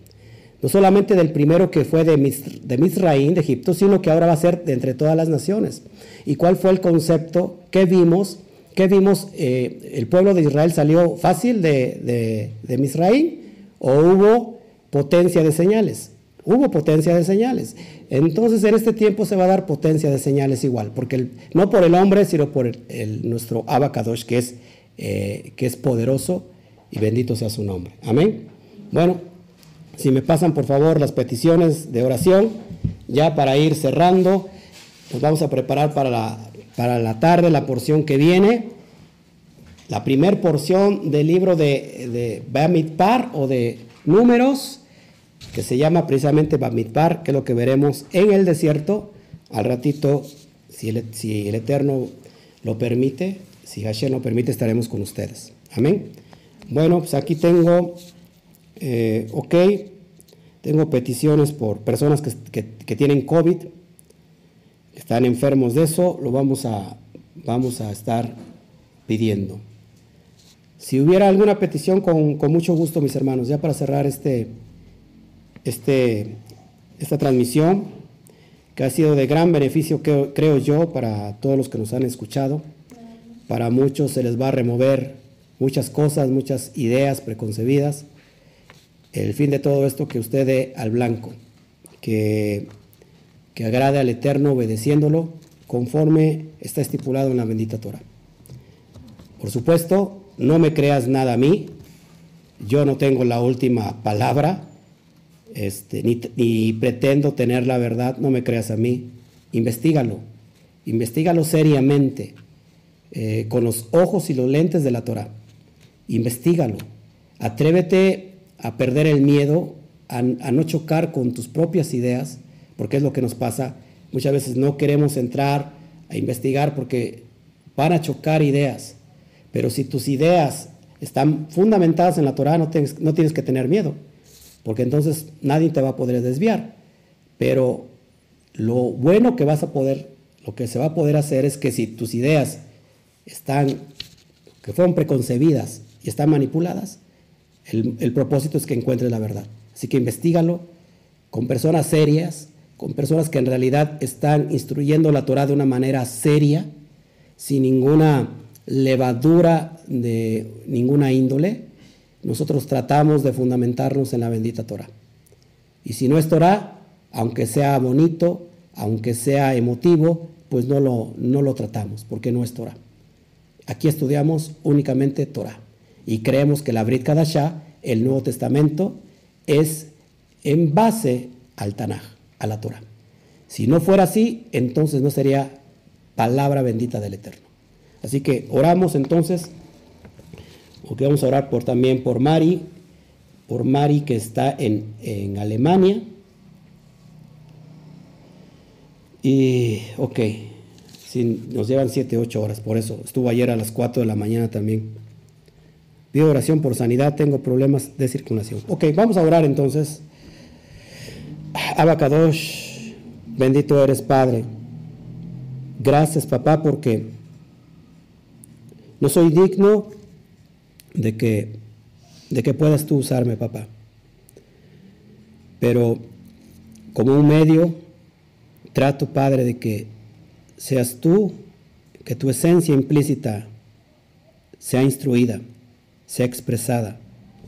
No solamente del primero que fue de, de Misraín, de Egipto, sino que ahora va a ser de entre todas las naciones. ¿Y cuál fue el concepto que vimos? ¿Qué vimos? Eh, el pueblo de Israel salió fácil de, de, de Misraín o hubo potencia de señales. Hubo potencia de señales. Entonces en este tiempo se va a dar potencia de señales igual, porque no por el hombre, sino por el, nuestro Abacadosh, que es, eh, que es poderoso y bendito sea su nombre. Amén. Bueno, si me pasan por favor las peticiones de oración, ya para ir cerrando, nos vamos a preparar para la, para la tarde la porción que viene. La primer porción del libro de, de Bamidbar o de Números, que se llama precisamente Bamidbar, que es lo que veremos en el desierto. Al ratito, si el, Eterno lo permite, si Hashem lo permite, estaremos con ustedes. Amén. Bueno, pues aquí tengo, eh, ok, tengo peticiones por personas que, que, tienen COVID, que están enfermos de eso, lo vamos a, vamos a estar pidiendo. Si hubiera alguna petición, con, mucho gusto, mis hermanos, ya para cerrar este, este, esta transmisión, que ha sido de gran beneficio, creo, creo yo, para todos los que nos han escuchado. Para muchos se les va a remover muchas cosas, muchas ideas preconcebidas. El fin de todo esto que usted dé al blanco, que, que agrade al Eterno obedeciéndolo conforme está estipulado en la bendita Torah. Por supuesto, no me creas nada a mí, yo no tengo la última palabra, este, ni, pretendo tener la verdad, no me creas a mí, investigalo, investigalo seriamente, eh, con los ojos y los lentes de la Torah, investigalo, atrévete a perder el miedo, a, a no chocar con tus propias ideas, porque es lo que nos pasa, muchas veces no queremos entrar a investigar porque van a chocar ideas, pero si tus ideas están fundamentadas en la Torah, no tienes, que tener miedo, porque entonces nadie te va a poder desviar. Pero lo bueno que vas a poder, lo que se va a poder hacer es que si tus ideas están, que fueron preconcebidas y están manipuladas, el, el propósito es que encuentres la verdad. Así que investigalo con personas serias, con personas que en realidad están instruyendo la Torah de una manera seria, sin ninguna levadura de ninguna índole, nosotros tratamos de fundamentarnos en la bendita Torah. Y si no es Torah, aunque sea bonito, aunque sea emotivo, pues no lo, no lo tratamos, porque no es Torah. Aquí estudiamos únicamente Torah y creemos que la Brit Kadashah, el Nuevo Testamento, es en base al Tanaj, a la Torah. Si no fuera así, entonces no sería palabra bendita del Eterno. Así que oramos entonces, porque vamos a orar por, también por Mari, por Mari que está en, en Alemania. Y, ok, nos llevan 7, 8 horas, por eso estuvo ayer a las 4 de la mañana también. Pido oración por sanidad, tengo problemas de circulación. Ok, vamos a orar entonces. Abacadosh, bendito eres Padre. Gracias papá porque no soy digno de que, de que puedas tú usarme, papá. Pero como un medio, trato, Padre, de que seas tú, que tu esencia implícita sea instruida, sea expresada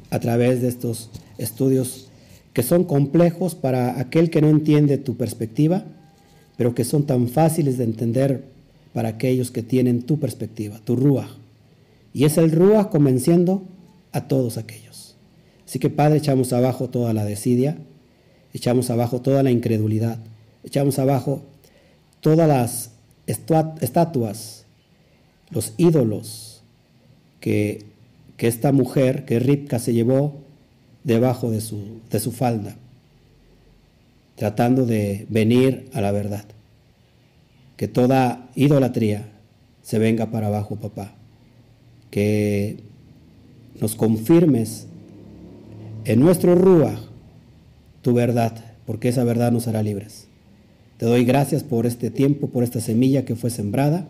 a través de estos estudios que son complejos para aquel que no entiende tu perspectiva, pero que son tan fáciles de entender para aquellos que tienen tu perspectiva, tu rúa. Y es el Rúa convenciendo a todos aquellos. Así que Padre, echamos abajo toda la desidia, echamos abajo toda la incredulidad, echamos abajo todas las estatuas, los ídolos que, que esta mujer, que Ripka se llevó debajo de su, de su falda, tratando de venir a la verdad. Que toda idolatría se venga para abajo, papá que nos confirmes en nuestro Rúa tu verdad, porque esa verdad nos hará libres. Te doy gracias por este tiempo, por esta semilla que fue sembrada,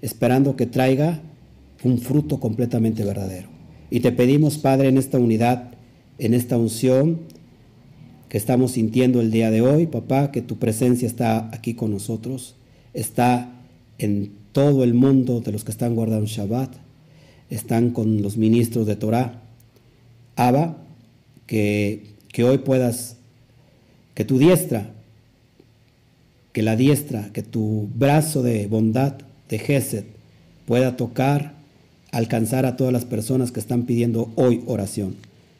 esperando que traiga un fruto completamente verdadero. Y te pedimos, Padre, en esta unidad, en esta unción que estamos sintiendo el día de hoy, papá, que tu presencia está aquí con nosotros, está en todo el mundo de los que están guardando Shabbat están con los ministros de Torah. Abba, que, que hoy puedas, que tu diestra, que la diestra, que tu brazo de bondad, de Gesed, pueda tocar, alcanzar a todas las personas que están pidiendo hoy oración.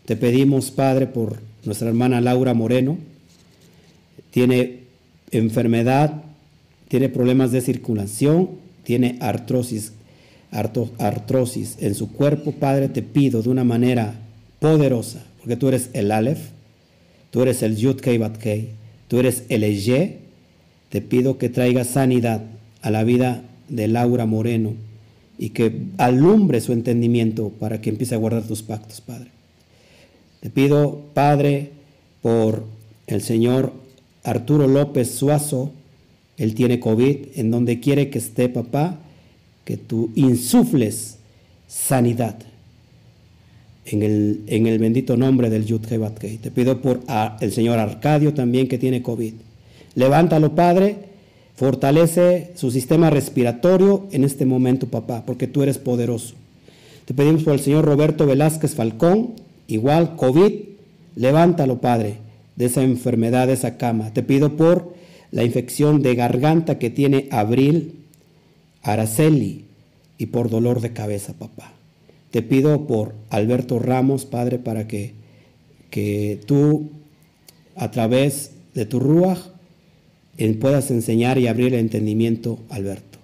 Te pedimos, Padre, por nuestra hermana Laura Moreno. Tiene enfermedad, tiene problemas de circulación, tiene artrosis artrosis en su cuerpo, Padre, te pido de una manera poderosa, porque tú eres el Aleph, tú eres el Yud Kei Bat Kei, tú eres el Eye, te pido que traigas sanidad a la vida de Laura Moreno y que alumbre su entendimiento para que empiece a guardar tus pactos, Padre. Te pido, Padre, por el señor Arturo López Suazo, él tiene COVID, en donde quiere que esté papá, que tú insufles sanidad en el, en el bendito nombre del Yud Te pido por el señor Arcadio también que tiene COVID. Levántalo, Padre, fortalece su sistema respiratorio en este momento, papá, porque tú eres poderoso. Te pedimos por el señor Roberto Velázquez Falcón, igual COVID, levántalo, Padre, de esa enfermedad, de esa cama. Te pido por la infección de garganta que tiene Abril Araceli y por dolor de cabeza, papá. Te pido por Alberto Ramos, Padre, para que, que tú, a través de tu Ruach, puedas enseñar y abrir el entendimiento Alberto.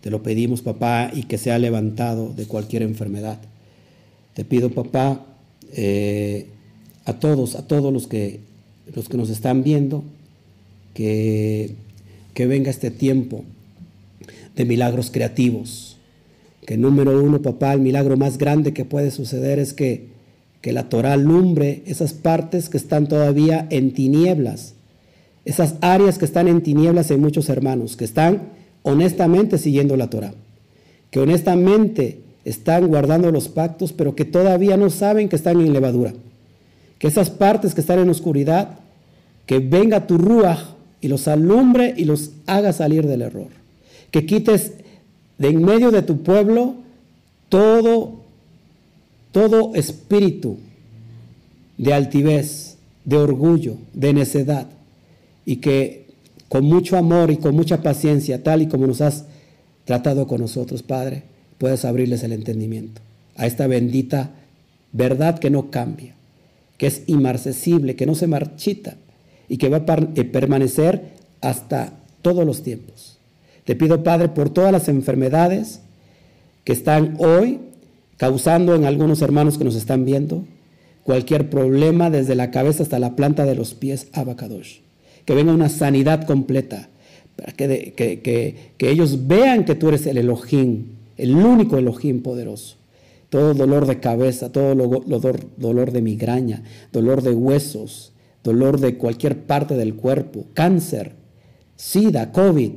Te lo pedimos, papá, y que sea levantado de cualquier enfermedad. Te pido, papá, eh, a todos, a todos los que, los que nos están viendo, que, venga este tiempo de milagros creativos. Que número uno, papá, el milagro más grande que puede suceder es que, que la Torah alumbre esas partes que están todavía en tinieblas, esas áreas que están en tinieblas en muchos hermanos, que están honestamente siguiendo la Torah, que honestamente están guardando los pactos, pero que todavía no saben que están en levadura. Que esas partes que están en oscuridad, que venga tu ruaj y los alumbre y los haga salir del error. Que quites de en medio de tu pueblo todo, todo espíritu de altivez, de orgullo, de necedad. Y que con mucho amor y con mucha paciencia, tal y como nos has tratado con nosotros, Padre, puedas abrirles el entendimiento a esta bendita verdad que no cambia, que es inmarcesible, que no se marchita, y que va a eh, permanecer hasta todos los tiempos. Te pido, Padre, por todas las enfermedades que están hoy causando en algunos hermanos que nos están viendo, cualquier problema desde la cabeza hasta la planta de los pies, Abacadosh. Que venga una sanidad completa, para que, que, ellos vean que tú eres el Elohim, el único Elohim poderoso. Todo dolor de cabeza, todo dolor de migraña, dolor de huesos, dolor de cualquier parte del cuerpo, cáncer, sida, COVID,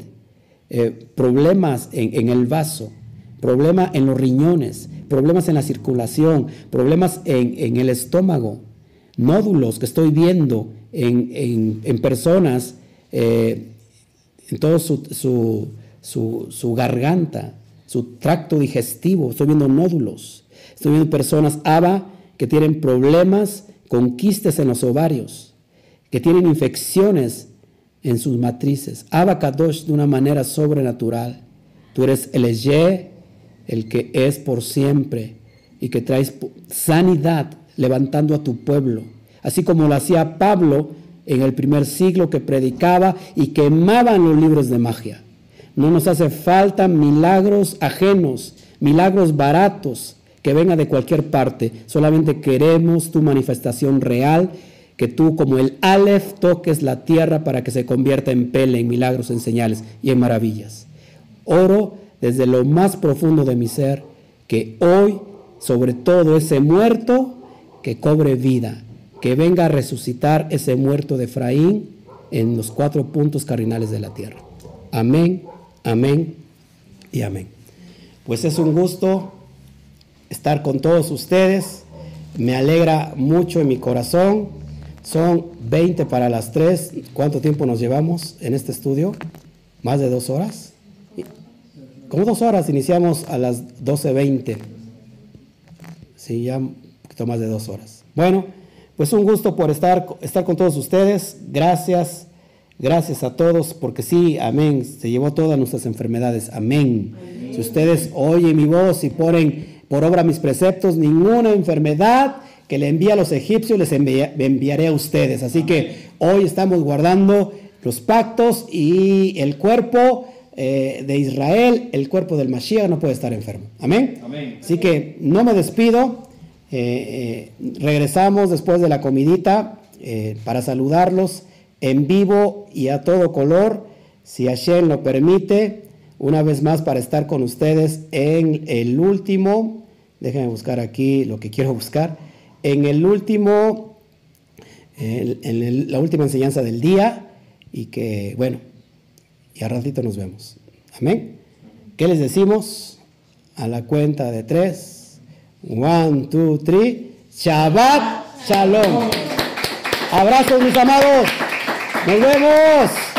eh, problemas en, el vaso, problemas en los riñones, problemas en la circulación, problemas en, el estómago, nódulos que estoy viendo en, personas, eh, en todo su, su, garganta, su tracto digestivo, estoy viendo nódulos, estoy viendo personas ABA que tienen problemas con quistes en los ovarios, que tienen infecciones en sus matrices. Abacadosh de una manera sobrenatural. Tú eres el Eye, el que es por siempre y que traes sanidad levantando a tu pueblo. Así como lo hacía Pablo en el primer siglo que predicaba y quemaban los libros de magia. No nos hace falta milagros ajenos, milagros baratos que vengan de cualquier parte. Solamente queremos tu manifestación real que tú como el Aleph toques la tierra para que se convierta en pele, en milagros, en señales y en maravillas. Oro desde lo más profundo de mi ser que hoy, sobre todo ese muerto, que cobre vida, que venga a resucitar ese muerto de Efraín en los cuatro puntos cardinales de la tierra. Amén, amén y amén. Pues es un gusto estar con todos ustedes. Me alegra mucho en mi corazón son 20 para las 3. ¿Cuánto tiempo nos llevamos en este estudio? ¿Más de dos horas? Como dos horas, iniciamos a las 12.20. Sí, ya un poquito más de dos horas. Bueno, pues un gusto por estar, estar con todos ustedes. Gracias, gracias a todos, porque sí, amén, se llevó todas nuestras enfermedades. Amén. Si ustedes oyen mi voz y ponen por obra mis preceptos, ninguna enfermedad que le envía a los egipcios, les enviaré a ustedes. Así que hoy estamos guardando los pactos y el cuerpo eh, de Israel, el cuerpo del Mashiach no puede estar enfermo. Amén. Amén. Así que no me despido. Eh, eh, regresamos después de la comidita para saludarlos en vivo y a todo color, si Hashem lo permite, una vez más para estar con ustedes en el último, déjenme buscar aquí lo que quiero buscar, en el último, en, la última enseñanza del día y que, bueno, y a ratito nos vemos. Amén. ¿Qué les decimos? A la cuenta de tres. One, two, three. Shabbat Shalom. Abrazos, mis amados. Nos vemos.